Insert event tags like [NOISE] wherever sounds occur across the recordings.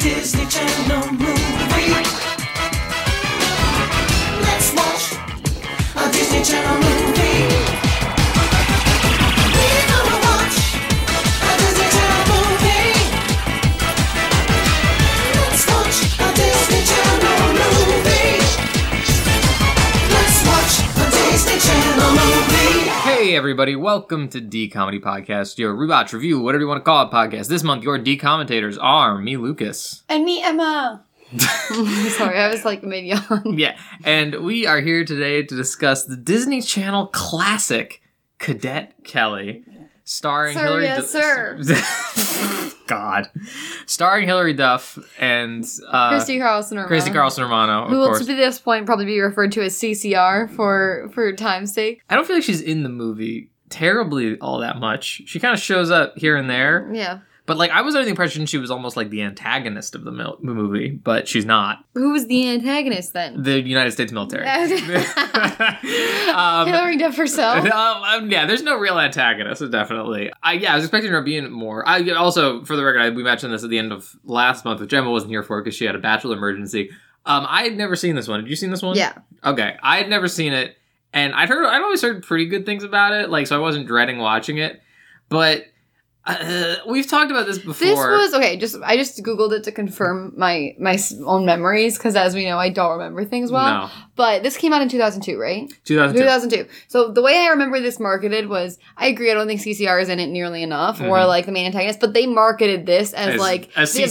Disney Channel movie. Let's watch a Disney Channel movie. Everybody, welcome to D Comedy Podcast, your rewatch review, whatever you want to call it podcast. This month your D commentators are me, Lucas. And me, Emma. [LAUGHS] Sorry, I was like mid yawn. [LAUGHS] Yeah, and we are here today to discuss the Disney Channel classic Cadet Kelly, starring Sir, Hilary. yes, sir. [LAUGHS] God, starring Hilary Duff and uh, Christy Carlson Romano. Christy Carlson Romano, who will, to this point probably be referred to as CCR for for time's sake. I don't feel like she's in the movie terribly all that much. She kind of shows up here and there. Yeah. But like, I was under the impression she was almost like the antagonist of the mil- movie, but she's not. Who was the antagonist then? The United States military. [LAUGHS] [LAUGHS] um, Hilary Duff herself. [LAUGHS] um, um, yeah, there's no real antagonist, definitely. I yeah, I was expecting her being more. I also, for the record, I, we mentioned this at the end of last month, which Gemma wasn't here for it because she had a bachelor emergency. Um, I had never seen this one. Had you seen this one? Yeah. Okay, I had never seen it, and I'd heard I'd always heard pretty good things about it, like so I wasn't dreading watching it. But uh, we've talked about this before. This was okay. Just I just googled it to confirm my my own memories because, as we know, I don't remember things well. no But this came out in two thousand two, right? 2002. 2002. So the way I remember this marketed was, I agree, I don't think CCR is in it nearly enough, or Mhm. like the main antagonist, but they marketed this as, As like a the CCR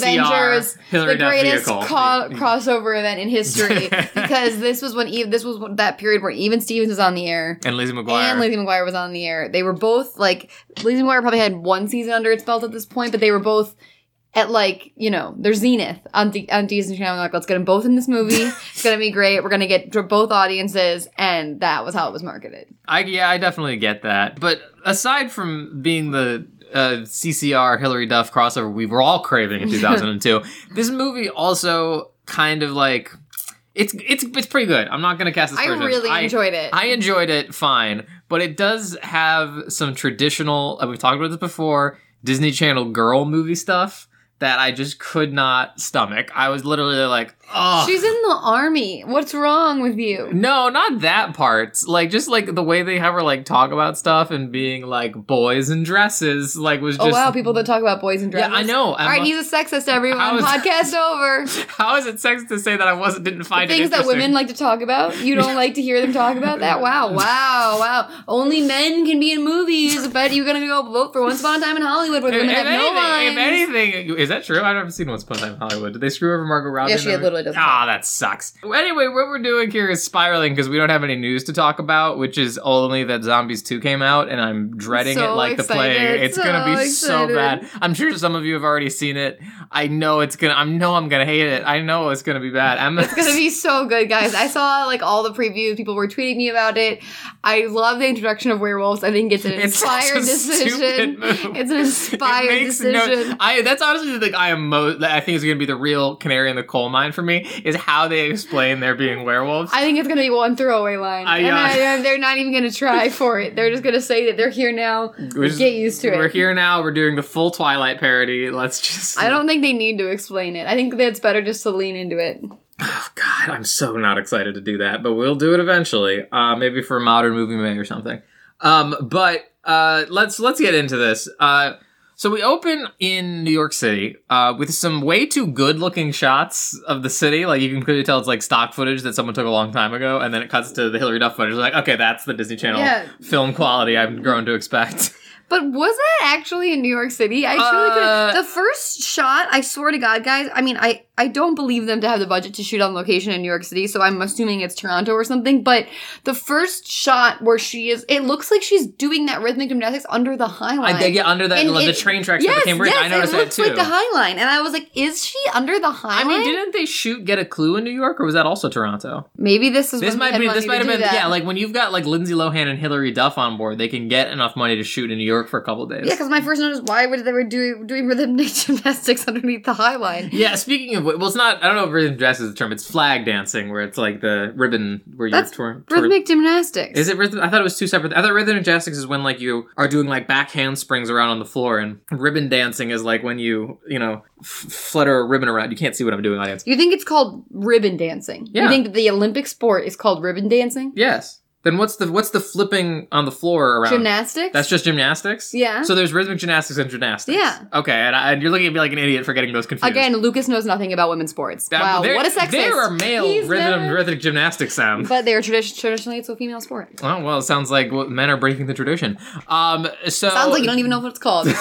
Avengers, Hilary the greatest co- crossover event in history, [LAUGHS] because this was when Eve, this was that period where even Stevens was on the air. and Lizzie McGuire. And Lizzie McGuire was on the air. They were both like Lizzie McGuire probably had one season under its belt at this point, but they were both at like you know their zenith on the on Disney Channel. Like let's get them both in this movie. [LAUGHS] it's gonna be great. We're gonna get both audiences, and that was how it was marketed. I yeah, I definitely get that. But aside from being the uh, CCR Hilary Duff crossover we were all craving in [LAUGHS] 2002, this movie also kind of like it's it's it's pretty good. I'm not gonna cast this. I really enjoyed it. I enjoyed it fine, but it does have some traditional. Uh, we've talked about this before. Disney Channel girl movie stuff that I just could not stomach. I was literally like, oh. She's in the army. What's wrong with you? No, not that part. Like just like the way they have her like talk about stuff and being like boys and dresses, like was oh, just oh wow, people that talk about boys and dresses. Yeah. I know. All right, he's a sexist. Everyone, is- [LAUGHS] podcast over. How is it sexist to say that I wasn't didn't find it Things that women like to talk about. You don't like to hear them talk about that. [LAUGHS] Wow, wow, wow. Only men can be in movies. But you're gonna go vote for Once Upon a Time in Hollywood where women if have no lines. anything, if anything, is that true? I've never seen Once Upon a Time in Hollywood. Did they screw over Margot Robbie? Yeah, she that literally movie? does. Ah, that sucks. Anyway, what we're doing here is spiraling because we don't have any news to talk about, which is only that Zombies 2 came out, and I'm dreading So it like the plague. excited, It's gonna be so so bad. I'm sure some of you have already seen it. I know it's gonna. I know I'm gonna hate it. I know it's gonna be bad. I'm It's gonna be so good, guys. I saw like all the previews. People were tweeting me about it. I love the introduction of werewolves. I think it's an [LAUGHS] It's inspired decision. [LAUGHS] It's an inspired It makes no- decision. I that's honestly the thing I am most. I think is going to be the real canary in the coal mine for me is how they explain there being werewolves. I think it's gonna be one throwaway line, I, and uh, I, they're not even gonna try for it. They're just gonna say that they're here now. Get used to it. We're here now. We're doing the full Twilight parody. Let's just. I don't think they need to explain it. I think that it's better just to lean into it. Oh God, I'm so not excited to do that, but we'll do it eventually. Uh, maybe for a Modern Movie May or something. Um, but uh, let's let's get into this. Uh, so we open in New York City uh, with some way too good-looking shots of the city. Like you can clearly tell it's like stock footage that someone took a long time ago, and then it cuts to the Hilary Duff footage. Like, okay, that's the Disney Channel Yeah. film quality I've grown to expect. But was that actually in New York City? I truly Uh, could. The first shot, I swear to God, guys. I mean, I I don't believe them to have the budget to shoot on location in New York City, so I'm assuming it's Toronto or something. But the first shot where she is, it looks like she's doing that rhythmic gymnastics under the High Line. I, yeah, under that And the train tracks yes, that became bridge. yes, I noticed it that looks too. like the High Line, and I was like, is she under the High I Line? mean, didn't they shoot Get a Clue in New York, or was that also Toronto? Maybe this is This might be. This might have been. that. Yeah, like when you've got like Lindsay Lohan and Hilary Duff on board, they can get enough money to shoot in New York for a couple days. Yeah, because my first note is why would they were doing doing rhythmic [LAUGHS] gymnastics underneath the High Line? Yeah, speaking of well, it's not. I don't know if rhythm gymnastics is the term. It's flag dancing, where it's like the ribbon where you That's twirl. twirl- Rhythmic gymnastics. Is it rhythm? I thought it was two separate. I thought rhythm gymnastics is when like you are doing like back handsprings around on the floor, and ribbon dancing is like when you you know f- flutter a ribbon around. You can't see what I'm doing, audience. You think it's called ribbon dancing? Yeah. You think that the Olympic sport is called ribbon dancing? Yes. Then what's the what's the flipping on the floor around? Gymnastics? That's just gymnastics. Yeah. So there's rhythmic gymnastics and gymnastics. Yeah. Okay, and, I, and you're looking at me like an idiot for getting those confused. Again, Lucas knows nothing about women's sports. That- wow, what a sexist. There are male He's rhythm never- rhythmic gymnastics sound. But they are tradi- traditionally it's a female sport. Oh well, it sounds like men are breaking the tradition. Um, so Sounds like you don't even know what it's called. [LAUGHS]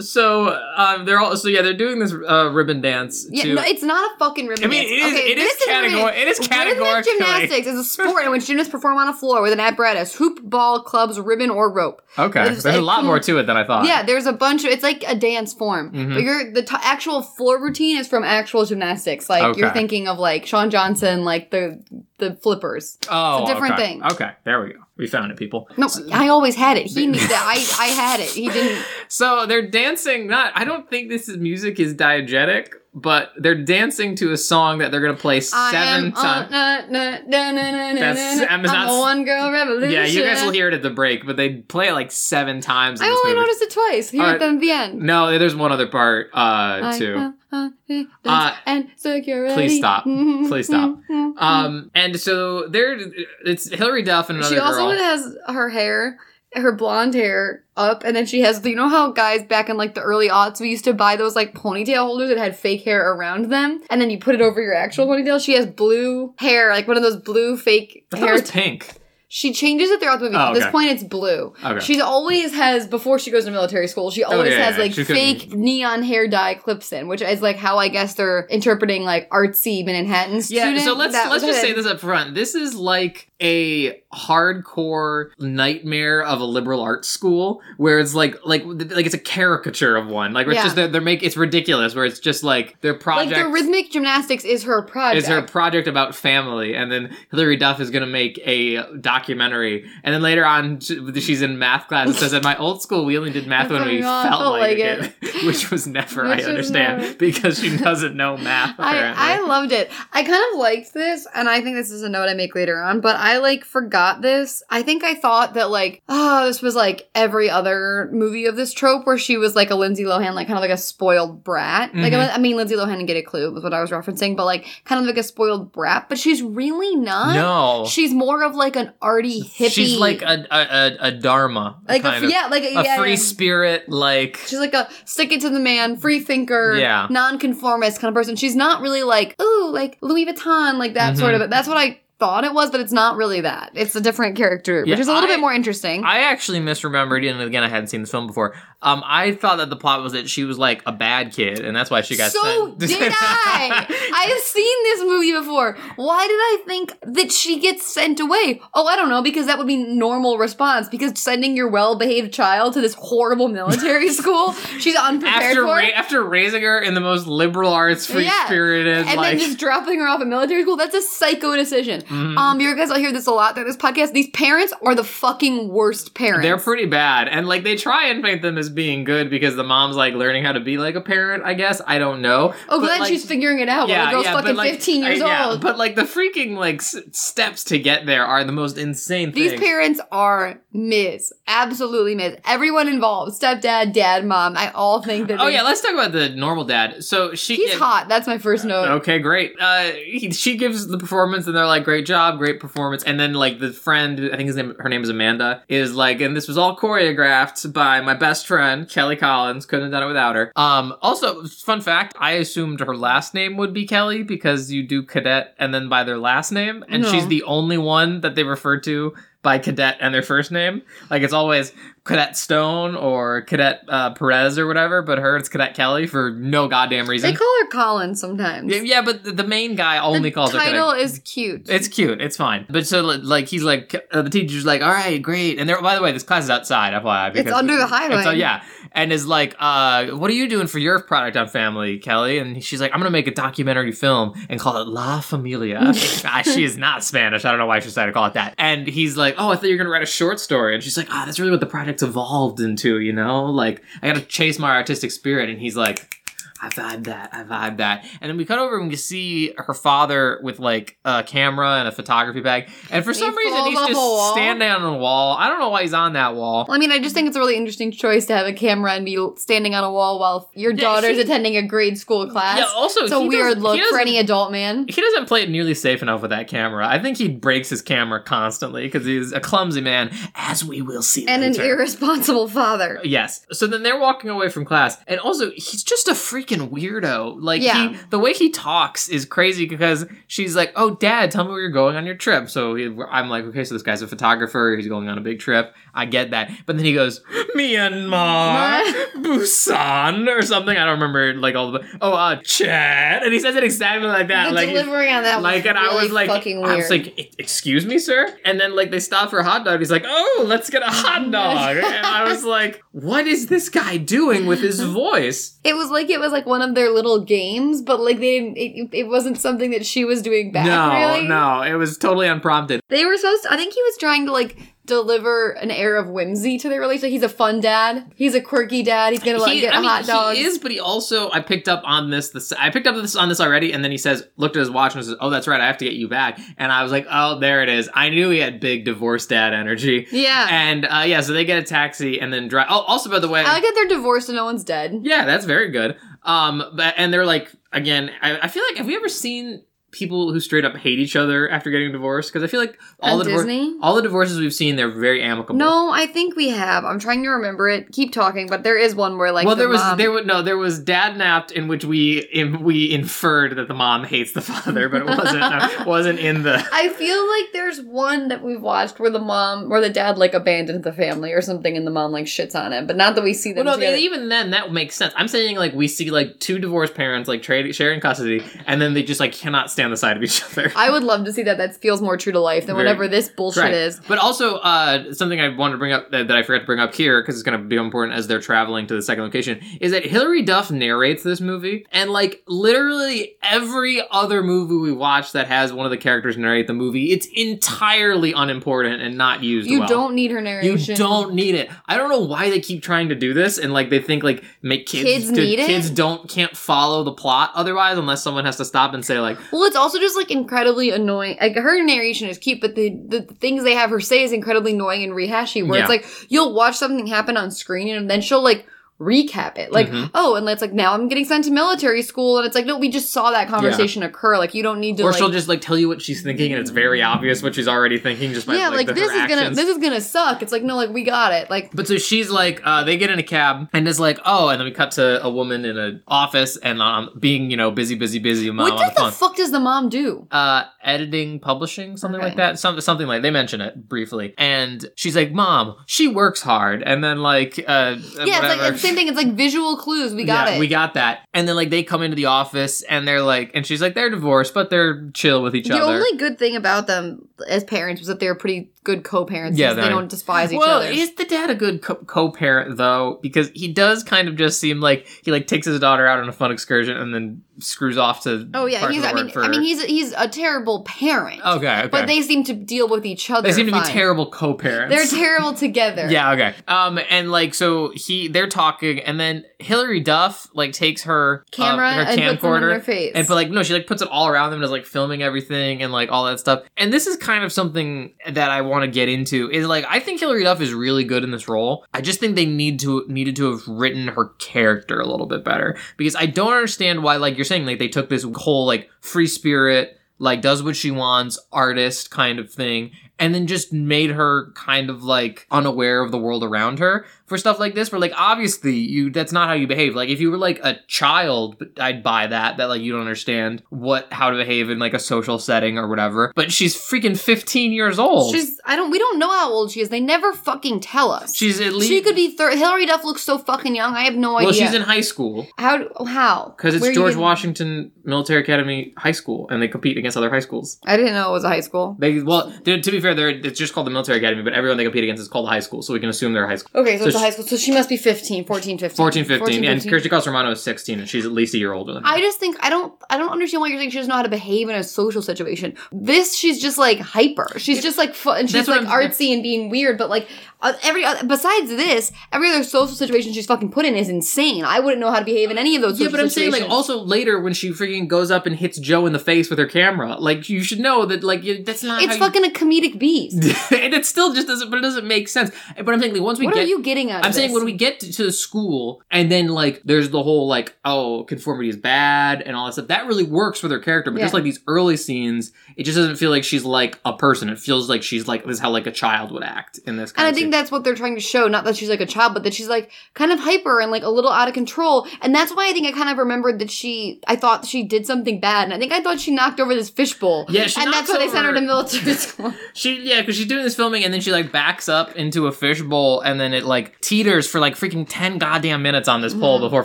So um, they're all so yeah they're doing this uh, ribbon dance. Yeah, to, no, it's not a fucking ribbon I mean, dance. it is- Okay, it is this a ribbon categor- it is categorically- Rhythmic gymnastics is a sport in which gymnasts perform on a floor with an apparatus, hoop, ball, clubs, ribbon, or rope. okay, It's- there's a lot more to it than I thought. Yeah, there's a bunch of. It's like a dance form, mm-hmm. but your the t- actual floor routine is from actual gymnastics. Like you're thinking of like Shawn Johnson, like the the flippers. Oh, It's a different okay. thing. Okay, there we go. We found it, people. No, I always had it. He [LAUGHS] needed. I I had it. He didn't. [LAUGHS] So they're dancing. Not. I don't think this is music is diegetic, but they're dancing to a song that they're gonna play seven times. That's- I'm not- a one girl revolution. Yeah, you guys will hear it at the break, but they play it like seven times. In I only movie. noticed it twice. Here at the, end. No, there's one other part uh, too. the Uh, and security. [LAUGHS] please stop. Please [LAUGHS] stop. Um, and so there, it's Hilary Duff and another girl. she also girl. has her hair, her blonde hair up, and then she has. You know how guys back in like the early aughts we used to buy those like ponytail holders that had fake hair around them, and then you put it over your actual ponytail. She has blue hair, like one of those blue fake I hair. was pink. she changes it throughout the movie. Oh, At this point, it's blue. Okay. She always has before she goes to military school. She oh, always yeah, has yeah, like she couldn't- fake neon hair dye clips in, which is like how I guess they're interpreting like artsy Manhattan Yeah, student. so let's That let's just it. say this up front. This is like a hardcore nightmare of a liberal arts school where it's like like like it's a caricature of one. Like where it's Yeah. just they're, they're make it's ridiculous where it's just like their Like project the rhythmic gymnastics is her project. is her project about family and then Hilary Duff is going to make a documentary and then later on she's in math class and says at my old school we only did math when we felt, felt like, like it, [LAUGHS] which was never Which I understand never- [LAUGHS] because she doesn't know math apparently. [LAUGHS] I, I loved it. I kind of liked this, and I think this is a note I make later on, but I like forgot this. I think I thought that like, oh, this was like every other movie of this trope where she was like a Lindsay Lohan, like kind of like a spoiled brat. Like, Mhm. I mean, Lindsay Lohan and Get a Clue was what I was referencing, but like kind of like a spoiled brat, but she's really not. no. She's more of like an arty hippie. She's like a a, a, a dharma, like a, of. yeah, like a, yeah, free yeah. spirit, like She's like a stick it to the man, free thinker, Yeah. nonconformist kind of person. She's not really like, ooh, like Louis Vuitton, like that Mhm. sort of. That's what I thought it was, but it's not really that. It's a different character, Yeah, which is a little I- bit more interesting. I actually misremembered, and again, I hadn't seen this film before. Um, I thought that the plot was that she was like a bad kid, and that's why she got so sent. [LAUGHS] did I. [LAUGHS] I have seen this movie before. Why did I think that she gets sent away? Oh, I don't know, because that would be normal response. Because sending your well-behaved child to this horrible military [LAUGHS] school, she's unprepared after for. ra- after raising her in the most liberal arts, free Yeah. and like then just dropping her off at military school. That's a psycho decision. Mhm. Um, you guys will hear this a lot through this podcast. These parents are the fucking worst parents. They're pretty bad, and like they try and paint them as being good because the mom's like learning how to be like a parent. I guess I don't know. oh, But, glad like, she's figuring it out. Yeah, the girl's but, fucking like, 15 years I- yeah, old. But like the freaking like s- steps to get there are the most insane These things. parents are Ms. Absolutely Ms. Everyone involved, stepdad, dad, mom, I all think that Oh yeah, let's talk about the normal dad. So she he's yeah, hot. That's my first note. Okay, great. Uh, he, she gives the performance, and they're like, "Great job, great performance." And then like the friend, I think his name, her name is Amanda, is like, and this was all choreographed by my best friend Kelly Collins. Couldn't have done it without her. Um, also, fun fact: I assumed her last name would be Kelly because you do cadet and then by their last name, and No. she's the only one that they refer to by cadet and their first name. Like it's always Cadet Stone or Cadet uh, Perez or whatever, but her it's Cadet Kelly for no goddamn reason. They call her Colin sometimes. Yeah, yeah, but the, the main guy only the calls her title Cadet. is cute. It's cute. It's fine. But so like he's like uh, the teacher's like, all right, great. And there, by the way, this class is outside. FYI, because it's under the highway. So yeah, and is like, uh, what are you doing for your product on Family, Kelly? And she's like, I'm gonna make a documentary film and call it La Familia. [LAUGHS] ah, she is not Spanish. I don't know why she decided to call it that. And he's like, oh, I thought you were gonna write a short story. And she's like, ah, that's really what the project's evolved into. You know, like I gotta chase my artistic spirit. And he's like. I vibe that. I vibe that. And then we cut over and we see her father with like a camera and a photography bag. And for He some reason, he's just wall. standing on a wall. I don't know why he's on that wall. Well, I mean, I just think it's a really interesting choice to have a camera and be standing on a wall while your Yeah, daughter's he- attending a grade school class. Yeah, also, it's a weird look for any adult man. He doesn't play it nearly safe enough with that camera. I think he breaks his camera constantly because he's a clumsy man, as we will see And an irresponsible father. Yes. So then they're walking away from class, and also he's just a freaking weirdo. Like Yeah. he, the way he talks is crazy because she's like, "Oh, Dad, tell me where you're going on your trip." So he, I'm like, "Okay, so this guy's a photographer. He's going on a big trip. I get that." But then he goes, "Myanmar, [LAUGHS] Busan, or something. I don't remember like all the. Oh, uh, Chad, and he says it exactly like that. the like he's- delivery on that like and I was like fucking weird. I was like "E- excuse me sir and then like they stop for a hot dog he's like oh let's get a hot [LAUGHS] dog and I was like what is this guy doing with his [LAUGHS] voice it was like it was like one of their little games, but like they didn't. It, it wasn't something that she was doing back. no really. no it was totally unprompted They were supposed to, I think he was trying to like deliver an air of whimsy to their relationship. He's a fun dad. He's a quirky dad. He's gonna like He- get I mean, hot dogs. He is, but he also I picked up on this. This I picked up this on this already, and then he says, looked at his watch and says, "Oh, that's right, I have to get you back." And I was like, "Oh, there it is." I knew he had big divorce dad energy. yeah. And uh, yeah, so they get a taxi and then drive. Oh, also by the way, I like that they're divorced and no one's dead. Yeah, that's very good. Um, but and they're like again. I, I feel like have we ever seen people who straight up hate each other after getting divorced? Because I feel like all On the divor- all the divorces we've seen, they're very amicable. No, I think we have. I'm trying to remember it. Keep talking, but there is one where like well, the there was mom- there was no there was Dadnapped in which we in, we inferred that the mom hates the [LAUGHS] father, but it wasn't no, uh, [LAUGHS] wasn't in the. I feel like there's one that we've watched where the mom, where the dad like abandoned the family or something, and the mom like shits on him. But not that we see Well, them. no, together. they, even then that makes sense. I'm saying like we see like two divorced parents like trading sharing custody, and then they just like cannot stand the side of each [LAUGHS] other. I would love to see that. That feels more true to life than Very- whatever this bullshit Right. is. But also, uh, something I wanted to bring up that, that I forgot to bring up here because it's going to be important as they're traveling to the second location is that Hilary Duff narrates this movie, and like literally every other movie we watch that has one of the characters narrate the movie, it's entirely unimportant and not used. You well. don't need her narration. You don't need it. I don't know why they keep trying to do this, and like they think like make kids Kids to- need it? kids don't can't follow the plot otherwise unless someone has to stop and say like Well, it's also just like incredibly annoying. Like her narration is cute, but the the things they have her say is incredibly annoying and rehashy. Where Yeah. it's like you'll watch something happen on screen and then she'll like recap it. Like, Mhm. oh, and it's like now I'm getting sent to military school, and it's like no, we just saw that conversation occur. Like you don't need to. or like, she'll just like tell you what she's thinking and it's very obvious what she's already thinking just by yeah, like, the, this is gonna this is gonna suck. It's like no, like we got it. Like But so she's like, uh, they get in a cab and it's like, oh, and then we cut to a woman in an office and um, being, you know, busy, busy, busy mom what on the the, fuck does the mom do? uh, editing, publishing, something like that. Some, something like they mention it briefly, and she's like, "Mom, she works hard," and then like, uh, Yeah, it's like it's same thing. It's like visual clues. We got yeah, it. we got that. And then like they come into the office and they're like, and she's like, they're divorced, but they're chill with each the other. The only good thing about them as parents was that they're pretty good co-parents. Yeah, they don't despise each well, other. is the dad a good co- co-parent though? Because he does kind of just seem like he like takes his daughter out on a fun excursion and then screws off to. Oh yeah, he's. I mean, for- I mean, he's he's a terrible parent. okay, okay. But they seem to deal with each other. They seem to be terrible co-parents. They're terrible together. [LAUGHS] Yeah, okay. Um, and like, so he, they're talking, and then Hilary Duff like takes her uh, Camera her and puts them in camcorder, their face. and but like, no, she like puts it all around them and is like filming everything and like all that stuff. And this is kind of something that I want to get into is like, I think Hilary Duff is really good in this role. I just think they need to needed to have written her character a little bit better because I don't understand why like you're saying like they took this whole like free spirit like does what she wants artist kind of thing and then just made her kind of like unaware of the world around her for stuff like this where like obviously you that's not how you behave like if you were like a child i'd buy that that like you don't understand what how to behave in like a social setting or whatever but she's freaking 15 years old She's. I don't. We don't know how old she is. They never fucking tell us. she's at least She could be. Thir- Hilary Duff looks so fucking young. I have no idea. well she's in high school how? How? because it's Where george washington military academy high school and they compete against other high schools I didn't know it was a high school. they well to, be fair fair, they're, it's just called the military academy, but everyone they compete against is called a high school, so we can assume they're high school. Okay, so, So it's high school. So she must be 15, 14, 15. 14, 15, and 15. Christy Carlson Romano is 16, and she's at least a year older than her. I just think I don't I don't understand why you're saying she doesn't know how to behave in a social situation. This she's just like hyper. She's just like fun and she's like I'm- artsy and being weird. But like uh, every other, besides this, every other social situation she's fucking put in is insane. I wouldn't know how to behave in any of those. Situations. Yeah, but I'm saying, like, also later when she freaking goes up and hits Joe in the face with her camera, like, you should know that, like, you- that's not it's how fucking a comedic beast. [LAUGHS] and it still just doesn't, but it doesn't make sense. But I'm saying, like, once we what get... are you getting at? I'm saying when we get to, to the school and then like there's the whole like oh conformity is bad and all that stuff that really works for their character but just like these early scenes it just doesn't feel like she's like a person it feels like she's like this is how like a child would act in this And I think scene. that's what they're trying to show. Not that she's like a child, but that she's like kind of hyper and like a little out of control. And that's why I think I kind of remembered that she, I thought she did something bad. And I think I thought she knocked over this fishbowl. Yeah, And that's why they sent her to military school. [LAUGHS] she yeah because she's doing this filming and then she like backs up into a fishbowl and then it like teeters for like freaking 10 goddamn minutes on this pole before it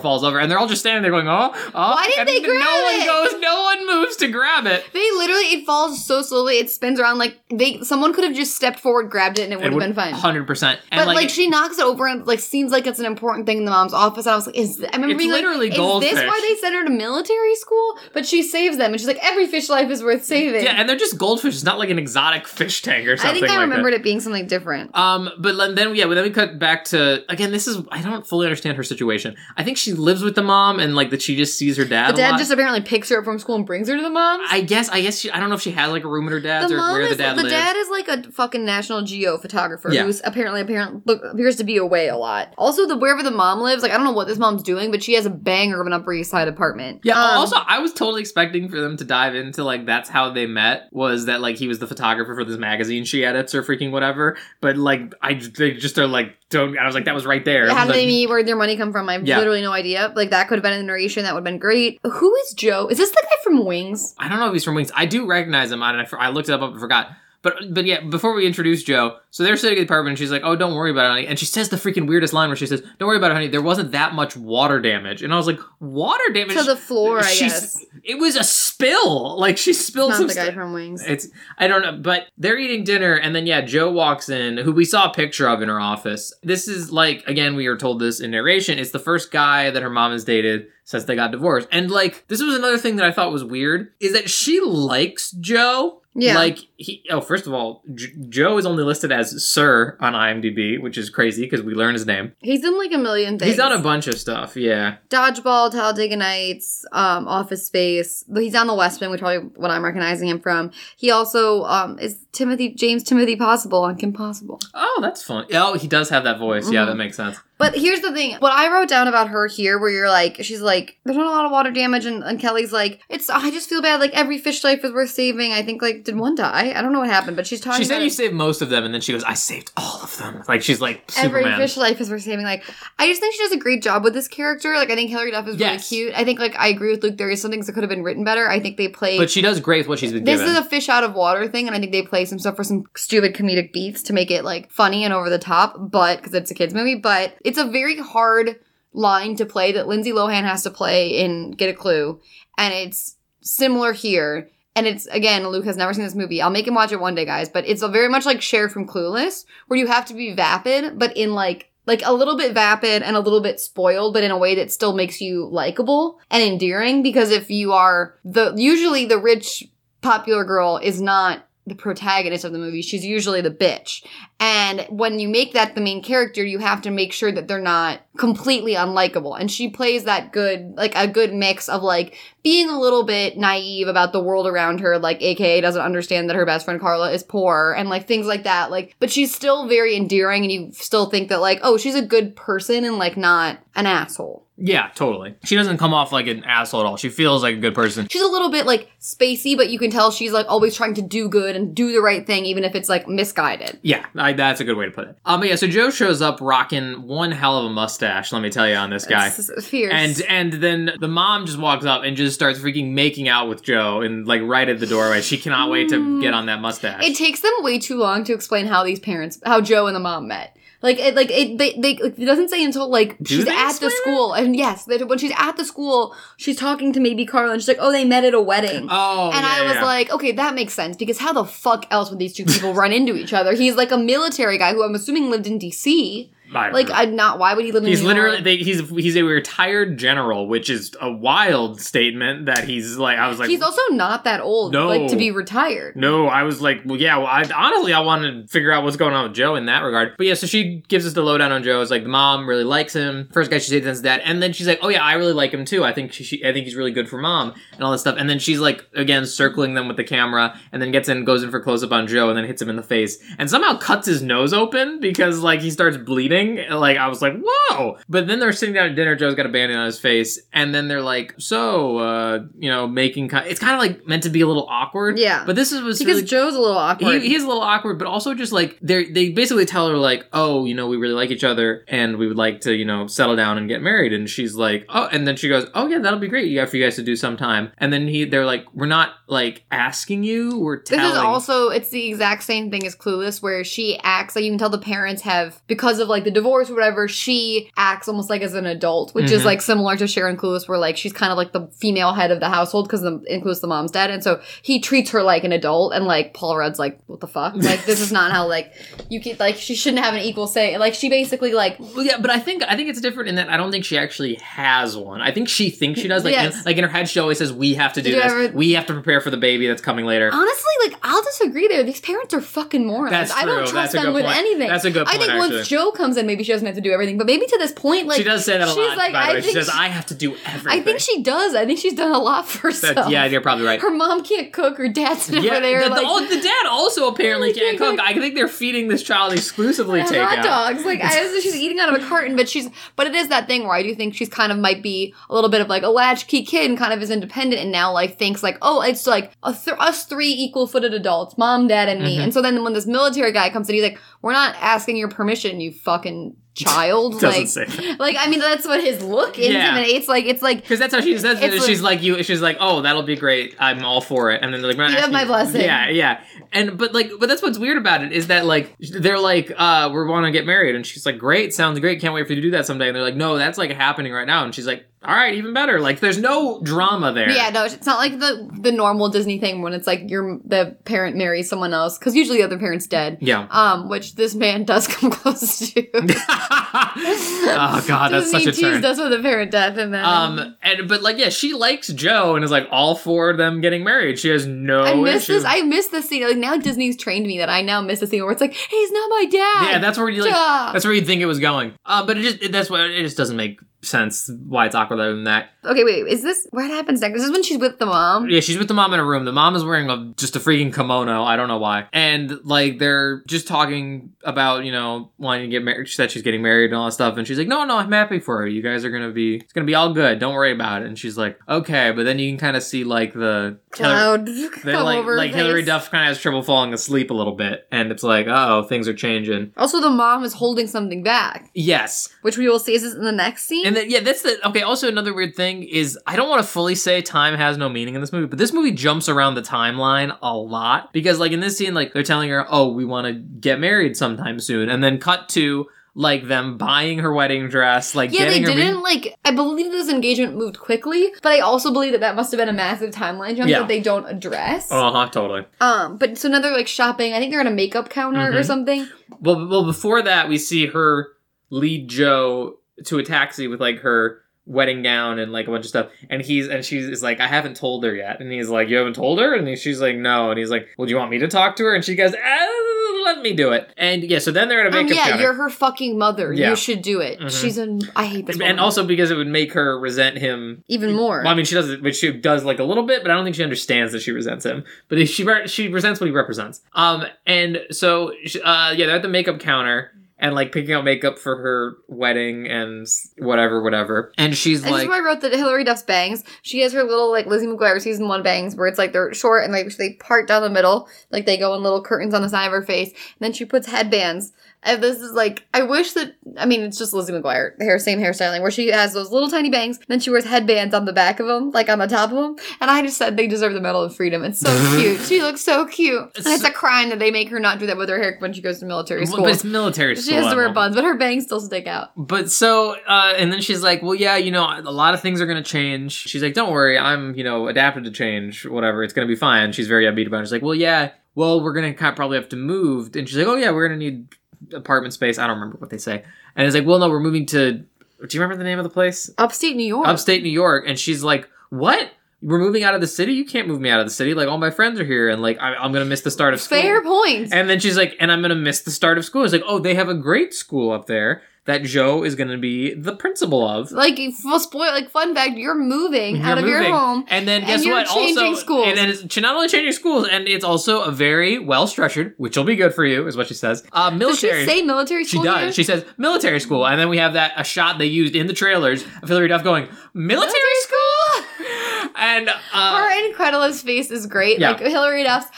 falls over and they're all just standing there going oh, oh Mm-hmm. Why and they no grab one goes no one moves to grab it They literally, it falls so slowly, it spins around like they. Someone could have just stepped forward, grabbed it, and it would have been fine. 100% and But like, she knocks it over and like seems like it's an important thing in the mom's office. And I was like, is th- I remember It's being literally like, is goldfish. this why they sent her to military school? But she saves them, and she's like, every fish life is worth saving. yeah and they're just goldfish it's not like an exotic fish tank or something. I think I like that. remembered it being something different. Um, but then- then yeah, but then we cut back to again. This is I don't fully understand her situation. I think she lives with the mom, and like that she just sees her dad. The dad just apparently picks her up from school and brings her to the mom. I guess I guess she, I don't know if she has like a room at her dad's the or where is the dad the lives. dad is like a fucking national geo photographer Yeah. who's apparently apparent look, appears to be away a lot. Also, the wherever the mom lives, like I don't know what this mom's doing, but she has a banger of an Upper East Side apartment. yeah. Um, also, I was totally expecting for them to dive into like that's how they met. Was that like he was the photographer for this magazine she edits or freaking whatever? But like I they just are like don't. I was like that was right there. How did But- they meet? Where their money come from? I have Yeah. literally no idea. Like that could have been in the narration. That would have been great. Who is Joe? Is this the guy from Wings? I don't know if he's from Wings. I do recognize him. I, I looked it up and forgot. But but yeah, before we introduce Joe, so they're sitting at the apartment and she's like, "Oh, don't worry about it, honey." And she says the freaking weirdest line where she says, "Don't worry about it, honey. There wasn't that much water damage." And I was like, "Water damage To the floor, I guess. It was a spill. Like she spilled some. Not some the guy stuff. from Wings. It's I don't know, but they're eating dinner, and then yeah, Joe walks in, who we saw a picture of in her office. This is like again, we were told this in narration. It's the first guy that her mom has dated since they got divorced, and like this was another thing that I thought was weird is that she likes Joe. Yeah. Like he. Oh, first of all, J- Joe is only listed as Sir on IMDb, which is crazy because we learn his name. He's in like a million things. He's on a bunch of stuff. Yeah. Dodgeball, Talladega Nights, um, Office Space. But He's on the West Wing, which is probably what I'm recognizing him from. He also um, is Timothy James Timothy Possible on Kim Possible. Oh, that's fun. Oh, he does have that voice. Yeah, Mhm. that makes sense. But here's the thing: what I wrote down about her here, where you're like, she's like, there's not a lot of water damage, and, and Kelly's like, it's. I just feel bad. Like every fish life is worth saving. I think like, did one die? I don't know what happened, but she's talking. She said you saved most of them, and then she goes, "I saved all of them." Like she's like Every fish life is worth saving. Like, I just think she does a great job with this character. Like, I think Hilary Duff is Yes. really cute. I think, like, I agree with Luke. There is some things that could have been written better. I think they play. but she does great with what she's been this given. is a fish out of water thing, and I think they play some stuff for some stupid comedic beats to make it like funny and over the top. But because it's a kids movie, but it's a very hard line to play that Lindsay Lohan has to play in Get a Clue, and it's similar here. And it's again, Luke has never seen this movie. I'll make him watch it one day, guys. But it's a very much like Cher from Clueless, where you have to be vapid, but in like like a little bit vapid and a little bit spoiled, but in a way that still makes you likable and endearing. Because if you are the usually the rich popular girl is not the protagonist of the movie. She's usually the bitch. And when you make that the main character, you have to make sure that they're not completely unlikable. And she plays that good, like a good mix of like being a little bit naive about the world around her, like AKA doesn't understand that her best friend Carla is poor and like things like that. Like, but she's still very endearing and you still think that like, oh, she's a good person and like not an asshole. Yeah, totally. She doesn't come off like an asshole at all. She feels like a good person. She's a little bit like spacey, but you can tell she's like always trying to do good and do the right thing, even if it's like misguided. Yeah, I, that's a good way to put it. Um, but yeah, so Joe shows up rocking one hell of a mustache. Let me tell you on this guy. It's fierce. And and then the mom just walks up and just starts freaking making out with Joe and like right at the doorway. She cannot wait to get on that mustache. It takes them way too long to explain how these parents, how Joe and the mom met. Like it, like it, they, they, like, it doesn't say until like Do she's at the school, and yes, they, when she's at the school, she's talking to maybe Carla, and she's like, "Oh, they met at a wedding." Oh, and yeah, I was yeah. like, okay, that makes sense because how the fuck else would these two people run into each other? He's like a military guy who I'm assuming lived in D.C. Like, I'm not. Why would he live in? He's New literally they, he's he's a retired general, which is a wild statement. That he's like I was like he's also not that old, No. like to be retired. No, I was like, well, yeah. Well, I honestly, I wanted to figure out what's going on with Joe in that regard. But yeah, so she gives us the lowdown on Joe. It's like the mom really likes him. First guy she dates is dad, and then she's like, oh yeah, I really like him too. I think she, she, I think he's really good for mom and all this stuff. And then she's like, again, circling them with the camera, and then gets in, goes in for close up on Joe, and then hits him in the face, and somehow cuts his nose open because like he starts bleeding. Like I was like, whoa. But then they're sitting down at dinner. Joe's got a bandage on his face, and then they're like, so, uh, you know, making. ki- It's kind of like meant to be a little awkward. Yeah. But this is was Because really Joe's a little awkward. he, he's a little awkward, but also just like they they basically tell her like, oh, you know, we really like each other, and we would like to, you know, settle down and get married. And she's like, oh, and then she goes, oh yeah, that'll be great. Yeah, for you guys to do sometime. And then he, they're like, we're not like asking you, we're This is also it's the exact same thing as Clueless, where she acts like you can tell the parents have because of like the divorce or whatever. She acts almost like as an adult, which is Mhm. like similar to Cher in Clueless, where like she's kind of like the female head of the household because the in Clueless the mom's dead, and so he treats her like an adult, and like Paul Rudd's like, what the fuck? Like this is not how like you can like she shouldn't have an equal say. Like she basically like Well, yeah, but I think I think it's different in that I don't think she actually has one. I think she thinks she does. Like, Yes. in, like in her head, she always says, "We have to do Did this. ever- we have to prepare for the baby that's coming later." honestly like I'll disagree there. These parents are fucking morons. That's I don't trust them with point. anything. That's a good I think actually. once Joe comes in, maybe she doesn't have to do everything, but maybe to this point, like she does say that a she's lot. like, by the I way, she think says, "I have to do everything." I think she does. I think she's done a lot for herself. That- yeah, you're probably right. Her mom can't cook. Her dad's never Yeah, there. the, the- like, oh, the dad also [LAUGHS] apparently can't can't cook. I think they're feeding this child exclusively hot takeout. dogs. Like I, she's eating out of a carton, but she's. But it is that thing where I do think she's kind of might be a little bit of like a latchkey kid and kind of is independent, and now like thinks like, oh, it's like a th- us three equal-footed adults, mom, dad, and Mm-hmm. me. And so then when this military guy comes in, he's like, we're not asking your permission, you fucking child. [LAUGHS] Doesn't like, say that. like I mean, that's what his look intimidates. Like it's like Because that's how she says it. She's like you. She's like, oh, that'll be great. I'm all for it. And then they're like, "We're You have my blessing. Yeah, yeah. And but like, but that's what's weird about it is that like they're like, uh, we want to get married, and she's like, great, sounds great, can't wait for you to do that someday. And they're like, no, that's like happening right now. And she's like, all right, even better. Like, there's no drama there. Yeah, no, it's not like the the normal Disney thing when it's like your the parent marries someone else because usually the other parent's dead. Yeah. Um, which this man [LAUGHS] does come close to. [LAUGHS] oh god, that's such a turn. us with a parent death, and then Um, and but like, yeah, she likes Joe and is like all for them getting married. She has no. I miss issue. this. I miss this scene. Like now, Disney's trained me that I now miss the scene where it's like, "Hey, he's not my dad." Yeah, that's where you like. Duh. That's where you think it was going. Uh, but it just it, that's what it just doesn't make sense why it's awkward other than that. okay. Wait, is this what happens next? This is when she's with the mom. Yeah, she's with the mom in a room. The mom is wearing a, just a freaking kimono. I don't know why. And like they're just talking about you know wanting to get married. She said she's getting married and all that stuff. And she's like, no, no, I'm happy for her. You guys are gonna be it's gonna be all good. Don't worry about it. And she's like, okay. But then you can kind of see like the Cloud [LAUGHS] They're come like, over. like Hilary. Duff kind of has trouble falling asleep a little bit, and it's like, oh, things are changing. Also, the mom is holding something back, Yes, which we will see. Is this in the next scene? And then, yeah, that's the okay. Also, another weird thing is I don't want to fully say time has no meaning in this movie, but this movie jumps around the timeline a lot because, like, in this scene, like they're telling her, "Oh, we want to get married sometime soon," and then cut to like them buying her wedding dress, like Yeah, they didn't like. I believe this engagement moved quickly, but I also believe that that must have been a massive timeline jump Yeah. that they don't address. Uh huh. Totally. Um, but so another like shopping. I think they're at a makeup counter or Mhm. something. Well, well, before that, we see her lead Joe to a taxi with like her wedding gown and like a bunch of stuff and he's and she's like i haven't told her yet and he's like you haven't told her and he- she's like no and he's like well do you want me to talk to her and she goes ah, let me do it and yeah so then they're at a Um, makeup yeah, counter you're her fucking mother. Yeah. You should do it. Mhm. She's an. I hate this. Woman. and also because it would make her resent him even more. well, I mean, she does it, but she does like a little bit, but I don't think she understands that she resents him. But she she resents what he represents. Um, and so uh, yeah, they're at the makeup counter and like picking out makeup for her wedding and whatever, whatever. And she's And this like, is where I wrote that Hilary Duff's bangs. She has her little like Lizzie McGuire season one bangs, where it's like they're short and like they part down the middle, like they go in little curtains on the side of her face. And then she puts headbands And this is like, I wish that, I mean, it's just Lizzie McGuire, hair, same hairstyling, where she has those little tiny bangs, then she wears headbands on the back of them, like on the top of them. And I just said they deserve the Medal of Freedom. It's so [LAUGHS] cute. She looks so cute. And it's a crime that they make her not do that with her hair when she goes to military school. But it's military school. she has to wear level. buns, but her bangs still stick out. But so, uh, and then she's like, well, yeah, you know, a lot of things are going to change. She's like, don't worry, I'm, you know, adapted to change, whatever, it's going to be fine. She's very upbeat about it. She's like, well, yeah, well, we're going to kind of probably have to move. And she's like, oh, yeah, we're going to need apartment space. I don't remember what they say. And it's like, well, no, we're moving to, do you remember the name of the place? Upstate New York. Upstate New York. And she's like, what? We're moving out of the city? You can't move me out of the city. Like, all my friends are here. And, like, I- I'm going to miss the start of school. Fair point. And then she's like, and I'm gonna miss the start of school. It's like, oh, they have a great school up there that Joe is gonna be the principal of. like, full spoil, like, fun fact, you're moving You're out of your home. And then and guess you're what? changing also, schools. and then it's not only changing schools, and it's also a very well structured, which will be good for you, is what she says. Uh, Does military. she say military she school? here? does. She says military school, and then we have that a shot they used in the trailers of Hilary Duff going military, school, [LAUGHS] and uh, Her incredulous face is great. Yeah. Like Hilary Duff's.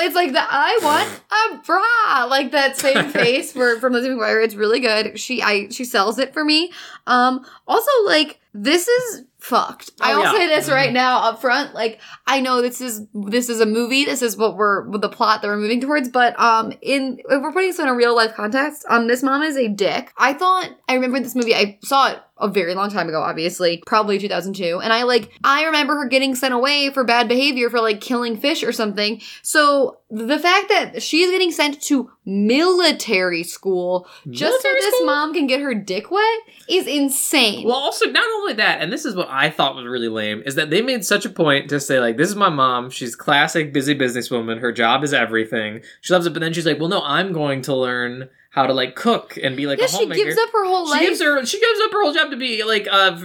It's like the I want a bra, like that same [LAUGHS] face for from Lizzie McGuire. It's really good. She I she sells it for me. Um, also like this is fucked. I Oh, will yeah. say this right now up front. Like I know this is this is a movie. This is what we're the plot that we're moving towards. But um, in if we're putting this in a real life context, um, this mom is a dick. I thought I remember this movie. I saw it a very long time ago, obviously, probably 2002. And I like, I remember her getting sent away for bad behavior for like killing fish or something. So the fact that she's getting sent to military school just so this school? mom can get her dick wet is insane. Well, also not only that, and this is what I thought was really lame, is that they made such a point to say like, "This is my mom. She's classic busy businesswoman. Her job is everything. She loves it." But then she's like, "Well, no, I'm going to learn how to like cook and be like yeah, a she gives up her whole She life. gives her she gives up her whole job to be like uh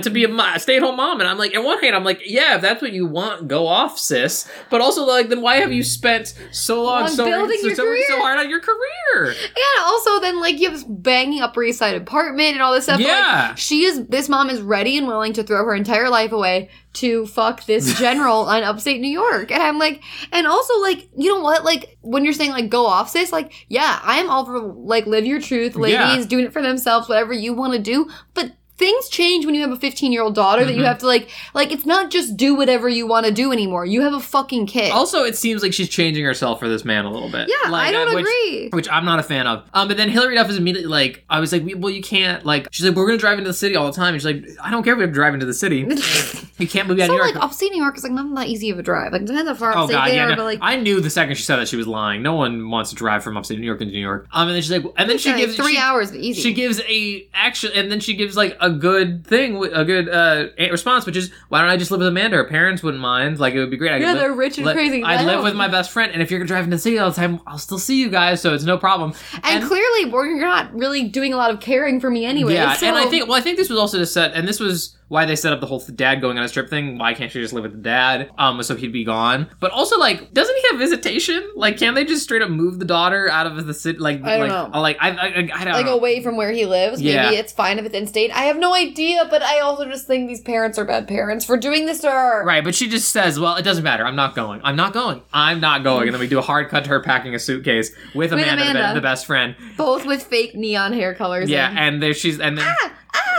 to be a stay at home mom, and I'm like, on one hand, I'm like, yeah, if that's what you want, go off, sis. But also like, then why have you spent so long On so building so, your so, career. so hard on your career? And also then like you have this banging up East Side apartment and all this stuff. but, like, Yeah. she is this mom is ready and willing to throw her entire life away to fuck this [LAUGHS] general on upstate New York. And I'm like and also like, you know what? Like when you're saying like go off sis, like, yeah, I am all for like live your truth, ladies, Yeah. doing it for themselves, whatever you want to do. But things change when you have a 15 year old daughter that you Mhm. have to like like it's not just do whatever you want to do anymore. You have a fucking kid. Also, it seems like she's changing herself for this man a little bit. yeah, Like, I don't uh, which- agree. Which I'm not a fan of. Um, but then Hilary Duff is immediately like, I was like, well, you can't like. She's like, we're gonna drive into the city all the time. And she's like, I don't care if we have to drive into the city. [LAUGHS] You can't move out of so New York. like upstate New York is like not that easy of a drive. Like depends how far Oh upstate god, they yeah. are, no. but like I knew the second she said that she was lying. No one wants to drive from upstate New York into New York. Um, and then she's like, and then she Yeah, gives three she, hours, easy. She gives a action, and then she gives like a good thing, a good uh response, which is, why don't I just live with Amanda? Her parents wouldn't mind. Like it would be great. I Yeah, they're rich and li- crazy. I'd live with my best friend, and if you're gonna drive into the city all the time, I'll still see you guys, so it's no problem. and, clearly, well, you're not really doing a lot of caring for me anyway. Yeah, so- and I think well, I think this was also to set, and this was why they set up the whole dad going on a trip thing. Why can't she just live with the dad? Um, so he'd be gone. But also, like, doesn't he have visitation? Like, can they just straight up move the daughter out of the city? Like, I don't like, know. Like, I, I, I, don't like know. away from where he lives. Yeah. Maybe it's fine if it's in state. I have no idea, but I also just think these parents are bad parents for doing this to her. Right, but she just says, "Well, it doesn't matter. I'm not going. I'm not going. I'm not going." And then we do a hard cut to her packing a suitcase with Amanda, The, Amanda. be- the best friend. Both with fake neon hair colors. Yeah, in. and there she's and then Ah,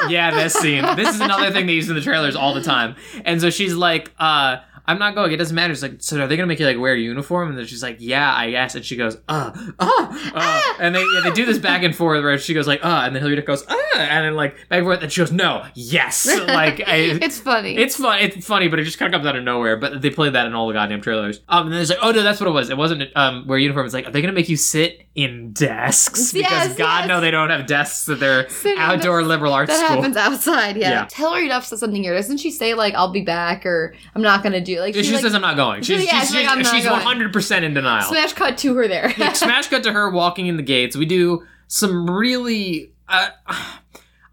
yeah, this scene. This is another thing they use in the trailers all the time. And so she's like, uh, I'm not going. It doesn't matter. It's like, so are they gonna make you like wear a uniform? And then she's like, yeah, I guess. And she goes, uh, uh, uh. And they yeah, they do this back and forth where she goes like, uh, and then Hilary Duff goes, uh, and then like back and forth, and she goes, no, yes. [LAUGHS] Like I, it's funny. it's fun. It's funny, but it just kind of comes out of nowhere. But they played that in all the goddamn trailers. Um, and then it's like, oh no, that's what it was. It wasn't um wear uniform. It's like, are they gonna make you sit in desks? Because Yes, God yes. no, they don't have desks at their Sit in outdoor liberal arts that school. happens outside, yeah. Yeah. Hilary Duff says something here. Doesn't she say like I'll be back or I'm not gonna do like She, she, like, says I'm not going. She's Yeah, she's, she's like, she's 100 percent in denial. smash cut to her there. Like, [LAUGHS] smash cut to her walking in the gates. We do some really. Uh,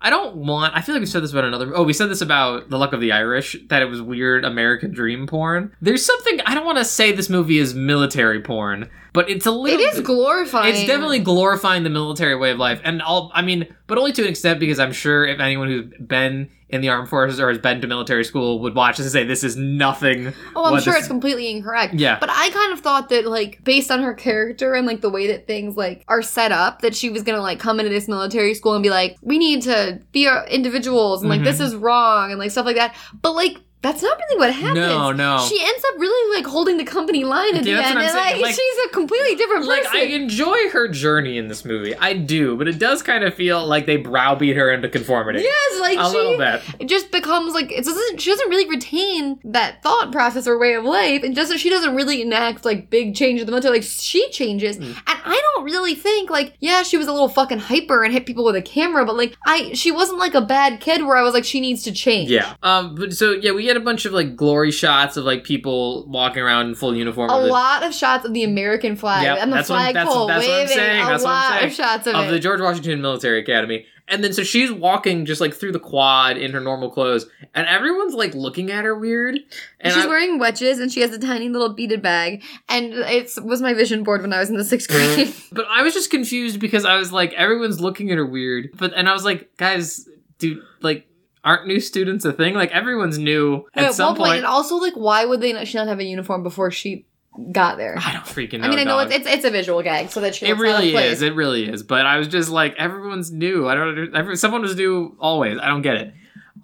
I don't want. I feel like we said this about another. Oh, we said this about The Luck of the Irish that it was weird American dream porn. There's something. I don't want to say this movie is military porn, but it's a little. It is glorifying. It's definitely glorifying the military way of life, and all. I mean, but only to an extent because I'm sure if anyone who's been in the armed forces or has been to military school would watch this and say this is nothing. Oh, I'm sure this- it's completely incorrect. Yeah. But I kind of thought that, like, based on her character and, like, the way that things, like, are set up, that she was gonna, like, come into this military school and be like, we need to be our individuals and, like, Mhm. this is wrong and, like, stuff like that. But, like, that's not really what happens. No, no. She ends up really, like, holding the company line at Yeah, the end. And, like, Like- she's a completely different like person. I enjoy her journey in this movie. I do, but it does kind of feel like they browbeat her into conformity. yes, like, a she little bit. it just becomes like it doesn't she doesn't really retain that thought process or way of life and doesn't she doesn't really enact like big change in the military like she changes Mm. and i don't really think like yeah she was a little fucking hyper and hit people with a camera but like i she wasn't like a bad kid where i was like she needs to change Yeah. Um. But so yeah, we get a bunch of like glory shots of like people walking around in full uniform. a lot of shots of the American flag Yep, and the flagpole that's what I'm waving. saying, A that's lot saying. of shots of, of the George Washington Military Academy. And then so she's walking just like through the quad in her normal clothes, and everyone's like looking at her weird. And She's I- wearing wedges and she has a tiny little beaded bag. And it was my vision board when I was in the sixth grade. [LAUGHS] But I was just confused because I was like, everyone's looking at her weird. But and I was like, guys, dude, like, aren't new students a thing? Like everyone's new at, at some one point, point. and also like, why would they not, she not have a uniform before she got there? I don't freaking know. I mean, I know dog. it's, it's it's a visual gag, so that she It looks out of really is. It really is. But I was just like, everyone's new. I don't. Every, someone was new always. I don't get it.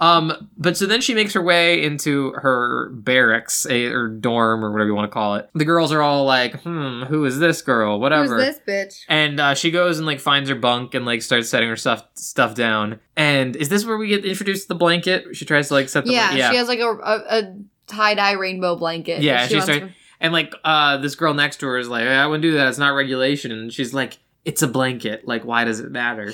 Um. But so then she makes her way into her barracks, a, or dorm, or whatever you want to call it. The girls are all like, "Hmm, who is this girl? Whatever." Who's this bitch? And uh, she goes and like finds her bunk and like starts setting her stuff stuff down. And is this where we get introduced to the blanket? She tries to like set the Yeah, blanket. she has like a, a, a tie dye rainbow blanket. Yeah, she wants started- to- And like uh this girl next to her is like, I wouldn't do that, it's not regulation. And she's like, It's a blanket. Like, why does it matter?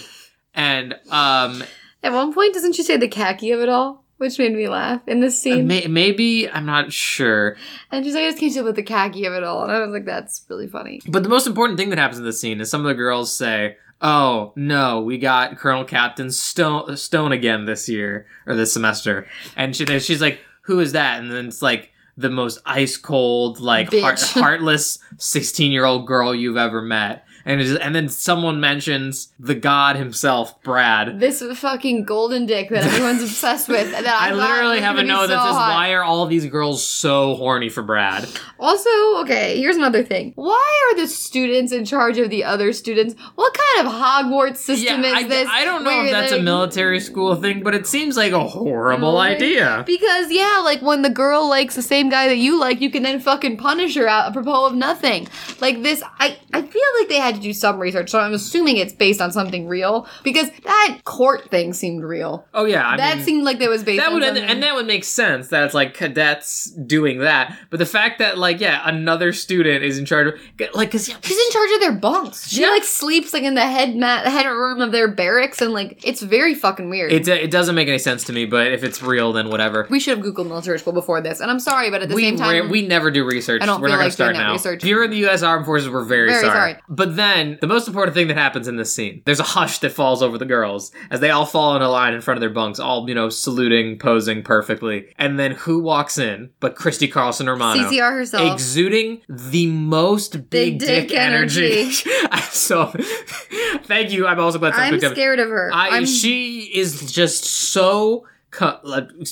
And um At one point, doesn't she say the khaki of it all? Which made me laugh in this uh, scene. may- maybe I'm not sure. and she's like, I just can't deal with the khaki of it all. And I was like, that's really funny. But the most important thing that happens in this scene is some of the girls say, Oh no, we got Colonel Captain Stone Stone again this year or this semester. And she she's like, Who is that? And then it's like the most ice cold, like heart, [LAUGHS] heartless sixteen year old girl you've ever met. And it's and then someone mentions the god himself, Brad. This fucking golden dick that everyone's [LAUGHS] obsessed with. That I, I literally have a note that says, hot. "Why are all these girls so horny for Brad?" Also, okay, here's another thing. Why are the students in charge of the other students? What kind of Hogwarts system is I, this? I don't know if that's a military school thing, but it seems like a horrible Right. idea. Because yeah, like when the girl likes the same guy that you like, you can then fucking punish her out apropos of nothing. Like this, I I feel like they had to do some research, so I'm assuming it's based on something real because that court thing seemed real. Oh yeah, I that mean, seemed like that was based that would and, something. and that would make sense that it's like cadets doing that. But the fact that like yeah, another student is in charge of like because yeah, She's in charge of their bunks. She Yeah. like sleeps like in the head mat, the head room of their barracks, and like it's very fucking weird. it it doesn't make any sense to me. But if it's real, then whatever. we should have googled military school before this, and I'm sorry, but at the we same time, we never do research. I don't we're feel not going like to start now. research. If you're in the U.S. Armed Forces, we're very, Very sorry. sorry. But then the most important thing that happens in this scene, there's a hush that falls over the girls as they all fall in a line in front of their bunks, all you know, saluting, posing perfectly. And then who walks in? But Christy Carlson Romano. CCR herself. exuding the most big, dick, dick energy. energy. [LAUGHS] So thank you. I'm also glad I'm up. scared of her. I, she is just so, co-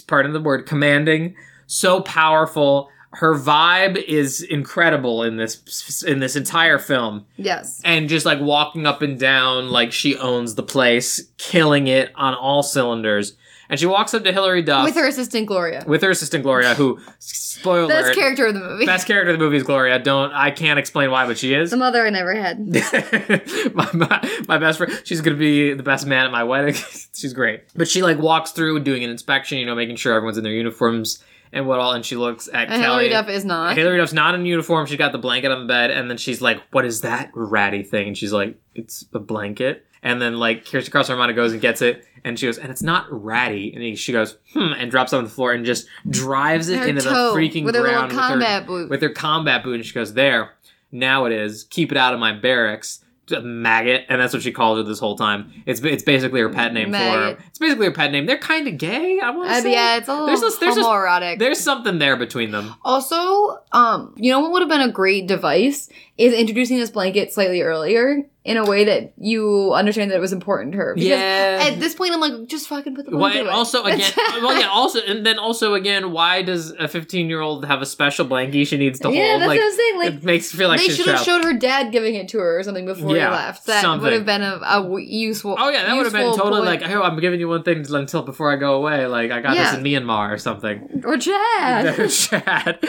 pardon the word, commanding, so powerful. Her vibe is incredible in this in this entire film, yes. and just like walking up and down like she owns the place, killing it on all cylinders. And she walks up to Hilary Duff With her assistant Gloria. with her assistant Gloria, who spoiler Best alert, character of the movie. best character of the movie is Gloria. Don't I can't explain why, but she is. the mother I never had. [LAUGHS] my, my, my best friend she's gonna be the best man at my wedding [LAUGHS] she's great but she like walks through doing an inspection you know making sure everyone's in their uniforms and what all and she looks at And kelly Hilary Duff is not. Hilary Duff's not in uniform. She's got the blanket on the bed, and then she's like, "What is that ratty thing?" And she's like, "It's a blanket." And then like Kirsten Carlson Romano goes and gets it, and she goes, "And it's not ratty." And he, she goes, "Hmm," and drops it on the floor and just drives it Her into toe the freaking with her ground combat with her, boot. with her combat boot. And she goes, "There, now it is. Keep it out of my barracks." Maggot, and that's what she calls her this whole time. It's it's basically her pet name Maggot. for her. It's basically her pet name. They're kind of gay. I want to Uh, say. yeah, it's a little There's this- there's this- homoerotic. There's something there between them. Also, um, you know what would have been a great device is introducing this blanket slightly earlier in a way that you understand that it was important to her. Because Yeah. At this point, I'm like, just fucking put the Why, blanket away. also [LAUGHS] again, well, yeah. Also, and then also again, why does a 15 year old have a special blankie she needs to Yeah, hold? that's like, what I'm saying, like, it makes feel like they should have showed her dad giving it to her or something before Yeah, he left. That would have been a useful. Oh yeah, that would have been totally point. like, oh, I'm giving you one thing until before I go away. Like I got Yeah. this in Myanmar or something. or Chad. [LAUGHS] Chad.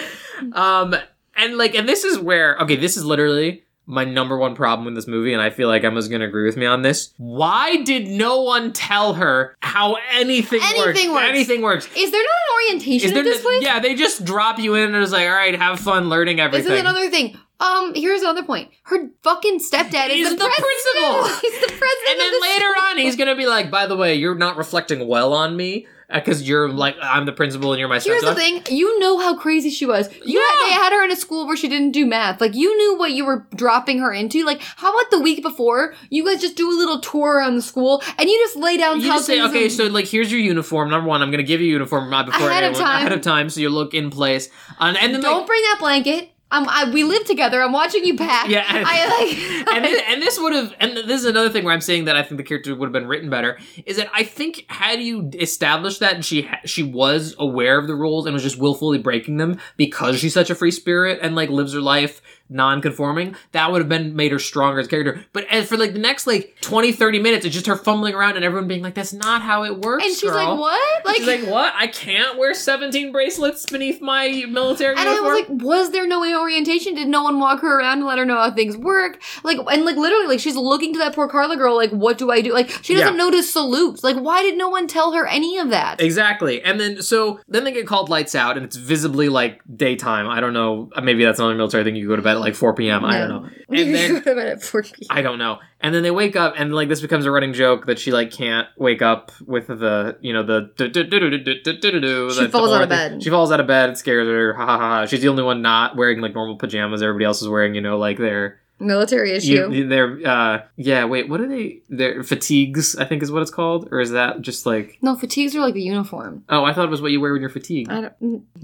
Um, and like, and this is where okay, this is literally my number one problem with this movie, and I feel like Emma's gonna agree with me on this. Why did no one tell her how anything, Anything works. Anything works. Is there not an orientation Is there this place? yeah, they just drop you in and it's like, all right, have fun learning everything. This is another thing. Um, here's another point. Her fucking stepdad He's is the, the president. principal. [LAUGHS] He's the president. and then the later school. on, he's gonna be like, by the way, you're not reflecting well on me Uh, because you're like, I'm the principal and you're my Here's the thing. You know how crazy she was. You had, Yeah. they had her in a school where she didn't do math. Like you knew what you were dropping her into. Like how about the week before you guys just do a little tour around the school and you just lay down You just say, okay, so like, here's your uniform. Number one, I'm gonna give you a uniform right before Ahead of everyone- time. ahead of time, so you look in place. And, and then don't like, bring that blanket. Um, I, we live together. I'm watching you pack. Yeah, and- [LAUGHS] I like. [LAUGHS] and, this, and this would have, and this is another thing where I'm saying that I think the character would have been written better. Is that I think had you established that and she she was aware of the rules and was just willfully breaking them because she's such a free spirit and like lives her life non-conforming, that would have been made her stronger as a character. But as for like the next like 20, 30 minutes, it's just her fumbling around and everyone being like, "That's not how it works." and she's girl." like, what? Like, she's like, "What? I can't wear 17 bracelets beneath my military And I uniform." was like, was there no orientation? Did no one walk her around and let her know how things work? Like, and like literally, like she's looking to that poor Carla girl, like, what do I do? Like, she doesn't Yeah. know to salute. Like, why did no one tell her any of that? Exactly. And then so then they get called lights out and it's visibly like daytime. I don't know. Maybe that's another military thing. You go to bed at like 4 p.m. I don't know. And then Go to bed at 4 p.m. I don't know. And then they wake up and like this becomes a running joke that she like can't wake up with the you know the She falls out of bed. She falls out of bed. It scares her. Ha ha. ha. She's the only one not wearing like normal pajamas. Everybody else is wearing you know like their Military issue. you, their uh yeah wait what are they their fatigues I think is what it's called or is that just like no, fatigues are like the uniform. oh I thought it was what you wear when you're fatigued. I don't. [LAUGHS]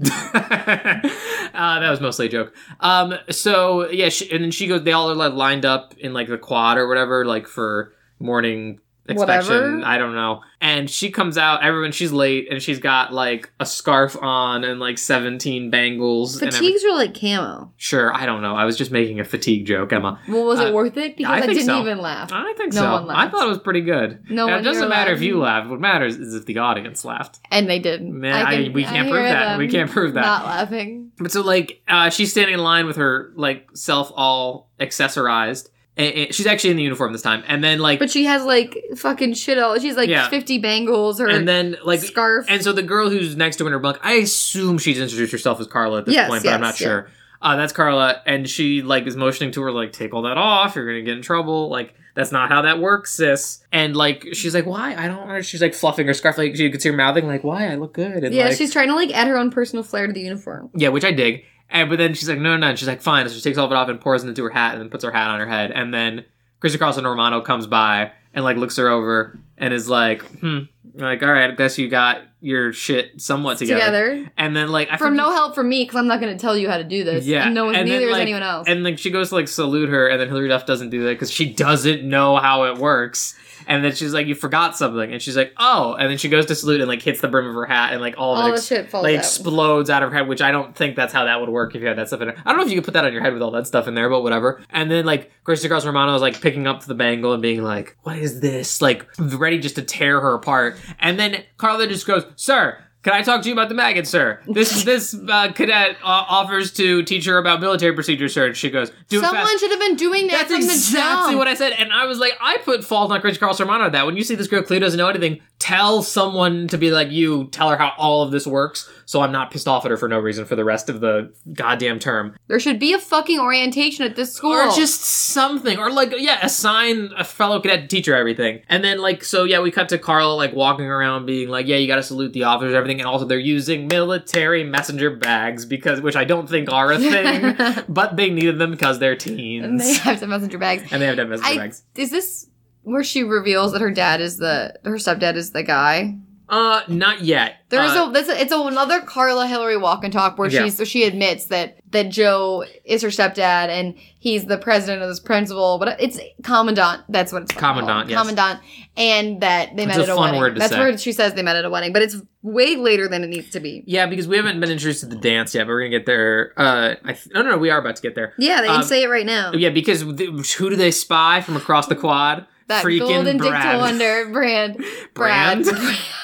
uh, that was mostly a joke. Um, so yeah, she, and then she goes. They all are like lined up in like the quad or whatever, like for morning inspection. Whatever. I don't know. And she comes out. Everyone, she's late, and she's got like a scarf on and like seventeen bangles. Fatigues are like camo. sure, I don't know. I was just making a fatigue joke, Emma. Well, was Uh, it worth it? Because I I, think didn't so. even laugh. I think No so. one laughed. I thought it was pretty good. No And one it doesn't here matter if you laughed. What matters is if the audience laughed. And they didn't. Man, I- we can't prove that. We can't prove that. Not laughing. But so like uh, she's standing in line with her like self all accessorized. And, and she's actually in the uniform this time. And then like But she has like fucking shit all. She's like Yeah. 50 bangles. Her and then like scarf. and so the girl who's next to her in her bunk, I assume she's introduced herself as Carla at this Yes, point, but I'm yes, not yeah. sure. Uh, that's Carla, and she like is motioning to her like, take all that off. You're gonna get in trouble. Like that's not how that works, sis. And like she's like, why? I don't. know. She's like fluffing her scarf. Like you could see her mouthing like, why? I look good. And yeah, like, she's trying to like add her own personal flair to the uniform. Yeah, which I dig. And but then she's like, no, no, no. And she's like, fine. So she takes all of it off and pours it into her hat, and then puts her hat on her head. And then Chrissy Carlson Romano comes by and like looks her over and is like, hmm, like, all right, I guess you got your shit somewhat together. Together. And then like, I From no help from me, because I'm not going to tell you how to do this. Yeah, And no one, and then, neither is like- anyone else. And like she goes to like salute her, and then Hilary Duff doesn't do that because she doesn't know how it works. And then she's like, "You forgot something," and she's like, "Oh!" And then she goes to salute and like hits the brim of her hat, and like all of All it the ex- shit falls like out. explodes out of her head. Which I don't think that's how that would work if you had that stuff in there. I don't know if you could put that on your head with all that stuff in there, but whatever. And then like Gracie Cross Romano is like picking up the bangle and being like, "What is this?" Like ready just to tear her apart. And then Carla just goes, "Sir." Can I talk to you about the maggot, sir? This [LAUGHS] this uh, cadet uh, offers to teach her about military procedure, sir. She goes, "Do it Someone fast." should have been doing that That's from exactly the jump. what I said, and I was like, I put fault on Chris Carl Romano on that. When you see this girl clearly doesn't know anything, tell someone to be like you, tell her how all of this works, so I'm not pissed off at her for no reason for the rest of the goddamn term, There should be a fucking orientation at this school. or just something, or like yeah, assign a fellow cadet to teach her everything, and then like so yeah, we cut to Carl like walking around being like, yeah, you got to salute the officers, and everything, and also they're using military messenger bags because which I don't think are a thing, [LAUGHS] but they needed them because they're teens, and [LAUGHS] they have to messenger bags. and they have to have messenger I, bags. is this where she reveals that her dad is the her stepdad is the guy? Uh, not yet. There's uh, a this it's a, another Carla Hilary walk and talk where Yeah. she's she admits that that Joe is her stepdad and he's the president of this principal, but it's commandant. That's what it's called. Commandant, yes. Commandant, and that they It's met a at a fun wedding. word to That's say. where she says they met at a wedding, but it's way later than it needs to be. yeah, because we haven't been introduced to the dance yet, but we're gonna get there. Uh, I th- no, no, no, we are about to get there. Yeah, they Um, can say it right now. Yeah, because th- who do they spy from across the quad? That Freaking golden Dick Brad. Wonder [LAUGHS] brand. Brad.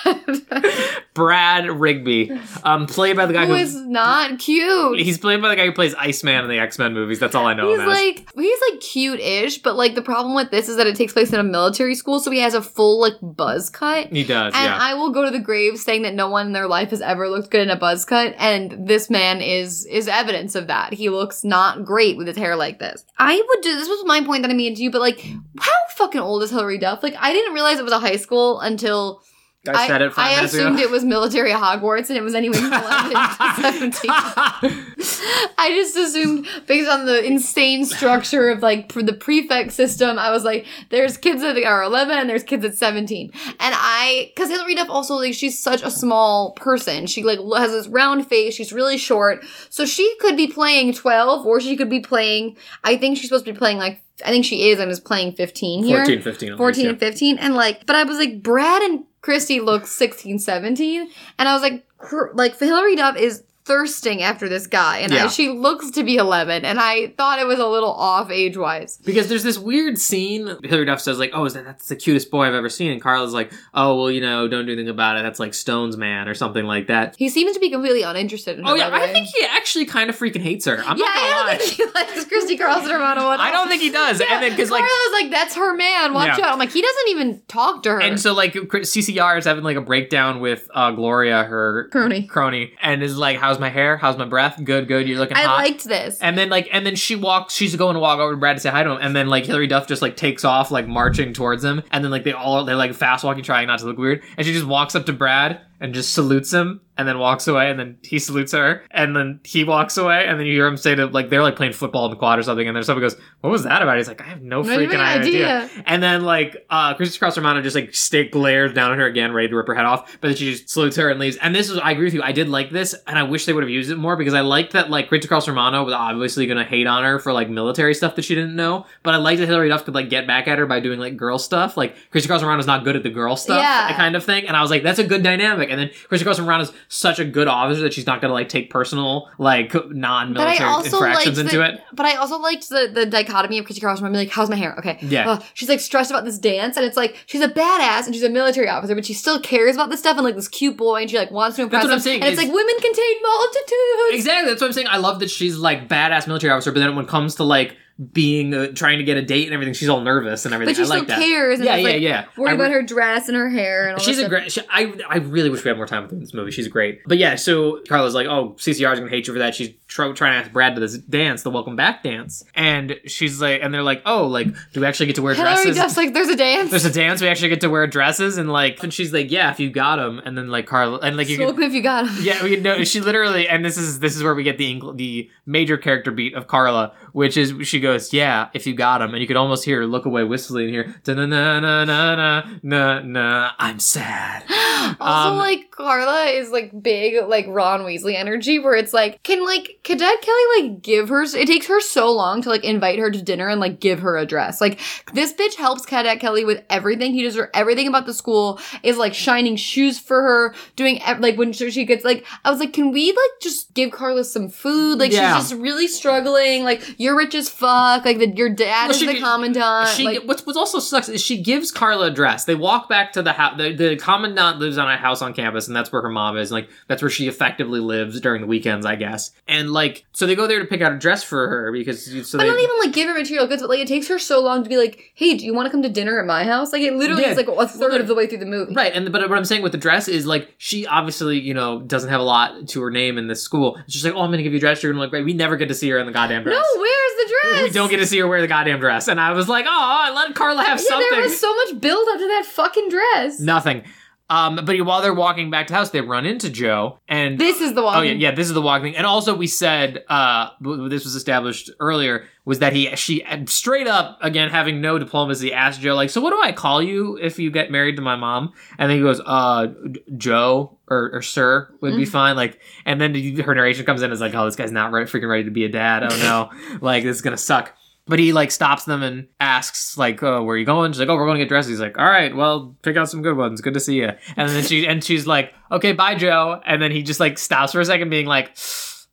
[LAUGHS] Brad Rigby, um, played by the guy Who who is not cute. he's played by the guy who plays Iceman in the X Men movies. That's all I know He's him as. like he's like cute-ish, but like the problem with this is that it takes place in a military school, so he has a full like buzz cut. he does, And yeah. I will go to the grave saying that no one in their life has ever looked good in a buzz cut, and this man is is evidence of that. He looks not great with his hair like this. I would do this was my point that I made to you, but like, how fucking old is Hilary Duff? Like, I didn't realize it was a high school until I said it five I minutes assumed ago. it was military Hogwarts, and it was anyway from 11 to 17. [LAUGHS] I just assumed based on the insane structure of like the prefect system, I was like, there's kids that are 11 and there's kids at 17. And I, cause Hilary Duff also like, she's such a small person. She like has this round face. She's really short. So she could be playing 12 or she could be playing, I think she's supposed to be playing like, I think she is and is playing 15 here. 14, 15. 14 least, and 15 and like but i was like brad and christy looks 16 17 and i was like her, like hilary duff is thirsting after this guy and I- she looks to be 11 and i thought it was a little off age wise Because there's this weird scene. Hilary Duff says like, "Oh, is that that's the cutest boy I've ever seen?" And Carla's like, "Oh, well, you know, don't do anything about it. That's like Stone's man or something like that." he seems to be completely uninterested in her Oh yeah, I think he actually kind of freaking hates her. I'm yeah not gonna i lie. don't think he likes christy carlson romano at I don't think he does. yeah, and then because like Carla's like that's her man watch Yeah. out i'm like he doesn't even talk to her And so like CCR is having like a breakdown with uh, Gloria, her Crony. crony, and is like, "How's my hair? How's my breath? Good, good. You're looking i hot." liked this and then like, and then she walks. She's going to walk over to Brad to say hi to him, and then like Hilary Duff just like takes off, like marching towards him, and then like they all they're like fast walking, trying not to look weird, and she just walks up to Brad and just salutes him, and then walks away, and then he salutes her, and then he walks away, and then you hear him say to like they're like playing football in the quad or something, and then someone goes, "What was that about?" He's like, "I have no freaking idea. idea. And then like uh Christy Cross Romano just like stick glares down at her again, ready to rip her head off. But then she just salutes her and leaves. And this is I agree with you. I did like this, and I wish they would have used it more because I liked that like Christy Cross Romano was obviously gonna hate on her for like military stuff that she didn't know. But I liked that Hilary Duff could like get back at her by doing like girl stuff. Like Christy Cross Romano's not good at the girl stuff, Yeah. kind of thing. And I was like, that's a good dynamic. And then Christy Cross is such a good officer that she's not gonna like take personal like non-military infractions into the, it. But I also liked the, the dichotomy of Carlson. I'm like, how's my hair? Okay. Yeah. Uh, she's like stressed about this dance, and it's like she's a badass and she's a military officer, but she still cares about this stuff and like this cute boy, and she like wants to impress That's what I'm saying And it's is- like women contain multitudes. Exactly. That's what I'm saying. I love that she's like badass military officer, but then when it comes to like being uh, trying to get a date and everything, she's all nervous and everything. But she I still like that. cares. And Yeah, yeah, like, yeah. Worried re- about her dress and her hair and all She's a great. She, I I really wish we had more time with her in this movie. She's great. But yeah, so Carla's like, oh, CCR is gonna hate you for that. She's tr- trying to ask Brad to this dance, the welcome back dance, and she's like, and they're like, oh, like, do we actually get to wear Hilary dresses? Duff's like, there's a dance. There's a dance. We actually get to wear dresses, and like, and she's like, yeah, if you got them, and then like Carla, and like you Smoke can. if you got him. Yeah, we know she literally, and this is this is where we get the the major character beat of Carla, which is she goes, "Yeah, if you got him," and you could almost hear her look away and hear na na na na na na na. I'm sad. Also, Um, like Carla is like big, like Ron Weasley energy, where it's like, can like Cadet Kelly like give her? It takes her so long to like invite her to dinner and like give her a dress. Like this bitch helps Cadet Kelly with everything. He does her everything about the school. Is like shining shoes for her, doing like when she she gets like, I was like, can we like just give Carla some food? Like Yeah. she's just really struggling. Like you're rich as fuck. Like the, your dad Well, is she the commandant. she like, what's what's also sucks is she gives Carla a dress. They walk back to the house. The, the commandant lives on a house on campus, and that's where her mom is. Like that's where she effectively lives during the weekends, I guess. And like, so they go there to pick out a dress for her because so But they not even like give her material goods, but like it takes her so long to be like, "Hey, do you want to come to dinner at my house?" Like it literally Yeah. is like a third Well, of the way through the movie. Right, and but what I'm saying with the dress is like she obviously you know doesn't have a lot to her name in this school. She's like, oh, I'm gonna give you a dress. You're gonna look great. We never get to see her in the goddamn dress. No, where's the dress? We don't get to see her wear the goddamn dress. And I was like, oh, I let Carla have Yeah, something. there was so much build up to that fucking dress. Nothing. Um, but while they're walking back to the house, they run into Joe, and This is the one. Oh yeah, yeah. This is the walking thing, and also we said uh, this was established earlier was that he she straight up again having no diplomacy asked Joe like, so what do I call you if you get married to my mom? And then he goes, uh, Joe or, or Sir would be fine. Like, and then her narration comes in is like, oh, this guy's not ready, freaking ready to be a dad. Oh no, [LAUGHS] like this is gonna suck. But he like stops them and asks like, "Oh, where are you going?" She's like, "Oh, we're going to get dressed." He's like, "All right, well, pick out some good ones. Good to see you." And then she and she's like, "Okay, bye, Joe." And then he just like stops for a second, being like,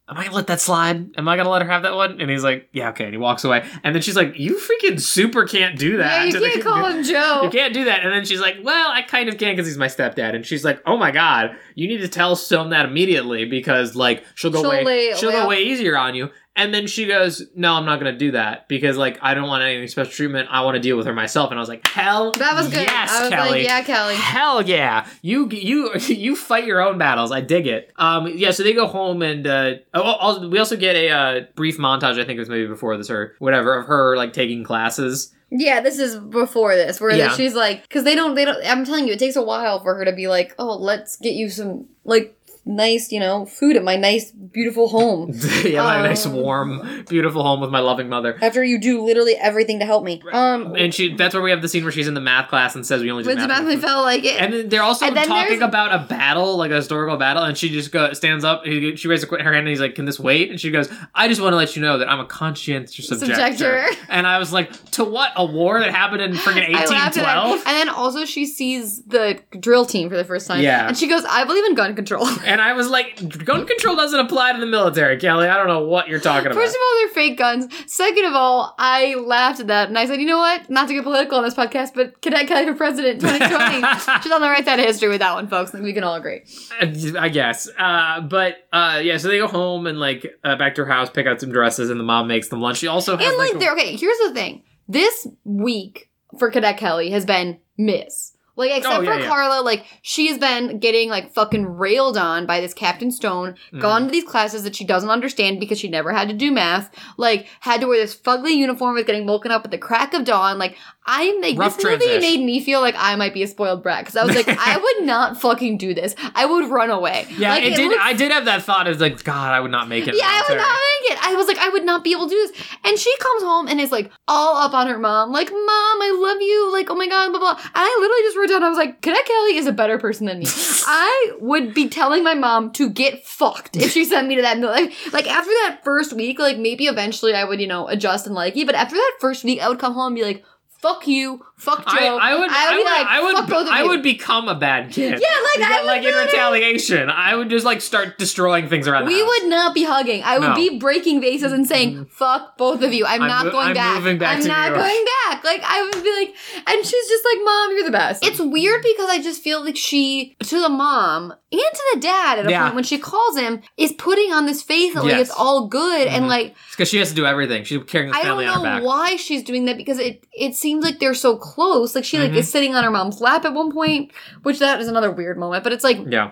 "Am I gonna let that slide? Am I gonna let her have that one?" And he's like, "Yeah, okay." And he walks away. And then she's like, "You freaking super can't do that." Yeah, you can't call him Joe. you can't do that. And then she's like, well, I kind of can because he's my stepdad. And she's like, oh my god, you need to tell Stone that immediately because like she'll go She'll way lay- she'll lay go way easier on you. And then she goes, no, I'm not gonna do that because like I don't want any special treatment. I want to deal with her myself. And I was like, hell, That was good. Yes, I was Kelly. like, yeah, Kelly. Hell yeah, you you [LAUGHS] you fight your own battles. I dig it. Um, yeah. So they go home and uh, oh, we also get a uh, brief montage. I think it was maybe before this or whatever of her like taking classes. Yeah, this is before this, where Yeah. she's like, because they don't, they don't. I'm telling you, it takes a while for her to be like, oh, let's get you some like nice, you know, food at my nice, beautiful home. [LAUGHS] yeah, my Um, nice, warm, beautiful home with my loving mother. After you do literally everything to help me. Um, And she that's where we have the scene where she's in the math class and says we only do Lindsay math. Mathley felt like it. and then they're also And talking about a battle, like a historical battle, and she just go, stands up. He, she raises her hand and he's like, "Can this wait?" And she goes, "I just want to let you know that I'm a conscientious objector." Subjector. And I was like, "To what? A war that happened in [LAUGHS] freaking I laughed at that. 1812?" And then also she sees the drill team for the first time. Yeah. And she goes, I believe in gun control. [LAUGHS] And I was like, "Gun control doesn't apply to the military, Kelly. I don't know what you're talking about." First of all, they're fake guns. Second of all, I laughed at that and I said, you know what? Not to get political on this podcast, but Cadet Kelly for President 2020. [LAUGHS] She's on the right side of history with that one, folks. Think we can all agree. I guess. Uh, but uh, yeah, so they go home and like uh, back to her house, pick out some dresses, and the mom makes them lunch. She also has And like, a- they're okay. Here's the thing: this week for Cadet Kelly has been miss. Like, except Oh, yeah, for yeah. Carla, like she has been getting like fucking railed on by this Captain Stone. Mm. Gone to these classes that she doesn't understand because she never had to do math. Like, had to wear this fugly uniform, was getting woken up at the crack of dawn. Like, I'm like Rough this movie transish. made me feel like I might be a spoiled brat because I was like, I would [LAUGHS] not fucking do this. I would run away. yeah, like, it, did. looks- I did have that thought. It's like, God, I would not make it. yeah, I would not make it. I was like, I would not be able to do this. And she comes home and is like all up on her mom, like, Mom, I love you. Like, oh my God, blah, blah. And I literally just wrote down, I was like, Cadet Kelly is a better person than me. [LAUGHS] I would be telling my mom to get fucked if she [LAUGHS] sent me to that. Like, like after that first week, like maybe eventually I would, you know, adjust and like you. But after that first week, I would come home and be like, fuck you, fuck I, Joe. I would. I would. like, I would. fuck both of I would become a bad kid. Yeah, like, I would like in retaliation. I would just like start destroying things around. the We would not be hugging. I would No. be breaking vases and saying, "Fuck both of you. I'm, I'm not mo- going I'm back. moving back I'm not York." going back." Like I would be like, and she's just like, "Mom, you're the best." It's weird because I just feel like she, to the mom and to the dad, at a Yeah. point when she calls him, is putting on this face that like Yes. it's all good and Mhm. like It's because she has to do everything. She's carrying this I don't family on her know why she's doing that because it it seems like they're so close. Like she like Mhm. is sitting on her mom's lap at one point, which that is another weird moment. But it's like Yeah.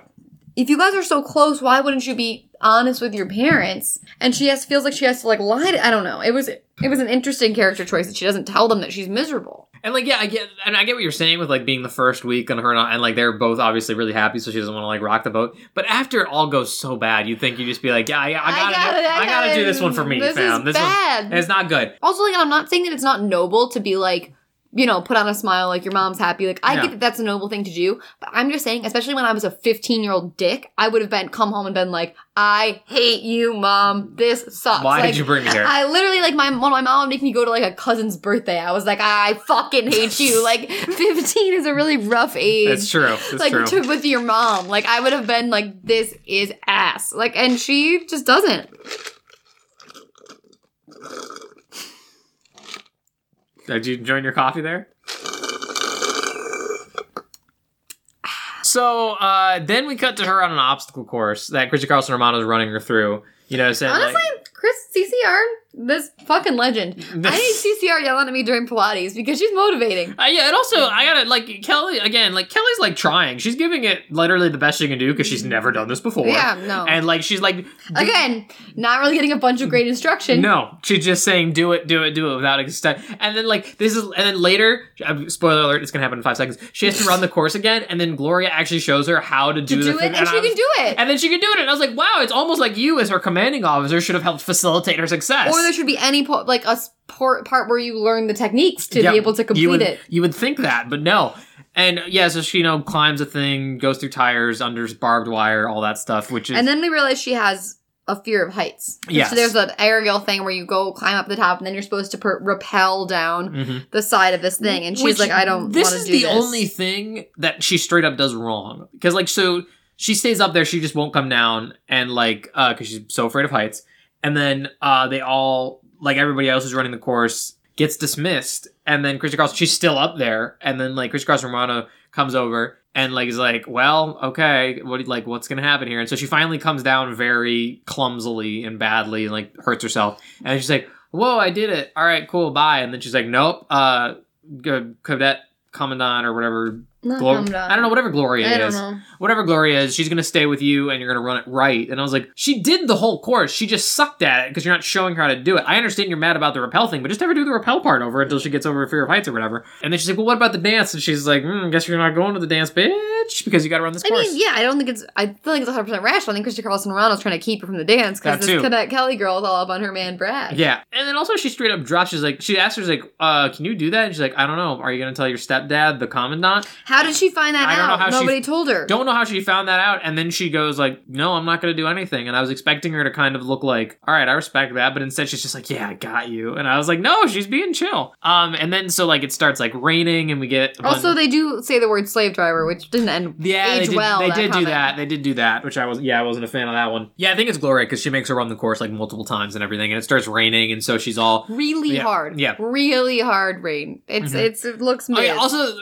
if you guys are so close, why wouldn't you be honest with your parents? And she has feels like she has to like lie. To, I don't know. It was it was an interesting character choice that she doesn't tell them that she's miserable. And like, yeah, I get, and I get what you're saying with like being the first week and her, not, and like they're both obviously really happy, so she doesn't want to like rock the boat. But after it all goes so bad, you think you just be like, yeah, I, I gotta, I gotta- do, I gotta do this one for me, this fam. is this bad. one, it's not good. Also, like, I'm not saying that it's not noble to be like, you know, put on a smile like your mom's happy. Like, I Yeah. get that that's a noble thing to do, but I'm just saying, especially when I was a 15 year old dick, I would have been come home and been like, I hate you, mom. This sucks. Why Like, did you bring me here? I literally like my when my mom would make me go to like a cousin's birthday. I was like, I fucking hate you. [LAUGHS] Like, 15 is a really rough age. That's true. It's like true. to with your mom. Like I would have been like, this is ass. Like, and she just doesn't. Did you join your coffee there? So uh, then we cut to her on an obstacle course that Chrissy Carlson Romano is running her through. You know, saying Honestly, like, Chris CCR this fucking legend. [LAUGHS] I need CCR yelling at me during Pilates because she's motivating. Uh, yeah, and also I gotta like Kelly again. Like Kelly's like trying. She's giving it literally the best she can do because she's never done this before. Yeah, no. And like she's like, Again, not really getting a bunch of great instruction. no, she's just saying do it, do it, do it without extent. And then like this is, and then later, uh, spoiler alert, it's gonna happen in five seconds. She has to run the course again, and then Gloria actually shows her how to do, To do it, and she was- can do it. And then she can do it, and I was like, wow, it's almost like you as her commanding officer should have helped facilitate her success. Or there should be any po- like a por- part where you learn the techniques to Yeah, be able to complete you would, it. You would think that, but no. And yeah, so she you know climbs a thing, goes through tires, under barbed wire, all that stuff, which is And then we realize she has a fear of heights. Yes. So there's an aerial thing where you go climb up the top, and then you're supposed to per- rappel down Mhm. the side of this thing. And she's Which- like, I don't. This is do the this. only thing that she straight up does wrong because like so she stays up there, she just won't come down, and like uh because she's so afraid of heights, and then uh they all like everybody else who's running the course gets dismissed, and then Christy Carlson she's still up there, and then like Christy Carlson Romano comes over. And like is like, well, okay, what like what's gonna happen here? And so she finally comes down very clumsily and badly, and like hurts herself. And she's like, "Whoa, I did it! All right, cool, bye." And then she's like, "Nope, uh, good cadet commandant or whatever Not come. I don't know whatever Gloria I don't is. know. Whatever Gloria is, she's gonna stay with you and you're gonna run it right. And I was like, she did the whole course. She just sucked at it because you're not showing her how to do it. I understand you're mad about the rappel thing, but just never do the rappel part over until she gets over her fear of heights or whatever. And then she's like, well, what about the dance? And she's like, mm, guess you're not going to the dance, bitch, because you gotta run this I course. mean, yeah, I don't think it's. I feel like it's 100 percent rational. I think Christy Carlson Romano's trying to keep her from the dance That because too. this cadet Kelly girl is all up on her man Brad. Yeah, and then also she straight up drops. She's like, she asked her, she's like, uh, "Can you do that?" And she's like, "I don't know. Are you gonna tell your stepdad, the commandant?" How did she find that I don't know out? how she- Nobody told her. Don't know how she found that out, and then she goes like, "No, I'm not gonna do anything." And I was expecting her to kind of look like, "All right, I respect that," but instead she's just like, "Yeah, I got you." And I was like, "No, she's being chill." Um, and then so like it starts like raining, and we get Also, bunch- they do say the word slave driver, which didn't end yeah, age they did, well. they that did do that. They did do that, which I was yeah, I wasn't a fan of that one. Yeah, I think it's Gloria because she makes her run the course like multiple times and everything, and it starts raining, and so she's all Really Yeah, hard. yeah. Really hard rain. It's Mhm. it's it looks Oh, yeah, also,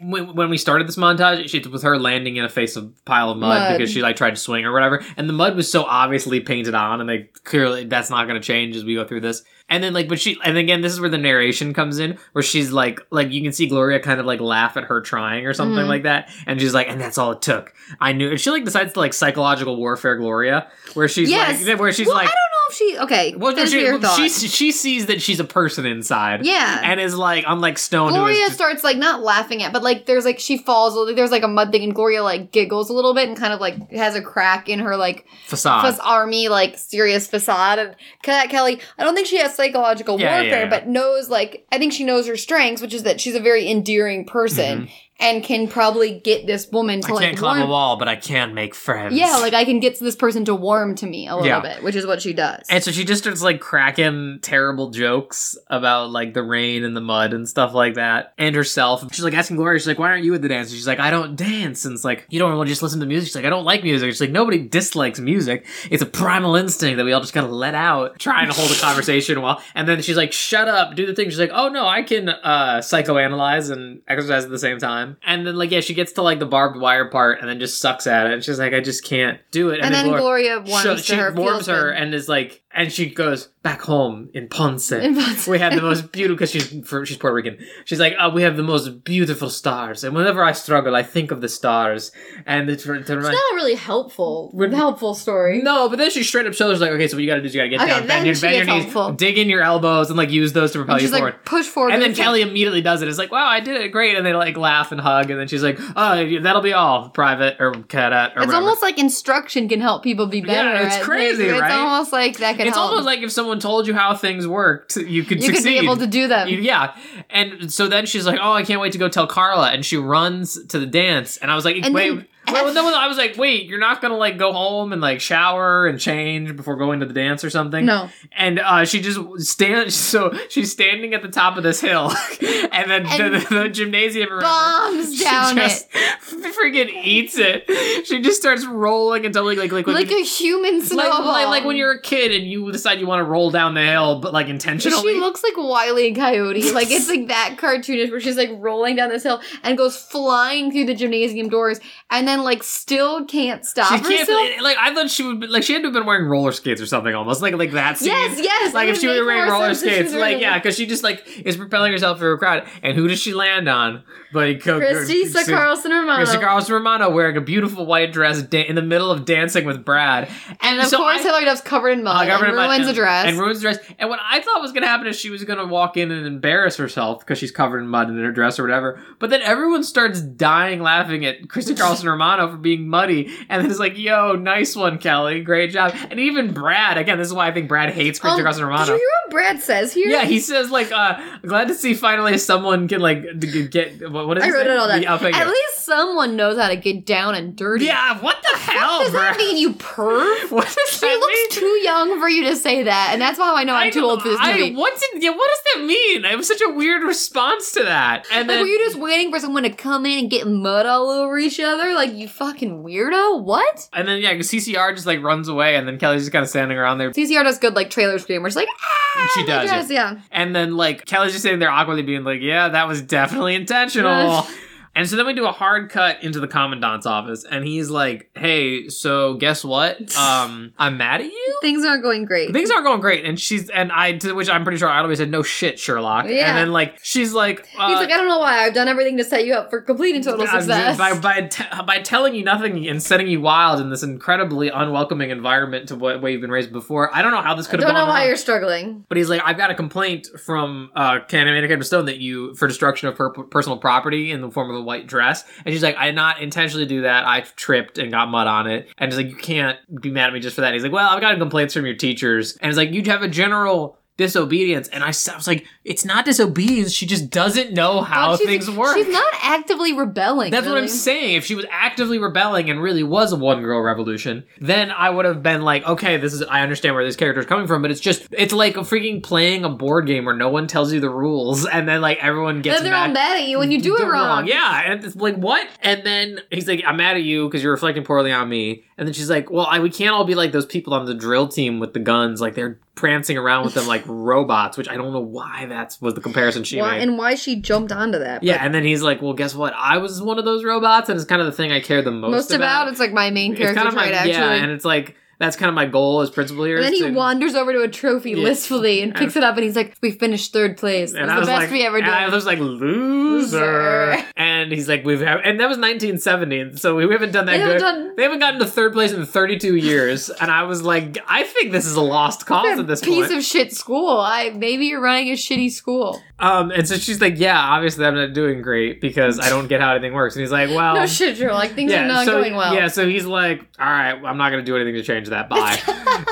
when, when we started this montage, with her landing in a face of pile of mud, Mud. because she like tried to swing or whatever, and the mud was so obviously painted on, and they clearly that's not going to change as we go through this. And then like, but she, and again, this is where the narration comes in, where she's like, like you can see Gloria kind of like laugh at her trying or something Mhm. like that, and she's like, and that's all it took. I knew. And she like decides to like psychological warfare Gloria, where she's Yes. like, where she's well, like. I don't know if she. Okay, well, she, your she she sees that she's a person inside, yeah. and is like unlike Stone, Gloria just- starts like not laughing at, but like there's like she falls. There's like a mud thing, and Gloria like giggles a little bit and kind of like has a crack in her like facade. plus army like serious facade. And Cadet Kelly, I don't think she has psychological Yeah, yeah, warfare, yeah. but knows like I think she knows her strengths, which is that she's a very endearing person mm-hmm. And can probably get this woman to. I like can't climb a wall, but I can make friends. Yeah, like I can get this person to warm to me a little Yeah. bit, which is what she does. And so she just starts like cracking terrible jokes about like the rain and the mud and stuff like that, and herself. She's like asking Gloria, she's like, "Why aren't you at the dance?" And she's like, "I don't dance." And it's like, "You don't want to just listen to music." She's like, "I don't like music." She's like, "Nobody dislikes music. It's a primal instinct that we all just gotta let out." Trying to hold a conversation while, and then she's like, "Shut up, do the thing." She's like, "Oh no, I can uh psychoanalyze and exercise at the same time." And then like yeah, she gets to like the barbed wire part and then just sucks at it. And she's like, "I just can't do it." and then Glor- Gloria warms she her. warms her and is like and she goes back home in Ponce. In Ponce. we have the most beautiful because she's for, she's Puerto Rican. She's like, oh, we have the most beautiful stars, and whenever I struggle, I think of the stars, and it's It's not a really helpful, helpful story. No, but then she straight up shows her like, okay, so what you got to do is you got to get Okay, down, bend your, bend your knees, helpful. dig in your elbows, and like use those to propel you forward. like, push forward. and then. Kelly immediately does it. It's like, wow, I did it great, and they like laugh and hug, and then she's like, oh, that'll be all, private or cadet or It's whatever. almost like instruction can help people be better. Yeah, it's crazy, things. It's almost like that can it's help. almost like if someone told you how things worked, you could you could be able to do them. You- yeah. And so then she's like, "Oh, I can't wait to go tell Carla," and she runs to the dance. And I was like, And "Wait." then- well, no, I was like, "Wait, you're not gonna like go home and like shower and change before going to the dance or something?" no. And uh, she just stands. So she's standing at the top of this hill, [LAUGHS] and then And the, the, the gymnasium her, bombs down she just [LAUGHS] freaking eats it. She just starts rolling until like like like Like a human like, snowball. like, like when you're a kid and you decide you want to roll down the hill, but like intentionally. She looks like Wiley and Coyote. [LAUGHS] Like it's like that cartoonish where she's like rolling down this hill and goes flying through the gymnasium doors and then and like still can't stop She can't like. I thought she would be, like she had to have been wearing roller skates or something almost like like that scene. Yes, yes, Like if she were wearing roller sense if she skates, like wearing- yeah, because she just like is propelling herself through a crowd. And who does she land on? But Christy Carlson Romano. Christy Carlson Romano wearing a beautiful white dress da- in the middle of dancing with Brad. and of so course, I- Hilary Duff's covered in mud. uh, and government ruins and, a dress. and ruins the dress. And what I thought was going to happen is she was going to walk in and embarrass herself because she's covered in mud in her dress or whatever. But then everyone starts dying laughing at Christy Carlson Romano for being muddy, and then it's like, "Yo, nice one, Kelly, great job." And even Brad, again, this is why I think Brad hates Christy Um, Carlson Did Romano. you hear what Brad says here? Yeah, he says like, uh, "Glad to see finally someone can like d- get what what is I wrote name? it all down. Oh, At least someone knows how to get down and dirty. yeah, what the hell, What does that mean, you perv? [LAUGHS] What does She that mean? looks too young for you to say that, and that's how I know I'm I too old for this I- movie. what's it, yeah, what does that mean? It was such a weird response to that. And Like, then were you just waiting for someone to come in and get mud all over each other? Like, you fucking weirdo? What? and then yeah, CCR just like runs away, and then Kelly's just kind of standing around there. CCR does good, like, trailer scream where she's like, ah! She does, dress, yeah. And then like Kelly's just sitting there awkwardly being like, "Yeah, that was definitely intentional." [LAUGHS] And so then we do a hard cut into the commandant's office, and he's like, "Hey, so guess what? [LAUGHS] Um, I'm mad at you. Things aren't going great. Things aren't going great." And she's and I, to which I'm pretty sure I always said, "No shit, Sherlock." Yeah. And then like she's like, uh, He's like, I don't know why. I've done everything to set you up for complete and total [LAUGHS] success. By by, te- by telling you nothing and setting you wild in this incredibly unwelcoming environment to what way you've been raised before, I don't know how this could have been. I don't know why wrong. you're struggling. But he's like, I've got a complaint from uh, Captain Stone that you for destruction of per- personal property in the form of a white dress. And she's like, I did not intentionally do that. I tripped and got mud on it. And he's like, you can't be mad at me just for that. He's like, well, I've got complaints from your teachers. And it's like, you have a general disobedience. And I was like, it's not disobedience. She just doesn't know how things work. She's not actively rebelling. That's what I'm saying. If she was actively rebelling and really was a one girl revolution, then I would have been like, okay, this is I understand where this character is coming from, but it's just it's like a freaking playing a board game where no one tells you the rules [LAUGHS] and then like everyone gets Then they're all mad. mad at you when you do it wrong. Yeah, and it's like what? And then he's like, "I'm mad at you because you're reflecting poorly on me." And then she's like, "Well, I, we can't all be like those people on the drill team with the guns, like they're prancing around with them like [LAUGHS] robots." Which I don't know why that's was the comparison she Why, made. and why she jumped onto that. Yeah, and then he's like, "Well, guess what? I was one of those robots, and it's kind of the thing I care the most, most about it's like my main character kind of my actually. yeah, and it's like that's kind of my goal as principal here. and then he to- wanders over to a trophy Yeah. listfully and picks it up and he's like, "We finished third place. It And was the was best like, we ever and did." I was like, loser. Loser. And he's like, we've had, and that was 1970, so we haven't done that They haven't good. done- They haven't gotten to third place in 32 years, and I was like, I think this is a lost cause at this piece point. of shit school. I maybe you're running a shitty school. Um, and so she's like, yeah, obviously I'm not doing great because I don't get how anything works. And he's like, well, no shit, Joe. Like things are not so, going well. Yeah, so he's like, all right, I'm not going to do anything to change that. Bye.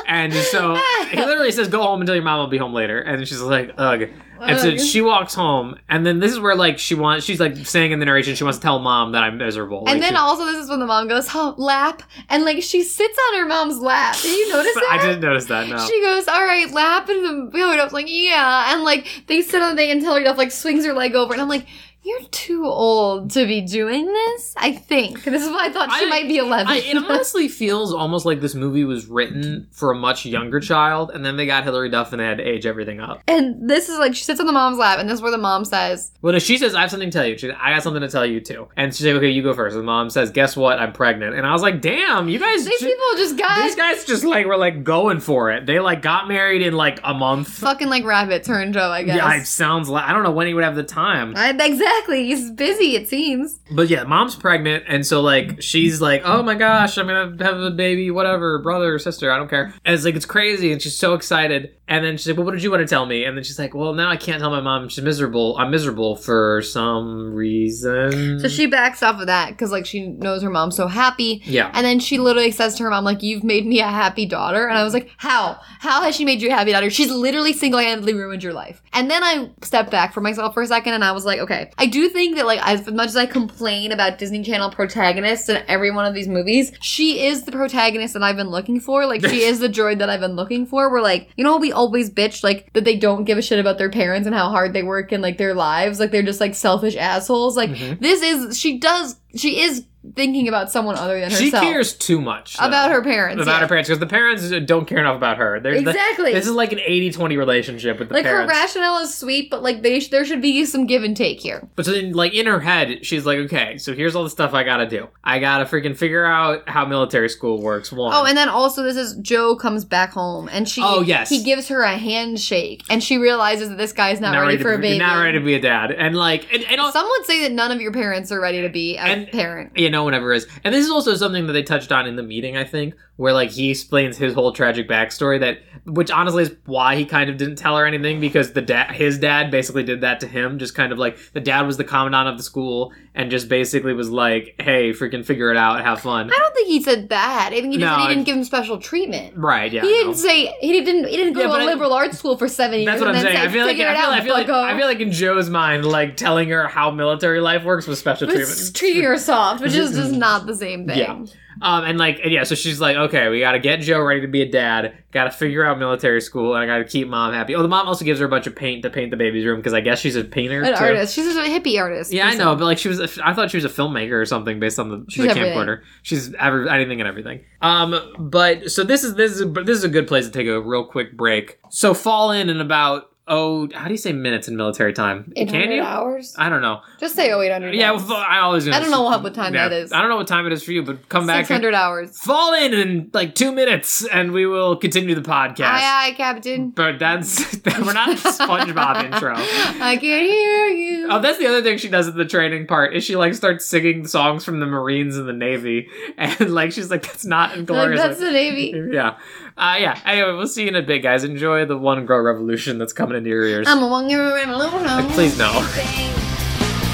[LAUGHS] and so [LAUGHS] he literally says, go home until your mom will be home later. And she's like, ugh. And so she walks home, and then this is where like she wants, she's like saying in the narration, she wants to tell mom that I'm miserable. And Like, then she- also this is when the mom goes, "Oh, lap," and like she sits on her mom's lap. Did you notice [LAUGHS] that? I didn't notice that. No. She goes, all right, lap, and the I was like, yeah, and like they sit on the thing, and Hilary Duff like swings her leg over, and I'm like, you're too old to be doing this. I think this is why I thought she I- might be 11. I, it honestly feels almost like this movie was written for a much younger child, and then they got Hilary Duff and they had to age everything up. and this is like she sits on the mom's lap, and this is where the mom says, Well, no, she says, I have something to tell you. She, I got something to tell you too. And she's like, okay, you go first. And the mom says, guess what? I'm pregnant. And I was like, damn, you guys. these ju- people just got these guys just like were like going for it. They like got married in like a month. fucking like rabbit turned Joe. I guess. Yeah, it sounds like I don't know when he would have the time. I, exactly. He's busy. It seems. But yeah, mom's pregnant, and so like she's like, "Oh my gosh, I'm gonna have a baby, whatever, brother or sister, I don't care." And it's like it's crazy, and she's so excited. And then she's like, "Well, what did you want to tell me?" And then she's like, "Well, now I can't tell my mom. She's miserable. I'm miserable for some reason." So she backs off of that because like she knows her mom's so happy. yeah. And then she literally says to her mom, like, you've made me a happy daughter. And I was like, how? How has she made you a happy daughter? She's literally single-handedly ruined your life. And then I stepped back for myself for a second and I was like, okay, I do think that like as much as I complain about Disney Channel protagonists in every one of these movies, she is the protagonist that I've been looking for. Like she [LAUGHS] is the droid that I've been looking for. We're like, you know, we always bitch like that they don't give a shit about their parents and how hard they work and like their lives. Like they're just like selfish assholes. Like Mhm. this is she does she is thinking about someone other than herself. She cares too much though, about her parents. about yeah. her parents because the parents don't care enough about her. There's the- Exactly. this is like an 80-20 relationship with the Like her rationale is sweet, but like they sh- there should be some give and take here. But so then, like in her head, she's like, "Okay, so here's all the stuff I gotta do. I gotta freaking figure out how military school works." One. Oh, and then also this is Joe comes back home and she Oh, yes. he gives her a handshake and she realizes that this guy's not, ready, for to a baby. Not ready to be a dad, and like, and, and also, Some would say that none of your parents are ready to be a And- parent. yeah, no one ever is. And this is also something that they touched on in the meeting, I think, where like he explains his whole tragic backstory that, which honestly is why he kind of didn't tell her anything because the dad, his dad, basically did that to him. Just kind of like the dad was the commandant of the school and just basically was like, "Hey, freaking figure it out, have fun." I don't think he said that. I think he just No, said he didn't give him special treatment. Right? Yeah. he didn't say he didn't he didn't go Yeah, to a I- liberal arts school for seven years. That's what I'm and then saying. say, I feel like I feel, out, I feel like. I feel like in Joe's mind, like telling her how military life works was special But treatment. treating her soft, which is just not the same thing. Yeah. Um, and like, and yeah, so she's like, okay, we got to get Joe ready to be a dad. Got to figure out military school, and I got to keep mom happy. Oh, the mom also gives her a bunch of paint to paint the baby's room because I guess she's a painter. An too. artist. She's a hippie artist. Yeah, I person. know, but like she was, a, I thought she was a filmmaker or something based on the, She's the everything. camcorder. She's every, anything and everything. Um, but so this is this is this is a good place to take a real quick break. So fall in in about oh, how do you say minutes in military time? Can 800 you? hours? I don't know. Just say 0800 Yeah, well, I always. I don't know what- what time yeah, that is. I don't know what time it is for you, but come back. 600 hours. Fall in in like two minutes, and we will continue the podcast. Aye, aye, Captain. But that's [LAUGHS] we're not [LAUGHS] SpongeBob intro. I can hear you. Oh, that's the other thing she does in the training part is she like starts singing songs from the Marines and the Navy, [LAUGHS] and like she's like that's not like, inglorious. that's the Navy. yeah, uh, yeah. Anyway, we'll see you in a bit, guys. Enjoy the one girl revolution that's coming into your ears. I'm a one girl revolution. Like, please no.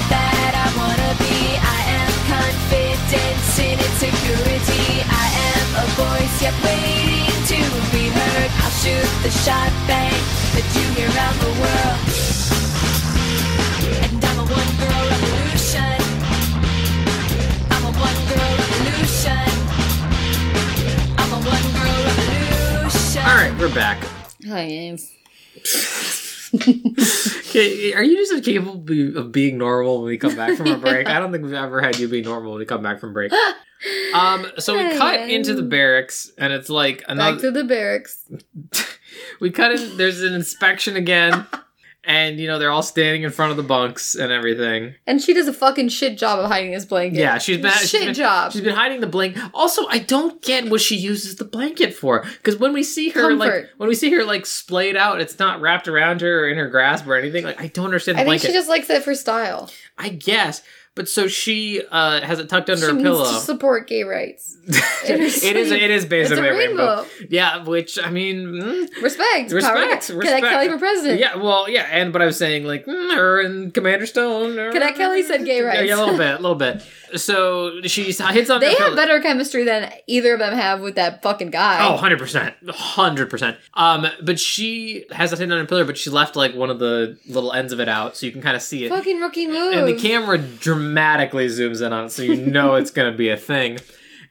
That I wanna be. I am confidence in insecurity. I am a voice yet waiting to be heard. I'll shoot the shot bang that you hear around the world. All right, we're back. Hi, am. [LAUGHS] Okay, Are you just capable of of being normal when we come back from a break? I don't think we've ever had you be normal when we come back from break. [GASPS] Um, so we cut into the barracks, and it's like another. Back to the barracks. [LAUGHS] we cut in. There's an inspection again, [LAUGHS] and you know they're all standing in front of the bunks and everything. And she does a fucking shit job of hiding his blanket. Yeah, she's been shit she's been, job. She's been hiding the blanket. Also, I don't get what she uses the blanket for. Because when we see her like when we see her like splayed out, it's not wrapped around her or in her grasp or anything. Like I don't understand the I think blanket. she just likes it for style. I guess. But so she uh, has it tucked under she her pillow. support gay rights. [LAUGHS] it is. It is basically a rainbow. rainbow. Yeah, which I mean, mm, Respect. respect, Power. respect. Kelly for president. Yeah, well, yeah, and but I was saying like mm, her and Commander Stone. Cadet Kelly said gay rights. Yeah, a little bit, a little bit. [LAUGHS] So she hits on They have better chemistry than either of them have with that fucking guy. Oh, 100%. 100%. Um, but she has that hidden on her pillar, but she left like one of the little ends of it out so you can kind of see it. fucking rookie move. And the camera dramatically zooms in on it so you know it's going to be a thing.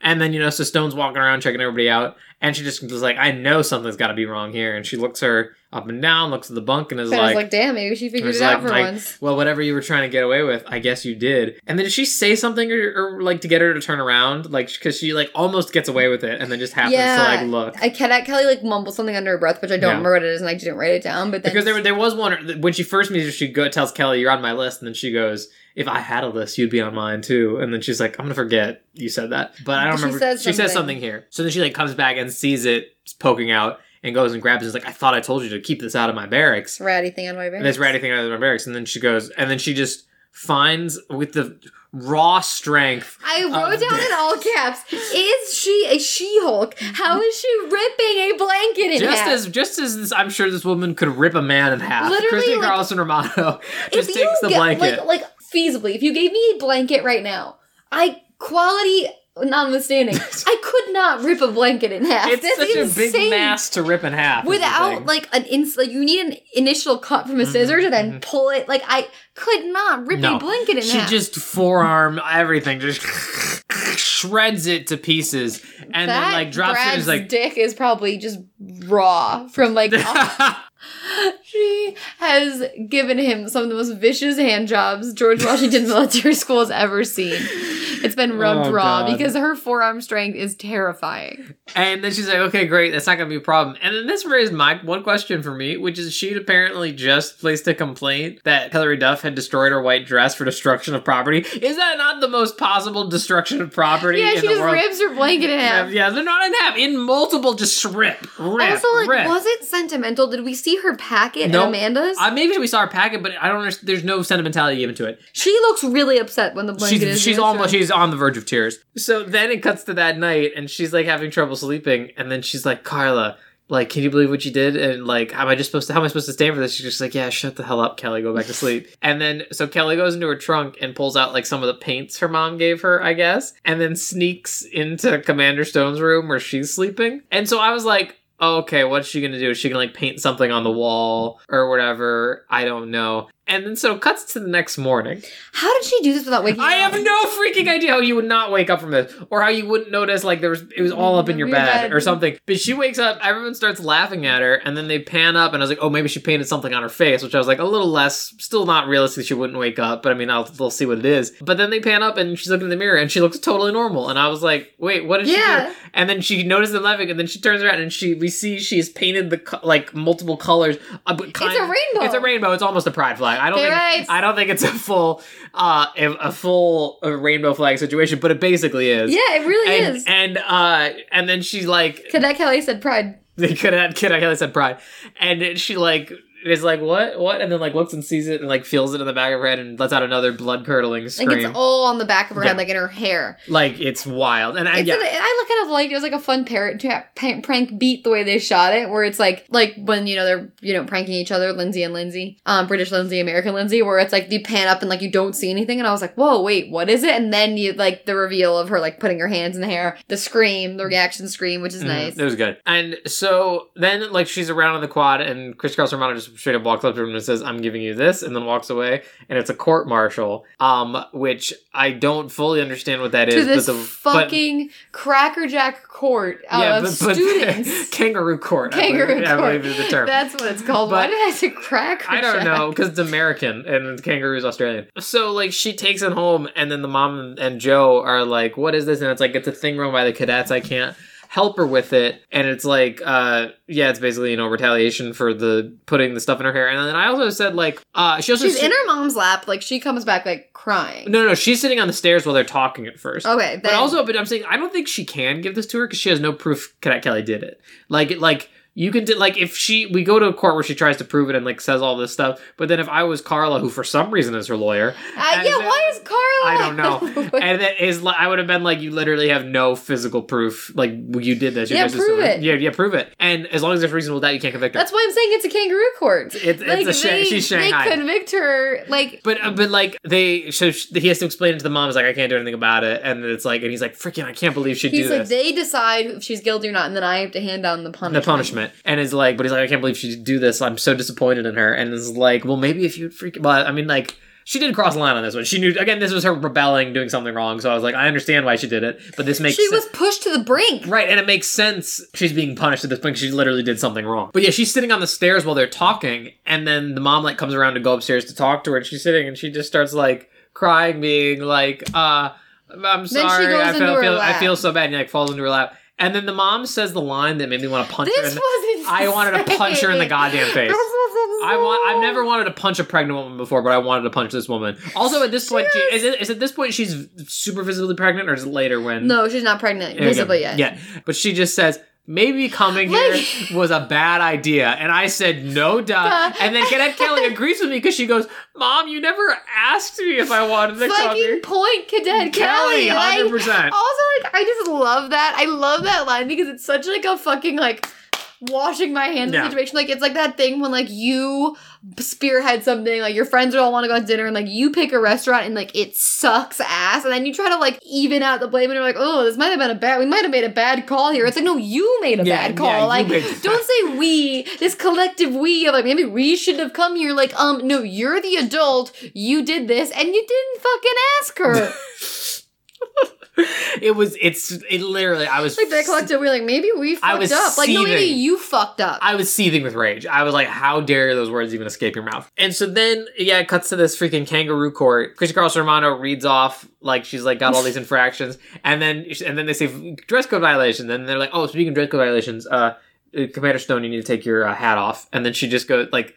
And then, you know, so Stone's walking around checking everybody out. And she just was like, I know something's got to be wrong here. And she looks her up and down, looks at the bunk, and is like, like, damn, maybe she figured it out like, for like, once. well, whatever you were trying to get away with, I guess you did. And then did she say something or, or like to get her to turn around? Like, because she like almost gets away with it and then just happens Yeah, to like look. I Cadet Kelly like mumbled something under her breath, which I don't Yeah. remember what it is, and I didn't write it down. But then Because there, there was one when she first meets her, she go, tells Kelly, "You're on my list," and then she goes, "If I had a list, you'd be on mine too." And then she's like, "I'm gonna forget you said that," but I don't She remember. says she says something here. So then she like comes back and sees it poking out and goes and grabs it. Is like, "I thought I told you to keep this out of my barracks." ratty thing on my back. And this ratty thing out of my barracks, and then she goes, and then she just finds with the raw strength. I wrote down in all [LAUGHS] caps: Is she a She-Hulk? How is she ripping a blanket in Just half? as just as this, I'm sure this woman could rip a man in half. Literally, Christy like, Carlson Romano [LAUGHS] just takes the get- blanket. Like, like feasibly, if you gave me a blanket right now, I quality notwithstanding, I could not rip a blanket in half. it's That's such insane. a big mass to rip in half. Without like an ins, like you need an initial cut from a scissors and then pull it. Like I could not rip Mm-hmm, No. a blanket in she half. She just forearm everything, just shreds it to pieces, and that then like drops it. Brad's is like dick is probably just raw from like. [LAUGHS] she has given him some of the most vicious hand jobs George Washington [LAUGHS] Military School has ever seen. It's been oh, rubbed Oh, raw God. because her forearm strength is terrifying. And then she's like, okay, great, that's not gonna be a problem. And then this raised my one question for me, which is she'd apparently just placed a complaint that Hilary Duff had destroyed her white dress for destruction of property. Is that not the most possible destruction of property Yeah, in she just world? rips her blanket in half. Yeah, they're not in half. In multiple, just rip, rip, also, like, rip. was it sentimental? Did we see her packet Nope. at Amanda's? Uh, maybe we saw her packet, but I don't. understand. There's no sentimentality given to it. she looks really upset when the blanket She's is. she's destroyed. almost she's on the verge of tears. So then it cuts to that night, and she's like having trouble sleeping, and then she's like, Carla. Like, can you believe what you did? And like, am I just supposed to? How am I supposed to stand for this? She's just like, yeah, shut the hell up, Kelly. Go back to sleep. [LAUGHS] and then, so Kelly goes into her trunk and pulls out like some of the paints her mom gave her, I guess, and then sneaks into Commander Stone's room where she's sleeping. And so I was like, oh, okay, what's she gonna do? Is she gonna like paint something on the wall or whatever? I don't know. And then so it cuts to the next morning. How did she do this without waking I up? I have no freaking idea how you would not wake up from this, or how you wouldn't notice like there was it was all up in your Your bed, bed. or something. But she wakes up, everyone starts laughing at her, and then they pan up, and I was like, oh, maybe she painted something on her face, which I was like a little less, still not realistic. She wouldn't wake up, but I mean, I'll they'll see what it is. But then they pan up, and she's looking in the mirror, and she looks totally normal, and I was like, wait, what did Yeah. she do? And then she notices them laughing, and then she turns around, and she we see she's painted the like multiple colors. Uh, but kind, a rainbow. It's a rainbow. It's almost a pride flag. I don't think. I don't think it's a full uh a, full uh, rainbow flag situation, but it basically is. Yeah, it really And is. and uh and then she like Cadet Kelly said pride. they could have kid said pride, and she like is like what what and then like looks and sees it and like feels it in the back of her head and lets out another blood curdling Like scream. it's all on the back of her Yeah. head, like in her hair. like it's wild and I, It's yeah. an, I look kind of like it was like a fun parrot tra- prank beat the way they shot it, where it's like like when you know they're you know pranking each other, Lindsay and Lindsay, um, British Lindsay, American Lindsay, where it's like you pan up and like you don't see anything, and I was like, whoa, wait, what is it? And then you like the reveal of her like putting her hands in the hair, the scream, the reaction scream, which is Mhm, nice. It was good. And so then, like, she's around on the quad, and Christy Carlson Romano just straight up walks up to him and says, "I'm giving you this," and then walks away. And it's a court martial, um, which I don't fully understand what that to is. this but the but- fucking crackerjack court of students. [LAUGHS] kangaroo court. I Kangaroo believe, I court. believe is the term. That's what it's called. Why But- did I say cracker? I don't know because it's American and kangaroo's Australian. So like she takes it home, and then the mom and Joe are like, "What is this?" And it's like it's a thing run by the cadets. I can't help her with it, and it's like, uh, yeah, it's basically you know retaliation for the putting the stuff in her hair. And then I also said like, uh, she also She's sit- in her mom's lap, like she comes back like crying. No, no, she's sitting on the stairs while they're talking at first. Okay, But also, but I'm saying I don't think she can give this to her because she has no proof Cadet Kelly did it. Like, it, like you can do, like if she we go to a court where she tries to prove it and like says all this stuff, but then if I was Carla, who for some reason is her lawyer, Uh, yeah, then- why is Carla? I don't know, [LAUGHS] and that is I would have been like, you literally have no physical proof, like you did this. You Yeah, just- prove it. Yeah, yeah, prove it. And as long as there's reasonable doubt, you can't convict her. That's why I'm saying it's a kangaroo court. It's- it's a Shan- she's Shanghai. They convict her like But uh, but like they so sh- he has to explain it to the mom. He's like, I can't do anything about it, and it's like, and he's like, freaking, I can't believe she'd he's do like this. they decide if she's guilty or not, and then I have to hand down the punishment. the punishment and is like but he's like i can't believe she did do this i'm so disappointed in her and is like well maybe if you'd freak well i mean like she did cross the line on this one she knew again this was her rebelling doing something wrong so i was like i understand why she did it but this makes She was pushed to the brink. Right, and it makes sense. She's being punished at this point. She literally did something wrong. But yeah, she's sitting on the stairs while they're talking, and then the mom like comes around to go upstairs to talk to her, and she's sitting, and she just starts like crying, being like, "Uh, I'm she sorry. goes I into feel, feel I feel so bad." And like falls into her lap, and then the mom says the line that made me want to punch her. This In the, was I wanted to punch her in the goddamn face. [LAUGHS] I want. I've never wanted to punch a pregnant woman before, but I wanted to punch this woman. Also, at this point, she, is it is at this point she's super visibly pregnant, or is it later when? No, she's not pregnant There you go. visibly yet. Yeah, but she just says maybe coming Like- here was a bad idea, and I said no, duh. Duh. And then Cadet [LAUGHS] Kelly agrees with me because she goes, "Mom, you never asked me if I wanted to come Fucking here." point, Cadet Kelly, Kelly. 100%. also, like, I just love that. I love that line because it's such like a fucking like washing my hands Yeah. situation. Like it's like that thing when like you spearhead something, like your friends all want to go to dinner, and like you pick a restaurant and like it sucks ass, and then you try to like even out the blame, and you're like, oh, this might have been a bad. We might have made a bad call here. It's like no, you made a Yeah, bad call. yeah, like don't [LAUGHS] say we. This collective we of like maybe we should have come here. Like um, no, you're the adult. You did this, and you didn't fucking ask her. [LAUGHS] [LAUGHS] it was. It's. It literally. I was. Like they collective, we're like, maybe we fucked I was up. Like, no, maybe you fucked up. I was seething with rage. I was like, how dare those words even escape your mouth? And so then, yeah, it cuts to this freaking kangaroo court. Christy Carlson Romano reads off like she's like got all these [LAUGHS] infractions, and then and then they say dress code violation. Then they're like, oh, speaking of dress code violations, uh, uh, Commander Stone, you need to take your uh, hat off. And then she just goes like.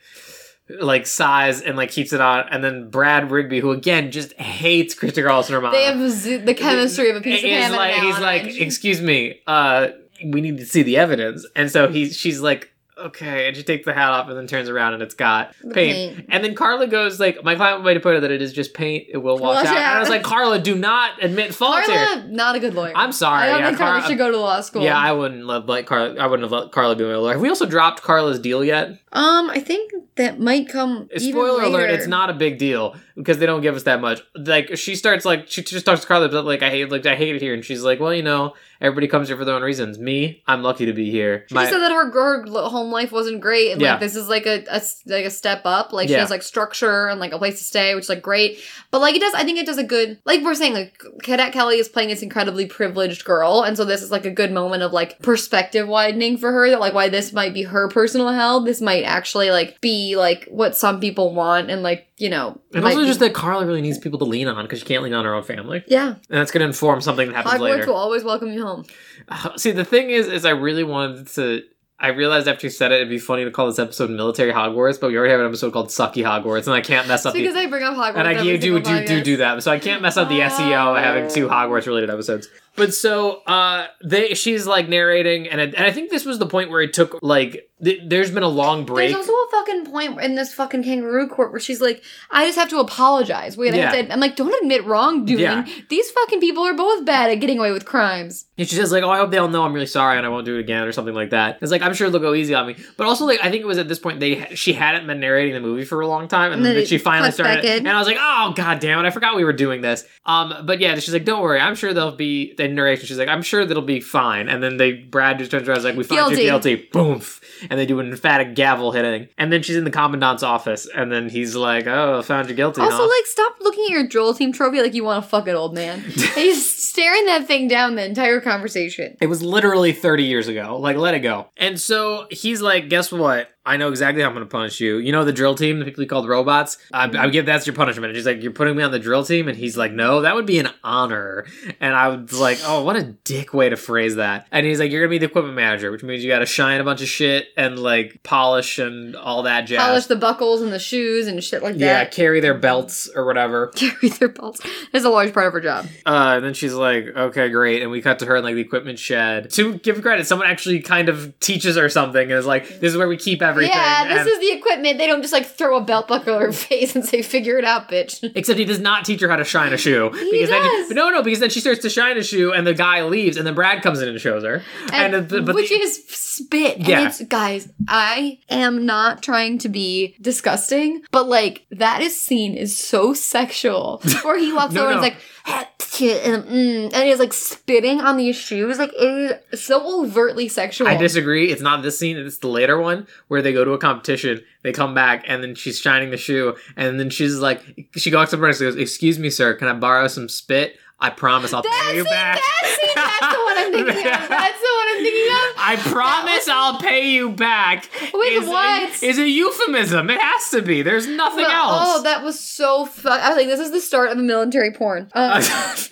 Like sighs and like keeps it on, and then Brad Rigby, who again just hates Christy Carlson Romano, they have z- the chemistry of a piece of ham like he's like excuse me uh we need to see the evidence and so he's she's like okay and she takes the hat off and then turns around and it's got paint. paint. and then carla goes like my client way to put it that it is just paint it will wash, Wash out. and i was like carla do not admit fault here Carla, not a good lawyer. I'm sorry, I don't yeah, think Carla Carla- should go to law school. yeah i wouldn't love like carla i wouldn't have let carla be my lawyer have we also dropped carla's deal yet um, I think that might come. even Spoiler alert, it's not a big deal because they don't give us that much. Like she starts like she just talks to Carla but like I hate like I hate it here and she's like, Well, you know, everybody comes here for their own reasons. Me, I'm lucky to be here. She My- said that her, her home life wasn't great, and Yeah. like this is like a, a like a step up. Like she has like structure and like a place to stay, which is like great. But like it does, I think it does a good. Like we're saying, like Cadet Kelly is playing this incredibly privileged girl, and so this is like a good moment of like perspective widening for her. That like why this might be her personal hell, this might actually like be like what some people want, and like you know, and also be- just that Carla really needs people to lean on because she can't lean on her own family. yeah, And that's gonna inform something that happens later. Hogwarts later. will always welcome you home. [SIGHS] See, the thing is, is I really wanted to. I realized after you said it, it'd be funny to call this episode "Military Hogwarts," but we already have an episode called "Sucky Hogwarts," and I can't mess up It's the. because I bring up Hogwarts. and I do do do podcast. do that, so I can't mess up the SEO having two Hogwarts related episodes. But so uh, they she's like narrating, and, it, and I think this was the point where it took like th- there's been a long break. There's also a fucking point in this fucking kangaroo court where she's like, I just have to apologize. Wait, I have to, I'm like, don't admit wrongdoing. Yeah. These fucking people are both bad at getting away with crimes. And she says like, "Oh, I hope they all know I'm really sorry and I won't do it again" or something like that. It's like I'm sure they'll go easy on me, but also like I think it was at this point they she hadn't been narrating the movie for a long time, and, And then then she finally started, and I was like, "Oh god damn it, I forgot we were doing this." Um, but yeah, she's like, "Don't worry, I'm sure they'll be." The narration, she's like, "I'm sure that'll be fine," and then they Brad just turns around, and is like, "We find you guilty," boom, and they do an emphatic gavel hitting, and then she's in the commandant's office, and then he's like, "Oh, found you guilty." Also, huh? like, stop looking at your drill team trophy like you want to fuck it, old man. [LAUGHS] He's staring that thing down the entire conversation. It was literally 30 years ago. Like, let it go. And so he's like, guess what? I know exactly how I'm going to punish you. You know the drill team, the people you called robots? I, I give that's your punishment. And she's like, you're putting me on the drill team? And he's like, no, that would be an honor. And I was like, oh, what a dick way to phrase that. And he's like, you're going to be the equipment manager, which means you got to shine a bunch of shit and like polish and all that jazz. Polish the buckles and the shoes and shit like yeah, that. Yeah, carry their belts or whatever. [LAUGHS] Carry their belts. That's a large part of her job. Uh, and then she's like, okay, great. And we cut to her in like the equipment shed. To give credit, someone actually kind of teaches her something and is like, this is where we keep everything. Yeah, this And- is the equipment. They don't just like throw a belt buckle at her [LAUGHS] face and say, figure it out, bitch. Except he does not teach her how to shine a shoe. He then does. no, no, because then she starts to shine a shoe and the guy leaves and then Brad comes in and shows her. And, And, uh, but which the- is spit. And Yeah. guys, I am not trying to be disgusting, but like that is scene is so sexual. [LAUGHS] Where he walks No, over and no. is like and, mm, he's like spitting on these shoes. Like it is so overtly sexual. I disagree. It's not this scene. It's the later one where they go to a competition. They come back and then she's shining the shoe. And then she's like, she walks up and goes, "Excuse me, sir, can I borrow some spit? I promise I'll That's pay you it, back." that's it, that's the one I'm thinking of. [LAUGHS] That's the one I'm thinking of. I promise I'll pay you back. With is, what? Is a euphemism. It has to be. There's nothing But- else. Oh, that was so fun. I was like, this is the start of a military porn. Um,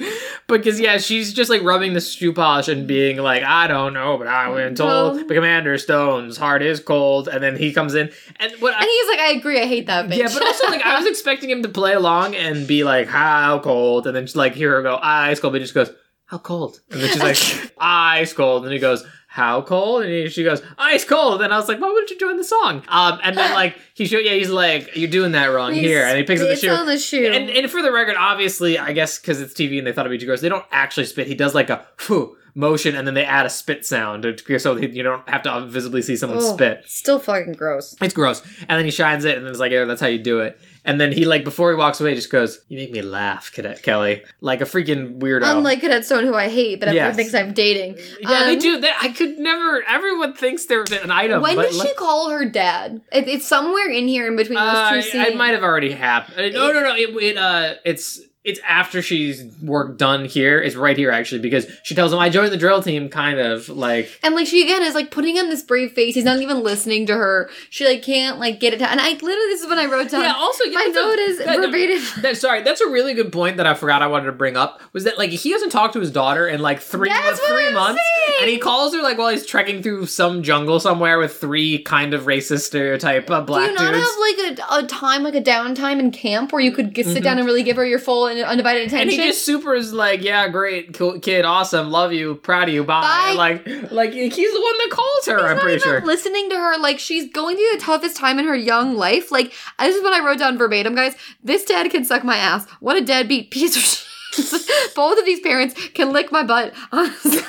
[LAUGHS] because yeah, she's just like rubbing the shoe polish and being like, I don't know, but I went told the Commander Stone's heart is cold, and then he comes in and what. and I, he's like, I agree, I hate that bitch. yeah, but also like I was [LAUGHS] expecting him to play along and be like, how cold, and then just like hear her go ice cold, but he just goes, how cold, and then she's like, [LAUGHS] ice cold, and he goes. How cold? And he, she goes, ice cold. And I was like, why wouldn't you join the song? Um, and then like he showed, yeah, he's like, you're doing that wrong He here, and he picks up the shoe. on the shoe. And, and for the record, obviously, I guess because it's TV and they thought it'd be too gross, they don't actually spit. He does like a phew motion and then they add a spit sound to, so you don't have to visibly see someone Oh, spit. Still fucking gross. It's gross. And then he shines it and then it's like, yeah, that's how you do it. And then he like before he walks away just goes, You make me laugh, Cadet Kelly. Like a freaking weirdo. Unlike Cadet Stone, who I hate, but everyone Yes. thinks I'm dating. yeah, they Um, do. They, I could never. Everyone thinks they're an item. When but does like- she call her dad? It, it's somewhere in here in between those Uh, two scenes. it might have already happened. Uh, no, no, no. It, it uh, it's it's after she's work done here. It's right here actually because she tells him I joined the drill team, kind of like. And like she again is like putting on this brave face. He's not even listening to her. She like can't like get it down. And I literally this is when I wrote down. Yeah. Also, my that's a- note is that- verbatim. [LAUGHS] That, sorry, that's a really good point that I forgot I wanted to bring up. Was that like he hasn't talked to his daughter in like three That's months, what 3 I'm months, saying! and he calls her like while he's trekking through some jungle somewhere with three kind of racist stereotype uh, Do you not dudes. have like a, a time, like a downtime in camp where you could get, sit down and really give her your full and undivided Mm-hmm. and attention? he just super is like, yeah, great, cool, kid, awesome, love you, proud of you, bye. Bye. Like, like he's the one that calls her. He's I'm pretty sure. listening to her like she's going through the toughest time in her young life. Like this is what I wrote down verbatim, guys. This dad can suck my ass. What a deadbeat piece of [LAUGHS] shit. [LAUGHS] Both of these parents can lick my butt. [LAUGHS] Honestly, [LAUGHS]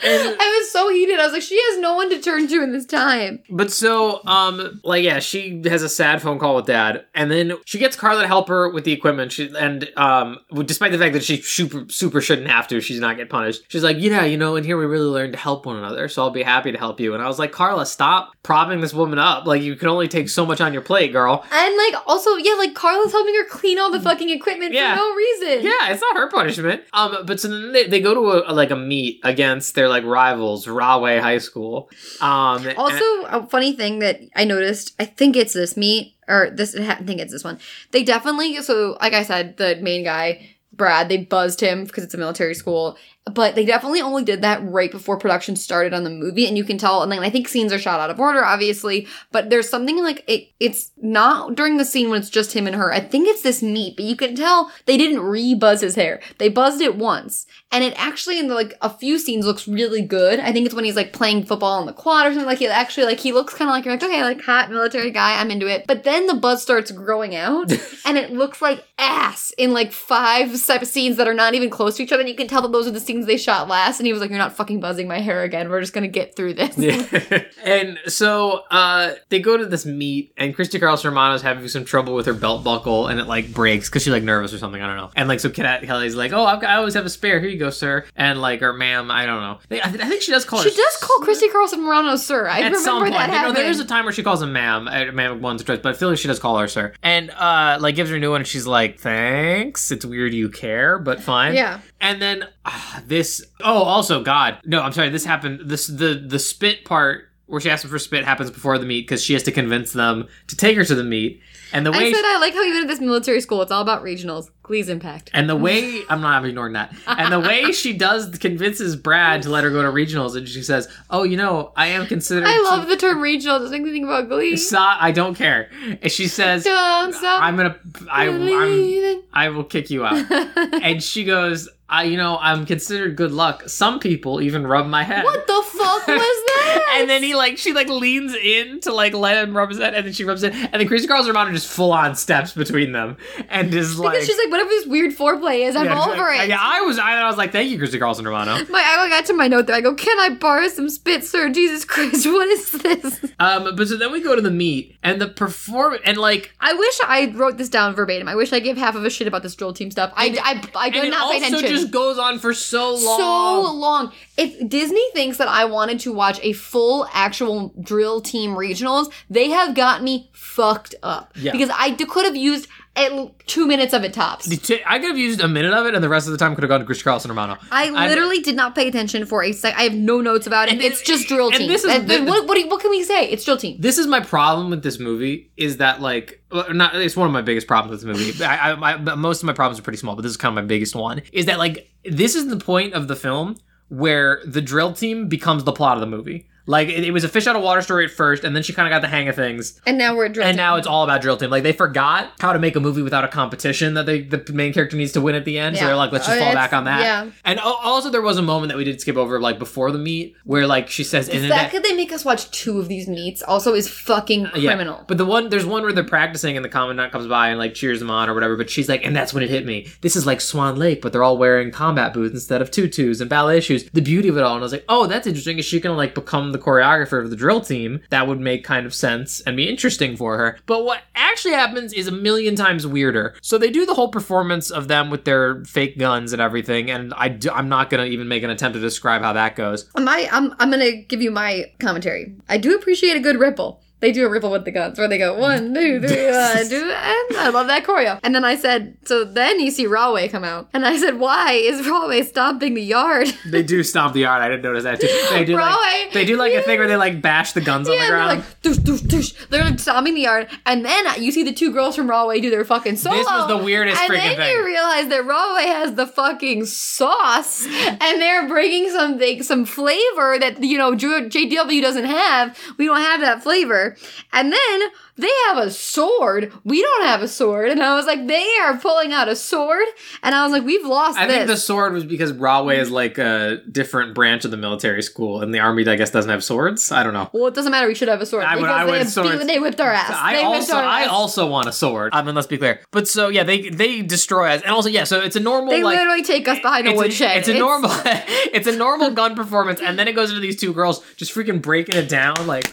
I was so heated. I was like, she has no one to turn to in this time. But so, um, like, yeah, she has a sad phone call with dad, and then she gets Carla to help her with the equipment. She and um, despite the fact that she super super shouldn't have to, she's not get punished. She's like, yeah, you know, in here we really learn to help one another, so I'll be happy to help you. And I was like, Carla, stop propping this woman up. Like, you can only take so much on your plate, girl. And like also, yeah, like Carla's helping her clean all the fucking equipment Yeah. for no reason. Yeah, it's not her punishment. Um, but so then they, they go to a, like a meet against their like rivals, Rahway High School. Um, Also, a funny thing that I noticed, I think it's this meet or this. I think it's this one. They definitely so, like I said, the main guy Brad, they buzzed him because it's a military school, but they definitely only did that right before production started on the movie, and you can tell. And then I think scenes are shot out of order, obviously, but there's something like it. It's not during the scene when it's just him and her. I think it's this meet, but you can tell they didn't re-buzz his hair. They buzzed it once, and it actually in the, like a few scenes looks really good. I think it's when he's like playing football on the quad or something. Like he actually like he looks kind of like you're like okay, like hot military guy, I'm into it. But then the buzz starts growing out, [LAUGHS] and it looks like ass in like five type of scenes that are not even close to each other. And you can tell that those are the scenes they shot last. And he was like, "You're not fucking buzzing my hair again. We're just gonna get through this." Yeah. [LAUGHS] [LAUGHS] and so uh they go to this meet and Christy Carlson Romano's having some trouble with her belt buckle and it like breaks because she's like nervous or something. I don't know. And like so Kat Kelly's like, Oh, I've got, I always have a spare. Here you go, sir. And like or ma'am, I don't know. They- I, th- I think she does call her She does call Christy Carlson Romano sir. I at remember that You know, there is a time where she calls him ma'am, uh, ma'am once or twice, but I feel like she does call her sir. And uh like gives her a new one and she's like, Thanks. It's weird you care, but fine. Yeah. And then ah, this oh also God. No, I'm sorry, this happened this the the spit part where she asks him for spit happens before the meet because she has to convince them to take her to the meet. And the way I said I like how even at this military school, it's all about regionals. Glee's impact. and the way I'm not ignoring that. And the way she does convinces Brad to let her go to regionals and she says, "Oh, you know, I am considered I to- love the term regional. Doesn't think about Glee. Stop, I don't care." And she says, Don't stop I'm gonna, I, I'm. I will kick you out. [LAUGHS] and she goes, I, you know, I'm considered good luck. Some people even rub my head. What the fuck [LAUGHS] was that? And then he like, she like leans in to like let him rub his head, and then she rubs it, and then Christy Carlson Romano just full on steps between them, and is like, because she's like, whatever this weird foreplay is, I'm yeah, over like- it. Yeah, I was, I, I was like, thank you, Christy Carlson Romano. My, I got to my note there. I go, can I borrow some spit, sir? Jesus Christ, [LAUGHS] what is this? Um, but so then we go to the meet, and the perform, and like, I wish I wrote this down verbatim. I wish I gave half of a shit about this drill team stuff. I, I, I and did not pay attention. Just goes on for so long. so long. If Disney thinks that I wanted to watch a full actual drill team regionals, they have got me fucked up. Yeah. Because I d- could have used at l- two minutes of it tops. I could have used a minute of it, and the rest of the time could have gone to Christy Carlson Romano. I literally did not pay attention for a sec. I have no notes about it. And it's it- just drill and team. this is And what, what, what can we say? It's drill team. this is my problem with this movie is that like not it's one of my biggest problems with this movie I, I, I most of my problems are pretty small but this is kind of my biggest one is that like this is the point of the film where the drill team becomes the plot of the movie like it, it was a fish out of water story at first and then she kind of got the hang of things And now we're drill and team. now it's all about drill team like they forgot how to make a movie without a competition that they the main character needs to win at the end so they're like let's just Uh, fall back on that yeah. and also there was a moment that we did skip over like before the meet where like she says and the fact that- they make us watch two of these meets also is fucking criminal. but the one there's one where they're practicing and the commandant comes by and like cheers them on or whatever. But she's like, and that's when it hit me. This is like Swan Lake, but they're all wearing combat boots instead of tutus and ballet shoes. The beauty of it all, and I was like, oh, that's interesting. Is she gonna like become the choreographer of the drill team? That would make kind of sense and be interesting for her. But what actually happens is a million times weirder. So they do the whole performance of them with their fake guns and everything, and I do, I'm not gonna even make an attempt to describe how that goes. my I'm I'm gonna give you my commentary. I do appreciate a good ripple. They do a ripple with the guns where they go one, two, three, one, two, [LAUGHS] and I love that choreo. And then I said, so then you see Rahway come out, and I said, why is Rahway stomping the yard? [LAUGHS] They do stomp the yard. I didn't notice that too. They do like they do like a thing where they like bash the guns on the and they're ground. like, doosh, doosh, doosh. They're like stomping the yard, and then you see the two girls from Rahway do their fucking solo. This was the weirdest and freaking then you realize that Rahway has the fucking sauce, and they're bringing something, some flavor that you know GW doesn't have. We don't have that flavor, and then they have a sword. We don't have a sword, and I was like, they are pulling out a sword, and I was like, we've lost I this. think the sword was because Rahway is like a different branch of the military school, and the army, I guess, doesn't have swords. I don't know. well, it doesn't matter. We should have a sword I would- because I they, would have swords. beat- they whipped our ass. I they also our I ass. also want a sword. I mean, let's be clear. But so yeah, they they destroy us, and also yeah, so it's a normal They like. literally take us behind a it's woodshed. A, it's a normal, [LAUGHS] it's a normal gun performance, and then it goes into these two girls just freaking breaking it down, like,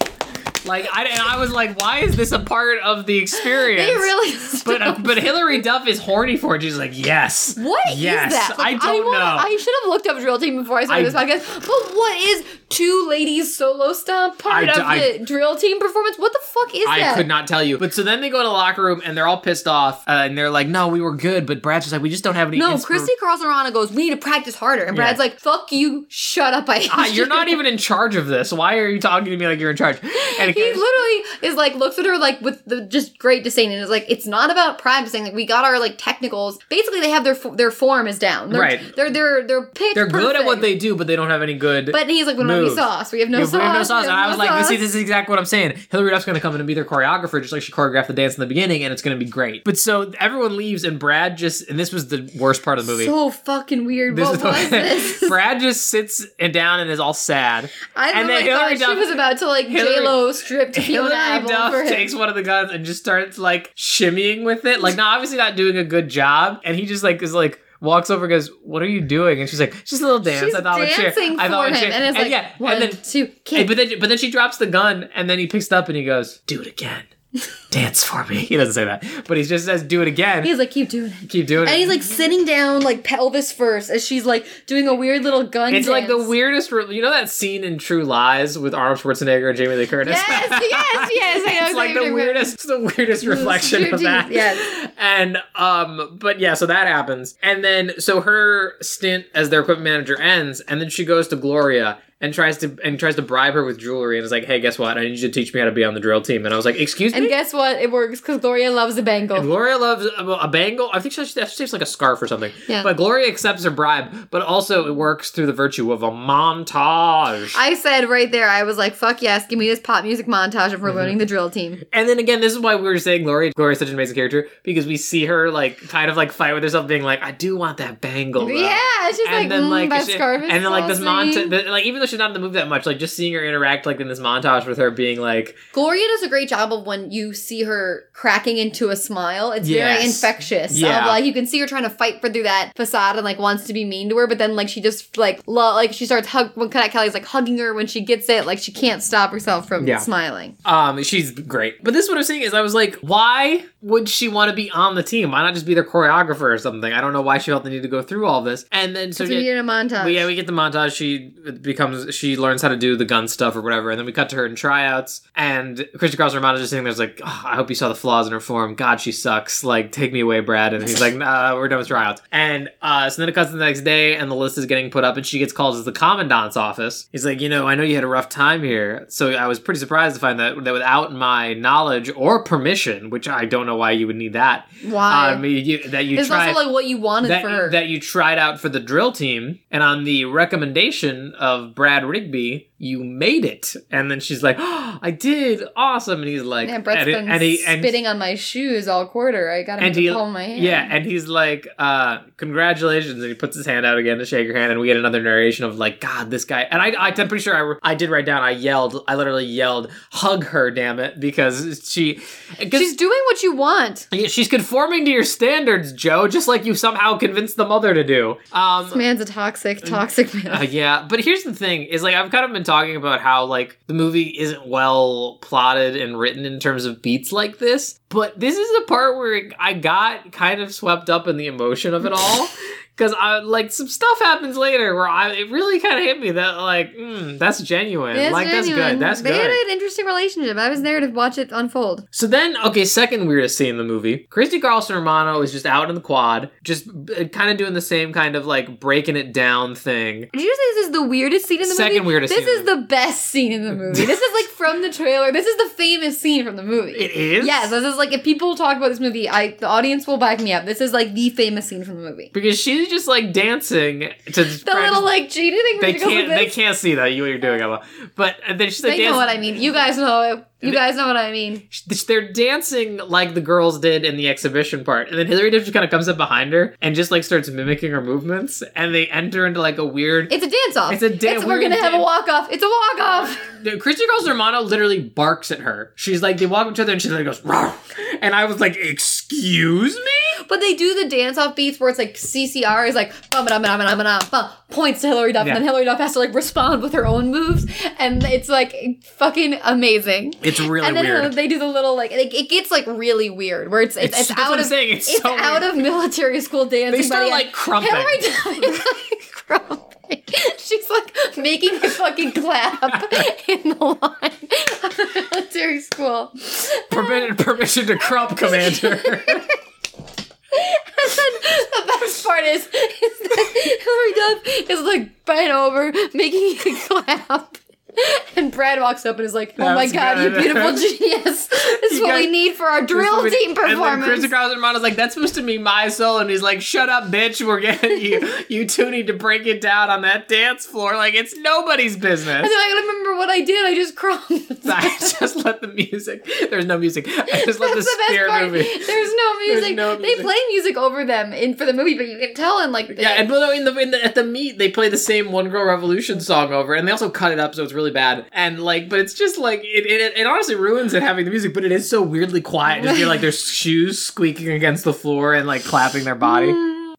like I and I was like, why is this a part of the experience? They really. [LAUGHS] But uh, but Hilary Duff is horny for it. She's like, yes, What is yes. that? I don't wanna- know. I should have looked up drill team before I started I- this podcast. But what is two ladies solo stomp part I of I- the drill team performance? What the fuck is that? I could not tell you. But so then they go in the locker room and they're all pissed off uh, and they're like, "No, we were good." But Brad's just like, "We just don't have any." No, inspir- Christy Carlson Romano goes, "We need to practice harder," and Brad's Yeah. like, "Fuck you, shut up, I hate Ah, you're you." not [LAUGHS] even in charge of this. Why are you talking to me like you're in charge? And He literally is like looks at her like with the just great disdain and is like, "It's not about practicing. Like we got our like technicals. Basically, they have their their form is down. They're, Right. They're they're they're pitch they're good at what they do, but they don't have any good. But he's like, "We don't have sauce. We have no Yeah, sauce. we have no sauce. we And have I was no like, see, this is exactly what I'm saying. Hilary Duff's going to come in and be their choreographer, just like she choreographed the dance in the beginning, and it's going to be great. But so everyone leaves, and Brad just, and this was the worst part of the movie. So fucking weird. This what the- was this? [LAUGHS] Brad just sits and down and is all sad. I and then Hilary thought she was about to like J Lo strip [LAUGHS] to Fiona Hilary Duff takes one of the guns and just starts like shimmying with it, like not obviously not doing a good job, and he just like is like walks over and goes, "What are you doing?" And she's like, "Just a little dance." She's I thought dancing I thought for we'd him, share." and it's like yeah, one, and then two, kick. but then, but then she drops the gun, and then he picks it up and he goes, "Do it again, dance for me." [LAUGHS] He doesn't say that, but he just says, "Do it again." He's like, keep doing it. Keep doing it. And he's like sitting down, like pelvis first, as she's like doing a weird little gun. it's like the weirdest. Re- you know that scene in True Lies with Arnold Schwarzenegger and Jamie Lee Curtis. Yes, yes, [LAUGHS] yes. I know it's like the weirdest, it's the weirdest reflection of that. yes. [LAUGHS] And um, but yeah, so that happens, and then so her stint as their equipment manager ends, and then she goes to Gloria and tries to and tries to bribe her with jewelry, and is like, "Hey, guess what? I need you to teach me how to be on the drill team." And I was like, "Excuse me." And guess what? It works because Gloria loves a bangle. Gloria loves a, a bangle. I think she she takes like a scarf or something. Yeah. But Gloria accepts her bribe, but also it works through the virtue of a montage. I said right there, I was like, fuck yes, give me this pop music montage of her Mm-hmm. learning the drill team. [LAUGHS] And then again, this is why we were saying Gloria. Gloria's such an amazing character because we see her like kind of like fight with herself, being like, "I do want that bangle." though." Yeah, she's like, mm, that she- scarf and then like this montage, like even though she's not in the movie that much, like just seeing her interact like in this montage with her being like, Gloria does a great job of when you see her cracking into a smile. It's very infectious. Yeah. Of, like you can see her trying to fight for through that facade and like wants to be mean to her, but then like she just like lo- like she starts hug when Cadet Kelly's like hugging her when she gets it. Like she can't stop herself from Yeah. smiling. um, she's great. But this is what I'm saying is, I was like, why would she want to be on the team? Why not just be their choreographer or something? I don't know why she felt the need to go through all this. And then so we need a montage. Yeah, we get the montage. She becomes, she learns how to do the gun stuff or whatever, and then we cut to her in tryouts. And Christy Carlson Romano's just sitting there's like, oh, I hope you saw the flaws in her form. God, she sucks. Like, take me away, Brad. And he's like, Nah, we're done with tryouts. And uh, so then it cuts to the next day, and the list is getting put up, and she gets called to the commandant's office. He's like, you know, I know you had a rough time here, so I was pretty surprised to find that that without my knowledge or permission, which I don't know why you would need that. Why? Um, you, that you it's tried also like what you wanted that, for her. that you tried out for the drill team, and on the recommendation of Brad Rigby, you made it. And then she's like, oh, [GASPS] "I did, awesome!" And he's like, yeah, Brett's and, been and he and, spitting on my shoes all quarter. I got him to of my hand. yeah, and he's like, uh, "Congratulations!" And he puts his hand out again to shake her hand, and we get another narration of like, "God, this guy." And I, I I'm pretty sure I, I did write down. I yelled, I literally yelled, "Hug her, damn it!" Because she, She's doing what you want. she's conforming to your standards, Joe, just like you somehow convinced the mother to do. Um, This man's a toxic, toxic man. uh, yeah, but here's the thing: is like I've kind of been talking about how like the movie isn't well plotted and written in terms of beats like this, but this is the part where I got kind of swept up in the emotion of it all. [LAUGHS] because I like some stuff happens later where I it really kind of hit me that like mm, that's genuine. Like that's good. That's good. they had an interesting relationship. I was there to watch it unfold. So then, okay, second weirdest scene in the movie. Christy Carlson Romano is just out in the quad, just kind of doing the same kind of like breaking it down thing. Did you say this is the weirdest scene in the movie? Second weirdest This is the the best scene in the [LAUGHS] movie. this is like from the trailer. This is the famous scene from the movie. It is? Yes, this is like if people talk about this movie, I the audience will back me up. This is like the famous scene from the movie. Because she's just like dancing to The little like cheating thing. they where she goes can't they can't see that you what you're doing Emma. But uh, then she's like they know what I mean. You guys know. You they, guys know what I mean. They're dancing like the girls did in the exhibition part, and then Hilary Duff just kind of comes up behind her and just like starts mimicking her movements, and they enter into like a weird. It's a dance off. It's a dance. We're gonna have a walk off. It's a walk off. Christy Carlson Romano literally barks at her. She's like, they walk up each other and she like goes, Rawr. and I was like, excuse me? But they do the dance off beats where it's like CCR is like bum bum bum bum bum bum points to Hilary Duff Yeah. and then Hilary Duff has to like respond with her own moves and it's like fucking amazing. It's really and then weird. they do the little like it, it gets like really weird where it's it's, It's- it's, out of saying, it's so out weird. of military school dancing. They start like crumping. Hilary Duff is like [LAUGHS] crumping. She's like making a fucking clap [LAUGHS] in the line of the military school. Permission, permission to crump, [LAUGHS] Commander. And then the best part is, is that Hilary Duff is like bent over, making a [LAUGHS] clap. [LAUGHS] And Brad walks up and is like, "Oh my god, you beautiful [LAUGHS] genius! [LAUGHS] This is You what we need for our drill And team performance." And then performance." Christy Carlson is like, that's supposed to be my soul, and he's like, shut up, bitch. We're getting you. You two need to break it down on that dance floor like it's nobody's business. and then I gotta remember what I did. I just crumbed. I just let the music. There's no music. I just let That's the the part. movie. There's no music. There's no music. They play music over them in for the movie, but you can tell in like the, Yeah, and well, no, in the, in the at the meet they play the same One Girl Revolution song over, and they also cut it up so it's really bad. And like, but it's just like it, it, it honestly ruins it having the music, but it is so weirdly quiet. Just hear like their [LAUGHS] shoes squeaking against the floor and like clapping their body.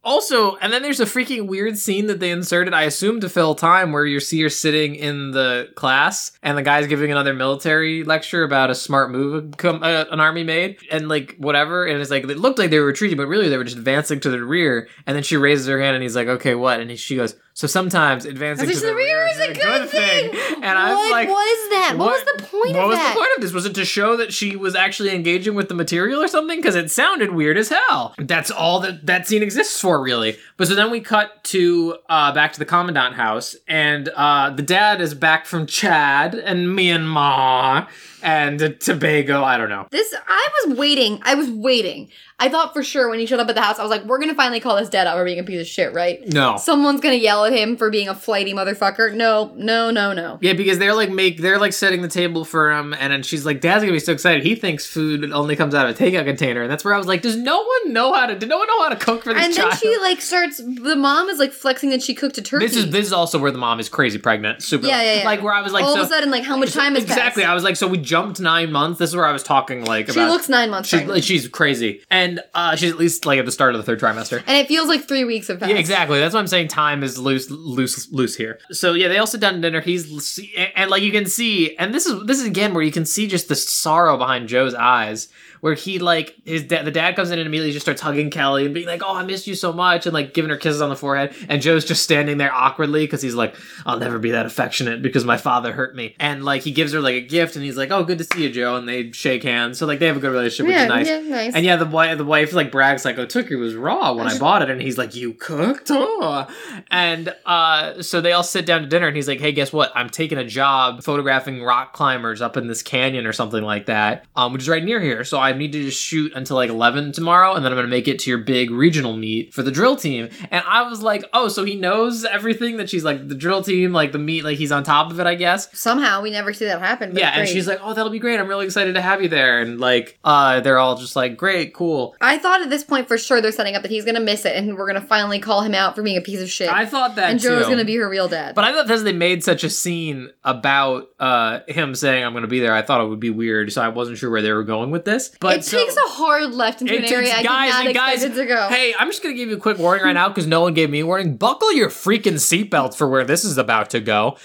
Also, and then there's a freaking weird scene that they inserted, I assume to fill time, where you see her sitting in the class and the guy's giving another military lecture about a smart move com- uh, an army made and like whatever. And it's like, it looked like they were retreating, but really they were just advancing to the rear. And then she raises her hand and he's like, okay, what? And he, she goes, so sometimes advancing to the, rear is a good thing. And I was what like, was that? What, was the point what was that? the point of this? Was it to show that she was actually engaging with the material or something? Because it sounded weird as hell. That's all that that scene exists for, really. But so then we cut to uh, back to the commandant house, and uh, the dad is back from Chad and Myanmar and Tobago. I don't know. This I was waiting. I was waiting. I thought for sure when he showed up at the house, I was like, "We're gonna finally call this dad out for being a piece of shit, right?" No. Someone's gonna yell at him for being a flighty motherfucker. No, no, no, no. Yeah, because they're like make they're like setting the table for him, and then she's like, "Dad's gonna be so excited. He thinks food only comes out of a takeout container." And that's where I was like, "Does no one know how to? Did no one know how to cook for this And child?" then she like starts. The mom is like flexing that she cooked a turkey. This is this is also where the mom is crazy pregnant, super. Yeah, yeah, yeah. Like where I was like, all so, of a sudden, like how much time has exactly. passed? I was like, so we jumped nine months. This is where I was talking like She about. looks nine months She's, pregnant. she's crazy, and uh, she's at least like at the start of the third trimester. and it feels like three weeks have passed. Yeah, exactly. That's why I'm saying time is loose, loose, loose here. So yeah, they all sit down to dinner. He's and, and like you can see, and this is this is again where you can see just the sorrow behind Joe's eyes, where he like his dad, the dad comes in and immediately just starts hugging Kelly and being like, "Oh, I missed you so much," and like giving her kisses on the forehead, and Joe's just standing there awkwardly because he's like, "I'll never be that affectionate because my father hurt me," and like he gives her like a gift, and he's like, "Oh, good to see you, Joe," and they shake hands. So like they have a good relationship, which is nice. yeah, nice. And yeah, the wife, the wife like brags like, "Oh, turkey was raw when I [LAUGHS] bought it," and he's like, "You cooked?" Oh. And uh, so they all sit down to dinner, and he's like, "Hey, guess what? I'm taking a job photographing rock climbers up in this canyon or something like that, um, which is right near here. So I need to just shoot until like 11 tomorrow, and then I'm gonna make it to your big regional meet for the drill team." And I was like, "Oh, so he knows everything that she's like the drill team, like the meet, like he's on top of it, I guess." Somehow we never see that happen. But Yeah, and great. she's like, "Oh, that'll be great. I'm really excited to have you there." And like, uh, they're all just like, "Great, cool." I thought at this point for sure they're setting up that he's gonna miss it, and we're gonna finally call him out for being a piece of shit. I thought that and Joe's too. gonna be her real dad. But I thought because they made such a scene about uh, him saying I'm going to be there, I thought it would be weird. So I wasn't sure where they were going with this. But it so- takes a hard left into an area takes- I guys did not guys, expect it to go. Hey, I'm just going to give you a quick warning right now because no one gave me a warning. Buckle your freaking seatbelts for where this is about to go.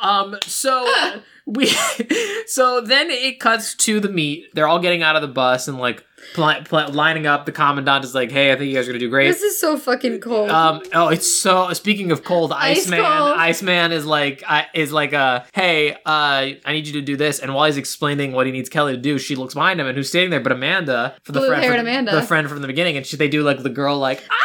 Um, so [LAUGHS] we, [LAUGHS] so then it cuts to the meet. They're all getting out of the bus and like pl- pl- lining up. The commandant is like, "Hey, I think you guys are gonna do great." This is so fucking cold. Um. Oh, it's so. Speaking of cold, Ice Iceman. cold. Iceman is like, I, is like, uh, hey, uh, I need you to do this. And while he's explaining what he needs Kelly to do, she looks behind him, and who's standing there? But Amanda, for the friend, Blue-haired from, Amanda. the friend from the beginning, and she, they do like the girl like ah.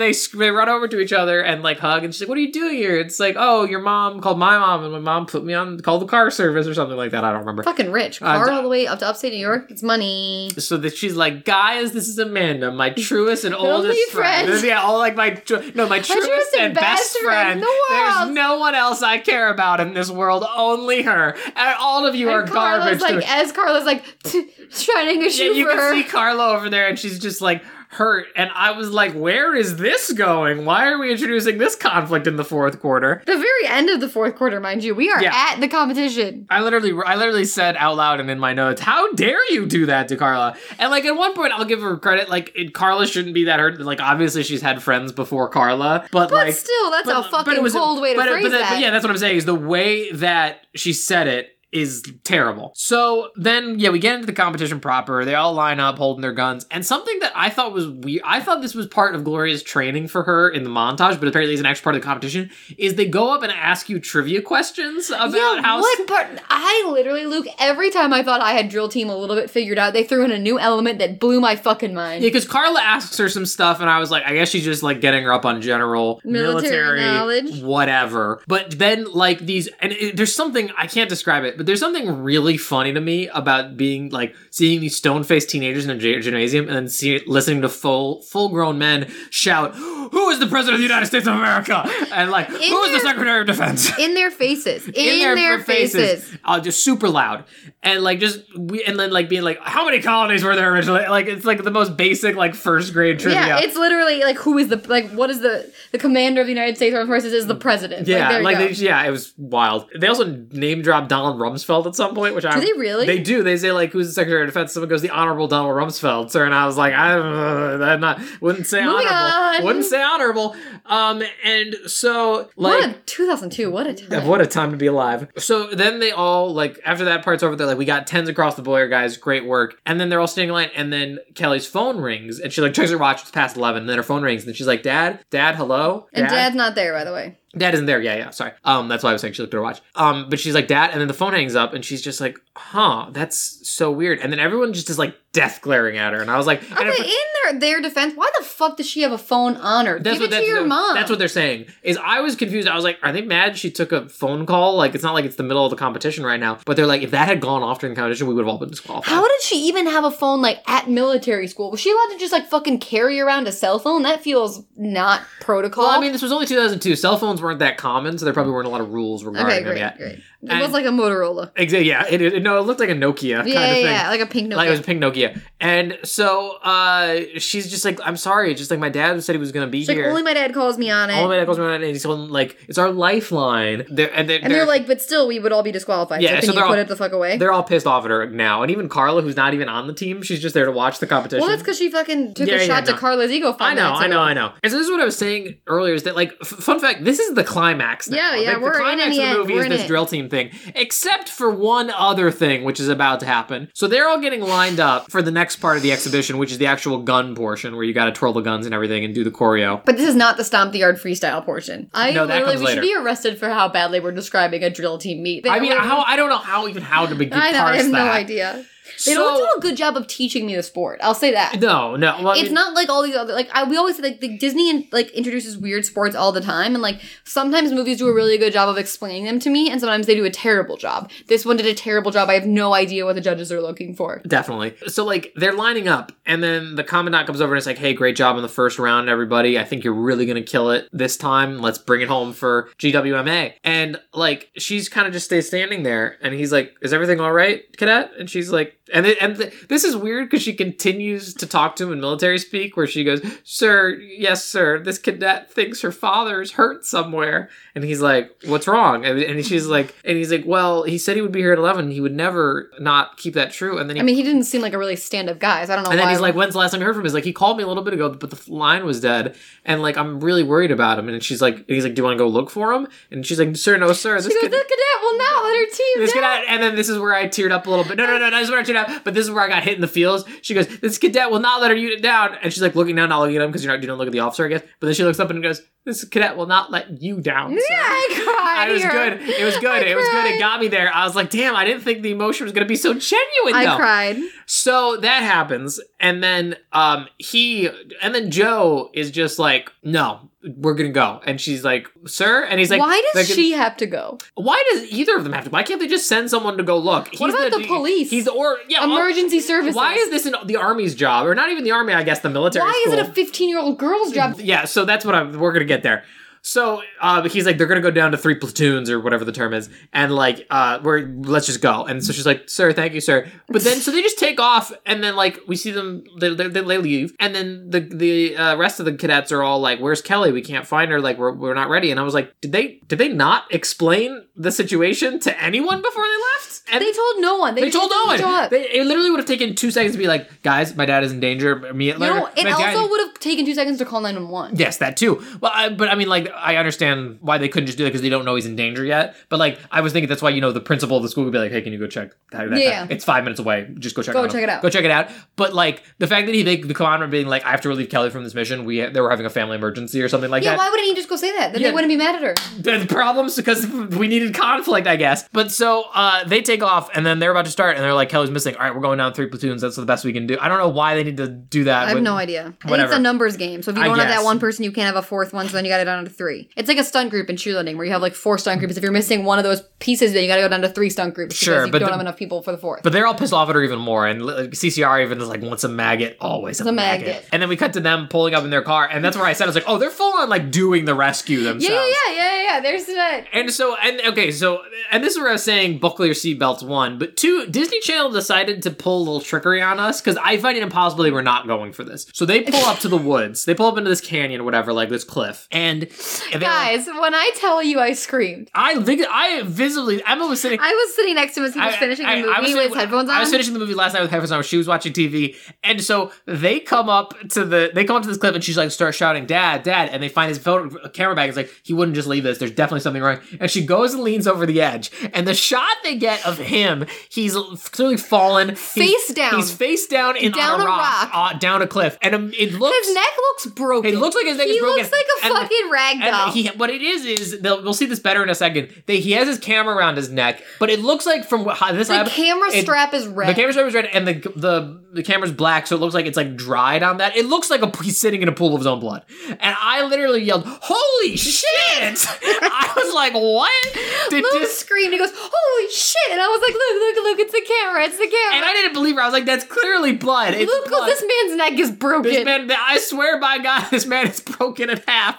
And they they run over to each other and like hug and she's like, "What are you doing here?" It's like, "Oh, your mom called my mom and my mom put me on called the car service or something like that." I don't remember. fucking rich. Uh, Car d- all the way up to upstate New York. It's money. So that she's like, guys, this is Amanda, my truest and [LAUGHS] oldest friend. friend. [LAUGHS] Yeah, all like my no, my truest, and best, friend. in the There's no one else I care about in this world, only her. And all of you are And Carla's garbage. like, as Carla's like [LAUGHS] shining a yeah, shoe you for can her. see Carla over there, and she's just like hurt. And I was like, where is this going? Why are we introducing this conflict in the fourth quarter? the very end of the fourth quarter, mind you, we are Yeah. at the competition. I literally, I literally said out loud and in my notes, "How dare you do that to Carla?" And like at one point, I'll give her credit. Like it, Carla shouldn't be that hurt. Like obviously she's had friends before Carla, but, But like still, that's a fucking it was- cold way to but phrase but that. But yeah, that's what I'm saying. Is the way that she said it is terrible. So then, yeah, we get into the competition proper. They all line up holding their guns. And something that I thought was weird, I thought this was part of Gloria's training for her in the montage, but apparently is an extra part of the competition, is they go up and ask you trivia questions about yeah, how what part? I literally, Luke, every time I thought I had drill team a little bit figured out, they threw in a new element that blew my fucking mind. Yeah, because Carla asks her some stuff, and I was like, I guess she's just like getting her up on general Military military, knowledge. whatever. But then, like these, and it, there's something I can't describe it, but there's something really funny to me about being like seeing these stone faced teenagers in a gymnasium and then see, listening to full full grown men shout, "Who is the president of the United States of America?" and like, "Who is the their- Secretary of Defense?" in their faces. [LAUGHS] In, their, faces. uh, just super loud, and like just we, and then like being like, how many colonies were there originally? Like it's like the most basic like first grade trivia. Yeah, it's literally like who is the like what is the the commander of the United States Armed Forces is the president. yeah, like, there like they, yeah, it was wild. They also name drop Donald Rumsfeld at some point, which I Do they really? They do. They say like, "Who's the Secretary of Defense?" Someone goes, "The Honorable Donald Rumsfeld," sir, and I was like, "I uh, I'm not wouldn't say Moving honorable, on. wouldn't say honorable." Um, and so like. what a 2002, what a time. What a time to be alive. So then they all, like, after that part's over, they're like, we got tens across the boiler, guys. Great work. And then they're all standing in line. And then Kelly's phone rings. And she, like, checks her watch. It's past 11. And then her phone rings. And she's like, Dad? Dad, hello? and dad's not there, by the way. Dad isn't there. Yeah, yeah. Sorry. Um, that's why I was saying she looked at her watch. Um, but she's like, Dad. And then the phone hangs up. And she's just like, huh, that's so weird. And then everyone just is, like, death glaring at her. And I was like, Okay, in their their defense, why the fuck does she have a phone on her? That's Give what it to your mom. That's what they're saying. Is I was confused. I was like, are they mad she took a phone call? Like it's not like it's the middle of the competition right now. But they're like, if that had gone off during the competition, we would have all been disqualified. How did she even have a phone like at military school? Was she allowed to just like fucking carry around a cell phone? That feels not protocol. well, I mean, this was only 2002. Cell phones weren't that common, so there probably weren't a lot of rules regarding okay, them great, yet. great. It And- was like a Motorola. Exactly. Yeah. It, it, no, it looked like a Nokia kind Yeah, of thing. yeah, like a pink Nokia. Like it was a pink Nokia. And so uh she's just like, I'm sorry. Just like my dad said he was gonna be She's like, only my dad calls me on it. All my dad calls me on it, and he's told like it's our lifeline. They're, and they're, and they're like, but still, we would all be disqualified. Yeah, so so you they're put all- it the fuck away? they're all pissed off at her now. And even Carla, who's not even on the team, she's just there to watch the competition. Well, that's because she fucking took Yeah, a yeah, shot no. to Carla's ego. I know, I know, I know. And so this is what I was saying earlier is that like f- fun fact, this is the climax. Now. Yeah, yeah, Like, we're the climax in the of the movie is this drill team thing, except for one other thing which is about to happen. So they're all getting lined up for the next part of the exhibition, which is the actual gun portion where you got to twirl the guns and everything and do the choreo. But this is not the stomp the yard freestyle portion. I No, that literally comes we should be arrested for how badly we're describing a drill team meet. They I mean, how I don't know how even how to begin. [LAUGHS] I know, I have no idea. They So- don't do a good job of teaching me the sport. I'll say that. No, no. Well, I it's mean- not like all these other like I, we always say like the Disney like introduces weird sports all the time and like sometimes movies do a really good job of explaining them to me and sometimes they do a terrible job. This one did a terrible job. I have no idea what the judges are looking for. Definitely. So like they're lining up, and then the commandant comes over and is like, "Hey, great job in the first round, everybody. I think you're really gonna kill it this time. Let's bring it home for GWMA." And like she's kind of just stays standing there, and he's like, "Is everything all right, cadet?" And she's like, And it, and th- this is weird because she continues to talk to him in military speak, where she goes, "Sir, yes, sir. This cadet thinks her father's hurt somewhere," and he's like, "What's wrong?" And, and she's like, and he's like, "Well, he said he would be here at eleven. He would never not keep that true." And then he I mean, he didn't seem like a really stand-up guy. So I don't know and then he's like, "When's the last time you heard from him?" He's like, "He called me a little bit ago, but the line was dead, and like I'm really worried about him." And she's like, and "He's like, do you want to go look for him?" And she's like, "Sir, no, sir. This goes, kid- the cadet will not let her team this down. cadet, and then this is where I teared up a little bit. No, no, no, no, this is where I teared up. But this is where I got hit in the feels. She goes, "This cadet will not let her unit down," and she's like looking down, not looking at him because you're not, you don't look at the officer, I guess. But then she looks up and goes, "This cadet will not let you down." Yeah. I cried. I was here. [LAUGHS] good. It was good. I It was good. It got me there. I was like, damn, I didn't think the emotion was going to be so genuine. I though. cried. So that happens, and then um he and then Joe is just like, no, we're gonna go, and she's like, sir, and he's like, why does she have to go? Why does either of them have to? Why can't they just send someone to go look? What about the police? He's the or yeah. well, Emergency services. Why is this in the army's job, or not even the army? I guess the military. Why is it a 15-year-old girl's job? Yeah, so that's what I'm. We're gonna get there. So uh, he's like, they're gonna go down to three platoons or whatever the term is, and like, uh, we're let's just go. And so she's like, sir, thank you, sir. But then so they just take off, and then like we see them, they, they, they leave, and then the the uh, rest of the cadets are all like, where's Kelly? We can't find her. Like we're we're not ready. And I was like, did they did they not explain the situation to anyone before they left? And They told no one. They, they told no one. They, it literally would have taken two seconds to be like, guys, my dad is in danger. Me, you know, it also would have taken two seconds to call 911. Yes, that too. Well, I, but I mean, like, I understand why they couldn't just do that because they don't know he's in danger yet. But like, I was thinking that's why you know the principal of the school would be like, "Hey, can you go check that? Yeah. guy? It's five minutes away. Just go check. Go him. check it out." Go check it out." But like the fact that he, they, the commander being like, "I have to relieve Kelly from this mission. We they were having a family emergency or something like Yeah, that." Yeah, why wouldn't he just go say that? Then Yeah. they wouldn't be mad at her. the problems because we needed conflict, I guess. But so uh, they take off and then they're about to start and they're like, Kelly's missing. All right, we're going down three platoons. That's the best we can do. I don't know why they need to do that. I have with- no idea. I think it's a numbers game. So if you don't have that one person, you can't have a fourth one. So then you got to go down to three. It's like a stunt group in cheerleading where you have like four stunt groups. If you're missing one of those pieces, then you got to go down to three stunt groups. Sure, because you but don't the- have enough people for the fourth. But they're all pissed off at her even more. And like, CCR even is like, once a maggot, always a, a maggot. maggot. And then we cut to them pulling up in their car. And that's where I said, I was like, oh, they're full on like doing the rescue themselves. yeah, yeah, yeah, yeah, yeah. There's that. And so, and okay, so, and this is where I was saying buckle your seatbelts, one. But two, Disney Channel decided to pull a little trickery on us because I find it impossible they were not going for this. So they pull up to the woods, they pull up into this canyon, or whatever, like this cliff. And Guys, when I tell you I screamed, I, I visibly, Emma was sitting. I was sitting next to him as he was I- finishing I- the movie I was with his headphones on. I was finishing the movie last night with headphones on. She was watching TV, and so they come up to the they come up to this cliff, and she's like start shouting, "Dad, Dad!" And they find his photo camera bag. It's like he wouldn't just leave this. There's definitely something wrong. And she goes and leans over the edge, and the shot they get of him, he's clearly fallen, He's- Face down. He's face down in Down on a rock, rock. Uh, down a cliff, and um, it looks his neck looks broken. it looks like his neck he is broken. He looks like a And- fucking rag. And he, what it is is we'll see this better in a second. They, he has his camera around his neck, but it looks like from this the camera it- strap is red. The camera strap is red, and the the the camera's black, so it looks like it's like dried on that. It looks like a [LAUGHS] he's sitting in a pool of his own blood, and I literally yelled, "Holy shit!" [LAUGHS] I was like, "What?" [LAUGHS] Did Luke this? screamed. He goes, "Holy shit!" And I was like, "Look, look, look! It's the camera! It's the camera!" And I didn't believe her. I was like, "That's clearly blood." It's Luke blood. goes, "This man's neck is broken." This man, I swear by God, this man is broken in half.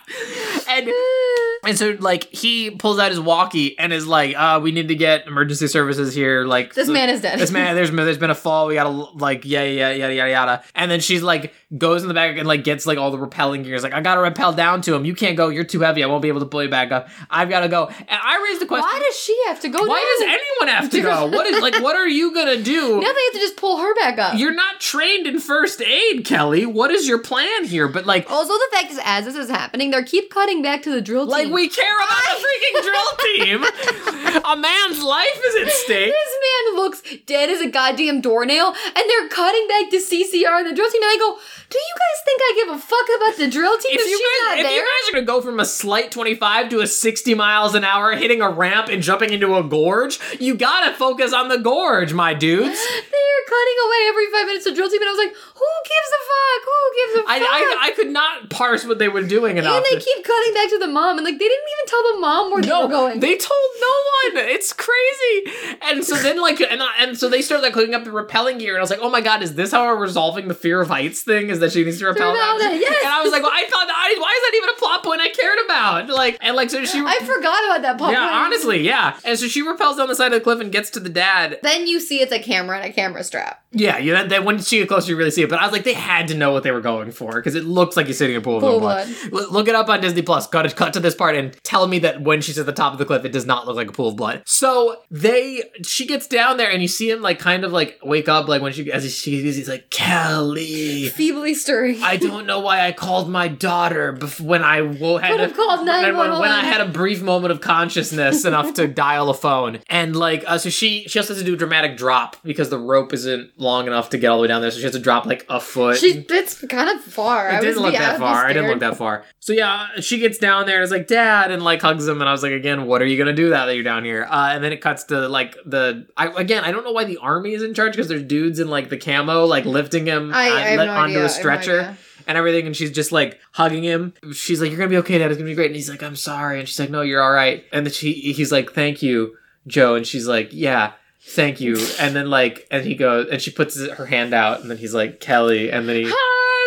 And [LAUGHS] and so like he pulls out his walkie and is like, uh, we need to get emergency services here. Like This man is dead. This man, [LAUGHS] there's there's been a fall. We gotta like yeah yeah yada yada yada. And then she's like goes in the back and like gets like all the rappelling gears. Like I gotta rappel down to him. You can't go. You're too heavy. I won't be able to pull you back up. I've gotta go. And I raised the question. Why does she have to go? why down? does anyone have to go? What is like? What are you gonna do? [LAUGHS] Now they have to just pull her back up. You're not trained in first aid, Kelly. What is your plan here? But like, also, the fact is, as this is happening, they keep cutting back to the drill team. like we care about the freaking drill [LAUGHS] team. A man's life is at [LAUGHS] stake. This man looks dead as a goddamn doornail, and they're cutting back to CCR and the drill team, and I go, "Do you guys think I give a fuck about the drill team if, If you she's guys, not if there?" you guys are gonna go from a slight 25 to a 60 miles an hour, hitting a ramp and jumping into a gorge, you gotta focus on the gorge, my dudes. They're cutting away every five minutes to drill team, and I was like, who gives a fuck? Who gives a fuck? I, I, I could not parse what they were doing enough. and they keep cutting back to the mom, and like they didn't even tell the mom where they no, were going. they told no one. It's crazy. And so then, like, and, and so they start like hooking up the rappelling gear, and I was like, oh my god, is this how we're resolving the fear of heights thing? Is that she needs to rappel Rappel that? that, yes. And I was like, well, I thought, I, why is that even a plot point I cared about? Like, and like, so she. I forgot about that part. yeah, honestly, yeah. And so she rappels down the side of the cliff and gets to the dad. Then you see it's a camera and a camera strap. Yeah, yeah. Then when she get closer, you really see it. But I was like, they had to know what they were going for because it looks like he's sitting in a pool of blood. Look it up on Disney Plus. Got to cut to this part and tell me that when she's at the top of the cliff, it does not look like a pool of blood. So they, she gets down there and you see him like kind of like wake up like when she as she he's like Kelly. Feebly stirring. I don't know why I called my daughter bef- when I wo- had have called when, when- I had a brief moment of consciousness [LAUGHS] enough to dial a phone. And like, uh, so she she also has to do a dramatic drop because the rope isn't long enough to get all the way down there. So she has to drop like a foot. She it's kind of far. I it was didn't look that far. I didn't look that far. So yeah, she gets down there and is like, "Dad," and like hugs him. And I was like, "Again, what are you gonna do now that you're down here?" Uh, and then it cuts to like the. I again, I don't know why the army is in charge because there's dudes in like the camo like lifting him I- I no onto idea. A have no stretcher and everything. And she's just like hugging him. She's like, "You're gonna be okay, Dad. It's gonna be great." And he's like, "I'm sorry." And she's like, "No, you're all right." And then she he's like, "Thank you, Joe." And she's like, "Yeah." Thank you, and then like, and he goes, and she puts her hand out, and then he's like, Kelly, and then he!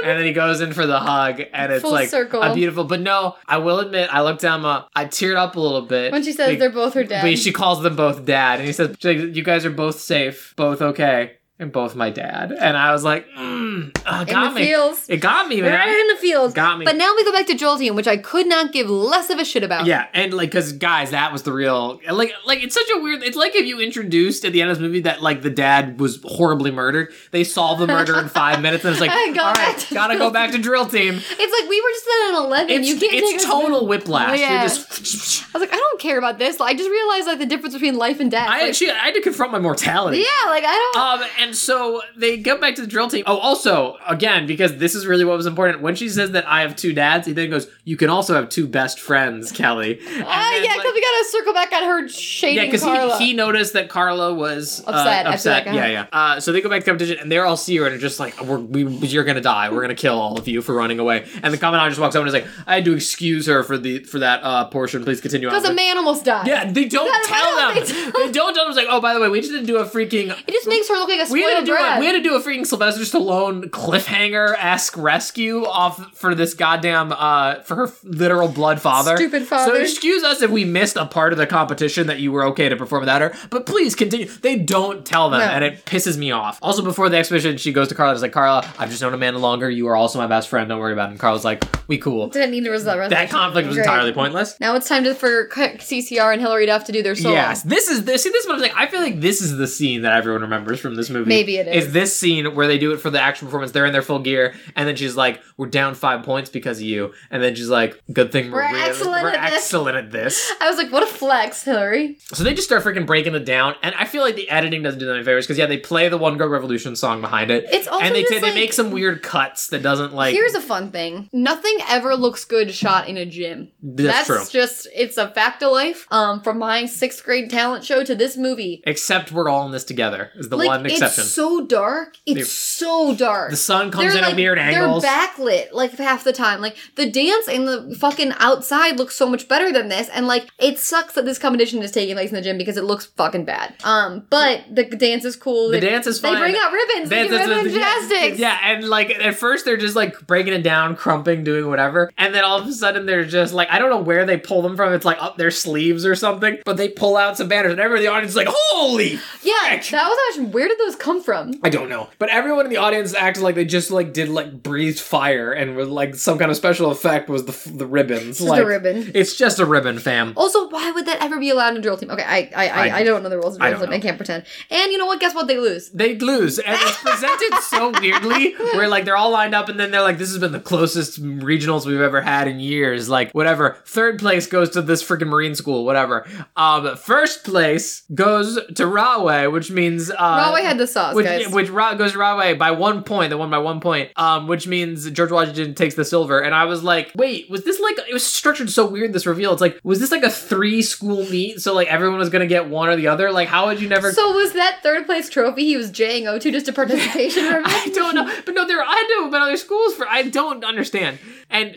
And then he goes in for the hug, and it's Full like circle. a beautiful. But no, I will admit, I looked down, uh, I teared up a little bit when she says Be- they're both her dad. But she calls them both dad, and he says, "You guys are both safe, both okay, and both my dad." And I was like, mm, uh, "Got me, fields. it got me, Right man." in the fields. Got me. But now we go back to drill team, which I could not give less of a shit about. Yeah, and like, cause guys, that was the real like, like it's such a weird. It's like if you introduced at the end of this movie that like the dad was horribly murdered. They solve the murder in five minutes, and it's like, [LAUGHS] all right, to gotta go back to drill team. It's like we were just at an 11. It's you can't it's total whiplash. Yeah. Just. I was like, I don't care about this. I just realized like the difference between life and death. I Like, actually I had to confront my mortality. yeah, like I don't. Um, and so they go back to the drill team. Oh, also, again, because this is really what was important. When she says that I have two dads, he then goes, "You can also have two best friends, Kelly." [LAUGHS] Ah, then, yeah, like- because we gotta circle back on her shading yeah, because he, he noticed that Carla was uh, Upset after upset. that guy. Yeah, yeah. Uh, so they go back to the competition, and they're all see her and are just like, We're, we, "You're gonna die. We're gonna kill all of you for running away." And the commandant just walks over and is like, "I had to excuse her for the for that uh, portion. Please continue. Because a man almost died. Yeah, they don't [LAUGHS] tell them. they They, don't tell them. It's like, oh, by the way, we just didn't do a freaking. It just makes her look like a We had to do a, we had to do a freaking Sylvester Stallone cliffhanger esque rescue off for this goddamn uh for her literal blood father. Stupid father. So excuse us if we missed a part of the competition that you were okay to perform without her, but please continue. They don't tell them, No. and it pisses me off. Also, before the exhibition, she goes to Carla. and is like, Carla, I've just known Amanda longer. You are also my best friend. Don't worry about it. And Carla's like, we cool. Didn't need to resolve That conflict was Great. entirely pointless. Now it's time to, for CCR and Hilary Duff to do their solo. Yes, this is this. See, this is what I'm saying. I feel like this is the scene that everyone remembers from this movie. Maybe it is. Is this scene where they do it for the action performance? They're in their full gear, and then she's like, "We're down five points because of you," and then she's like, "Good thing we're, We're excellent we're at this." excellent at this." [LAUGHS] I was like, what a flex, Hilary. So they just start freaking breaking it down, and I feel like the editing doesn't do them any favors because yeah, they play the One Girl Revolution song behind it, It's also and they t- they make some weird cuts that doesn't like. Here's a fun thing. Nothing ever looks good shot in a gym. That's true. just it's a fact of life. Um, from my sixth grade talent show to this movie. Except we're all in this together is the like one exception. It's so dark. It's They- so dark. the sun comes They're, in like, at weird angles. They're backlit like half the time. Like the dance and the fucking outside looks so much better than this. And like it sucks that this competition is taking place in the gym because it looks fucking bad. Um, but the dance is cool. The They- dance is fun. They bring out ribbons. They That's- do ribbon yeah, gymnastics. Yeah, and like at first they're just like breaking it down, crumping, doing whatever, and then all of a sudden they're just like I don't know where they pull them from. It's like up their sleeves or something, but they pull out some banners, and everyone in the audience is like, "Holy!" Yeah, frick." that was actually where did those come from? I don't know, but everyone in the audience acted like they just like did like breathed fire and was like some kind of special effect was the f- the ribbons. Just like, a ribbon. It's just a ribbon, fam. Also, why would that ever be allowed in a drill team? Okay, I I, I, I- I don't know the rules of drill team. I can't pretend. And you know what? Guess what? They lose. They lose, and it's presented so [LAUGHS] weirdly, where like they're all lined up, and then they're like, "This has been the closest regionals we've ever had in years." Like, whatever. Third place goes to this freaking Marine school, whatever. Um, first place goes to Rahway, which means uh, Rahway had the sauce, which guys. which goes the wrong way by one point. They won by one point, um, which means George Washington takes the silver. And I was like, wait, was this like it was structured so weird? This reveal. It's like, was this like a three school meet? So like everyone was gonna get one or the other. Like, how would you never? so was that third place trophy he was jaying O to just a participation [LAUGHS] I don't know, but no, there I had to have been other schools for. I don't understand. And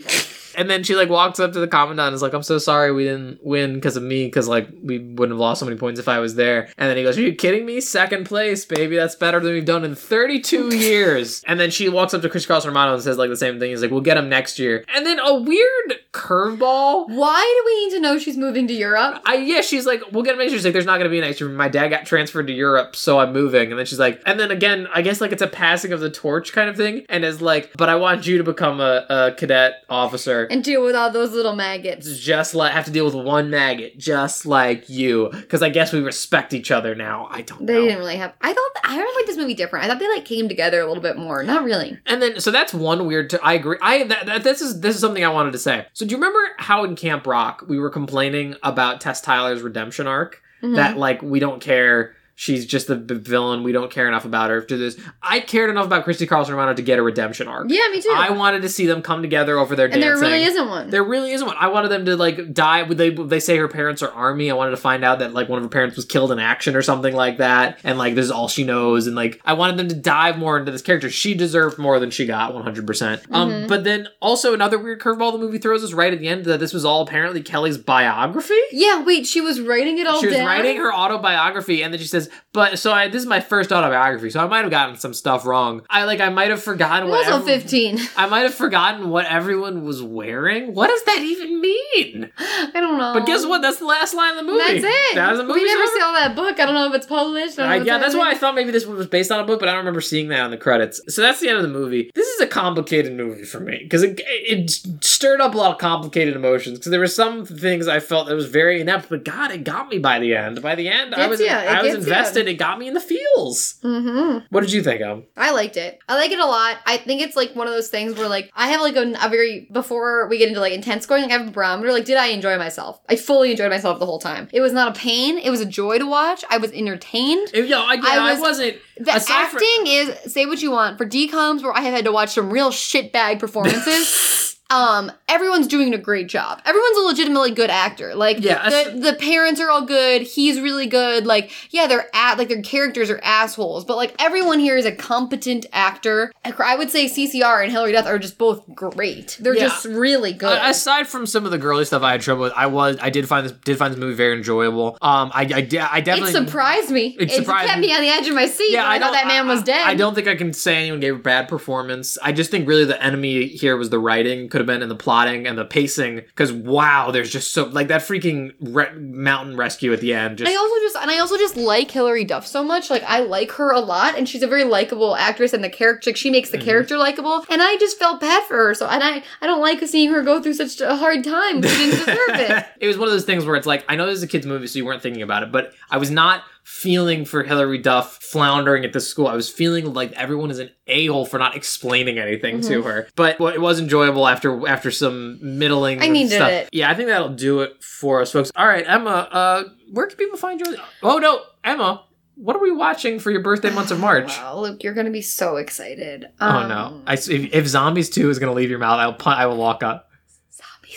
and then she like walks up to the commandant and is like, "I'm so sorry we didn't win because of me, because like we wouldn't have lost so many points if I was there." And then he goes, "Are you kidding me? Second place, baby. That's better than we've done in 32 [LAUGHS] years." And then she walks up to Christy Carlson Romano and says like the same thing. He's like, "We'll get him next year." And then a weird curveball. Why do we need to know she's moving to Europe? I yeah, she's like, we'll get him next year. She's like, there's not gonna be an next year. My dad got transferred to Europe, so I'm moving. And then she's like, and then again, I guess like it's a passing of the torch kind of thing. And is like, but I want you to become a, a cadet officer. And deal with all those little maggots. just like have to deal with one maggot, just like you. Because I guess we respect each other now. I don't They know. didn't really have. I thought I don't like this movie different. I thought they like came together a little bit more. Not really. And then, so that's one weird. T- I agree. I that, that, this is this is something I wanted to say. So do you remember how in Camp Rock we were complaining about Tess Tyler's redemption arc? Mhm. That like we don't care. She's just the b- villain. We don't care enough about her. To this, I cared enough about Christy Carlson Romano to get a redemption arc. Yeah, me too. I wanted to see them come together over their dance. and there really isn't one. There really isn't one. I wanted them to like die. They they say her parents are army. I wanted to find out that like one of her parents was killed in action or something like that, and like this is all she knows. And like I wanted them to dive more into this character. She deserved more than she got, one hundred percent. Um, Mm-hmm. but then also another weird curveball the movie throws us right at the end that this was all apparently Kelly's biography. yeah, wait, she was writing it all She was down. writing her autobiography, and then she says, "But so I this is my first autobiography, so I might have gotten some stuff wrong. I like I might have forgotten what also every- 15. I might have forgotten what everyone was wearing. What does that even mean? I don't know. But guess what? That's the last line of the movie. That's it. That was the movie. We never saw that book. I don't know if it's published. I don't I, what's yeah, that's why I thought maybe this one was based on a book, but I don't remember seeing that on the credits. So that's the end of the movie. This is a complicated movie for me because it, it stirred up a lot of complicated emotions. Because there were some things I felt that was very inept, but God, it got me by the end. By the end, I was yeah, I was ya. Invested. It got me in the feels. Mhm. What did you think of? I liked it. I like it a lot. I think it's like one of those things where like I have like a, a very before we get into like intense scoring, like I have a barometer. Like, did I enjoy myself? I fully enjoyed myself the whole time. It was not a pain. It was a joy to watch. I was entertained. Yo, I, yeah, I, I was- wasn't. The acting is say what you want for DComs where I have had to watch some real shitbag performances. [LAUGHS] um, everyone's doing a great job. Everyone's a legitimately good actor. Like Yeah, the, the parents are all good. He's really good. Like yeah, they're at like their characters are assholes, but like everyone here is a competent actor. I would say CCR and Hilary Duff are just both great. They're Yeah. just really good. Uh, aside from some of the girly stuff I had trouble with, I was I did find this did find this movie very enjoyable. Um, I I, I it definitely surprised me. It It, surprised kept me. me on the edge of my seat. Yeah, I, I thought that man was dead. I don't think I can say anyone gave a bad performance. I just think really the enemy here was the writing, could have been in the plotting and the pacing. Because wow, there's just so like that freaking re- mountain rescue at the end. Just I also just and I also just like Hilary Duff so much. Like I like her a lot, and she's a very likable actress, and the character like, she makes Mm-hmm. the character likable. And I just felt bad for her. So and I I don't like seeing her go through such a hard time. She didn't deserve it. [LAUGHS] it was one of those things where it's like I know this is a kids movie, so you weren't thinking about it, but I was not feeling for Hilary Duff floundering at the school. I was feeling like everyone is an a hole for not explaining anything to Mm-hmm. her. But well, it was enjoyable after after some middling. I needed stuff. it. Yeah, I think that'll do it for us, folks. All right, Emma. Uh, where can people find your? Oh no, Emma. What are we watching for your birthday months of March? [SIGHS] Wow, Luke, you're gonna be so excited. Oh Um, no! I, if, if Zombies Two is gonna leave your mouth, I'll I will walk up.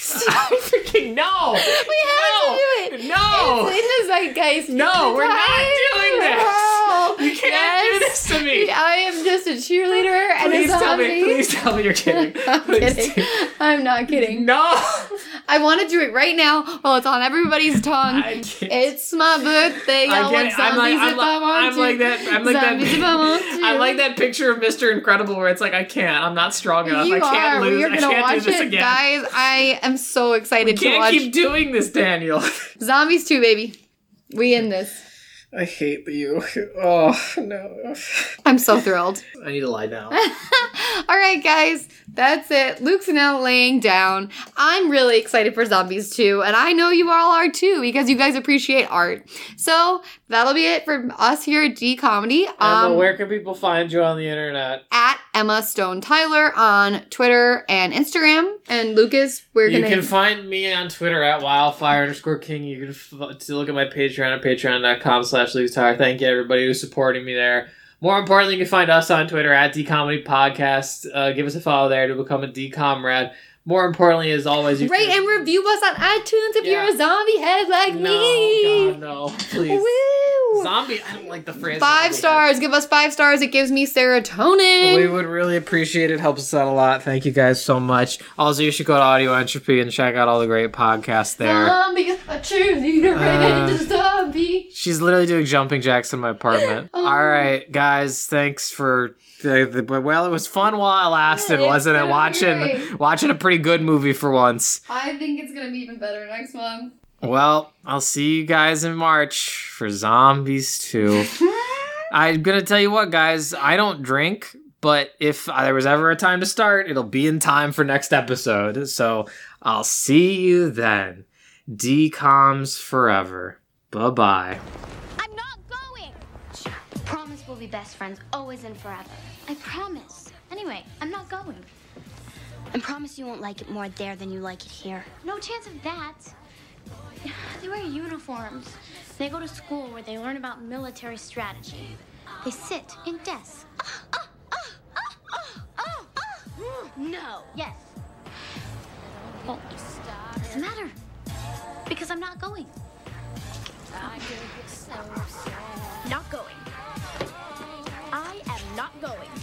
Zombies. [LAUGHS] I freaking no! We have no! to do it. No! It's in the zeitgeist. No, we're not doing this. You can't do this to me. I am just a cheerleader and Please a tell me. Please tell me you're kidding. [LAUGHS] I'm Please kidding. do- I'm not kidding. No. I want to do it right now while it's on everybody's [LAUGHS] tongue. It's my birthday. I, I want it. I'm zombies like, I'm if like, I want I'm to. like that. I'm like zombies if I want that. to. I like that picture of Mr. Incredible where it's like I can't. I'm not strong enough. You I can't are. lose. You're I gonna can't do watch this it, again. guys. I am so excited to Can't keep doing this, Daniel. [LAUGHS] Zombies 2, baby. We in this. I hate you. [LAUGHS] Oh no. I'm so thrilled. I need to lie down. [LAUGHS] All right, guys, that's it. Luke's now laying down. I'm really excited for Zombies 2, and I know you all are too because you guys appreciate art. So that'll be it for us here at DComedy. Emma, um, where can people find you on the internet? at Emma Stone Tyler on Twitter and Instagram. And Lucas, where can You can, find me on Twitter at wildfire underscore king. You can f- to look at my Patreon at patreon.com slash Lucas Tyler. Thank you everybody who's supporting me there. More importantly, you can find us on Twitter at DComedy Podcast. Uh, give us a follow there to become a DComrade. More importantly, as always, you Rate can- and review us on iTunes if Yeah. you're a zombie head like no, me. God, no, please. Woo! Zombie, I don't like the phrase. Five stars. Give us five stars. It gives me serotonin. We would really appreciate it. Helps us out a lot. Thank you guys so much. Also, you should go to Audio Entropy and check out all the great podcasts there. Zombie, a cheerleader, Uh, zombie. She's literally doing jumping jacks in my apartment. [LAUGHS] Oh. All right, guys. Thanks for. The, the, well, it was fun while it lasted, Yeah, wasn't it? Watching watching a pretty good movie for once. I think it's gonna be even better next month. Well, I'll see you guys in March for Zombies 2. [LAUGHS] I'm gonna tell you what, guys. I don't drink, but if there was ever a time to start, it'll be in time for next episode. So I'll see you then. DComs forever. Bye bye. Be best friends always and forever. I promise. Anyway, I'm not going. And promise you won't like it more there than you like it here. No chance of that. [SIGHS] They wear uniforms. They go to school where they learn about military strategy. They sit in desks. Ah, ah, ah. No. Yes. Well, what's the matter? Because I'm not going. not going not going.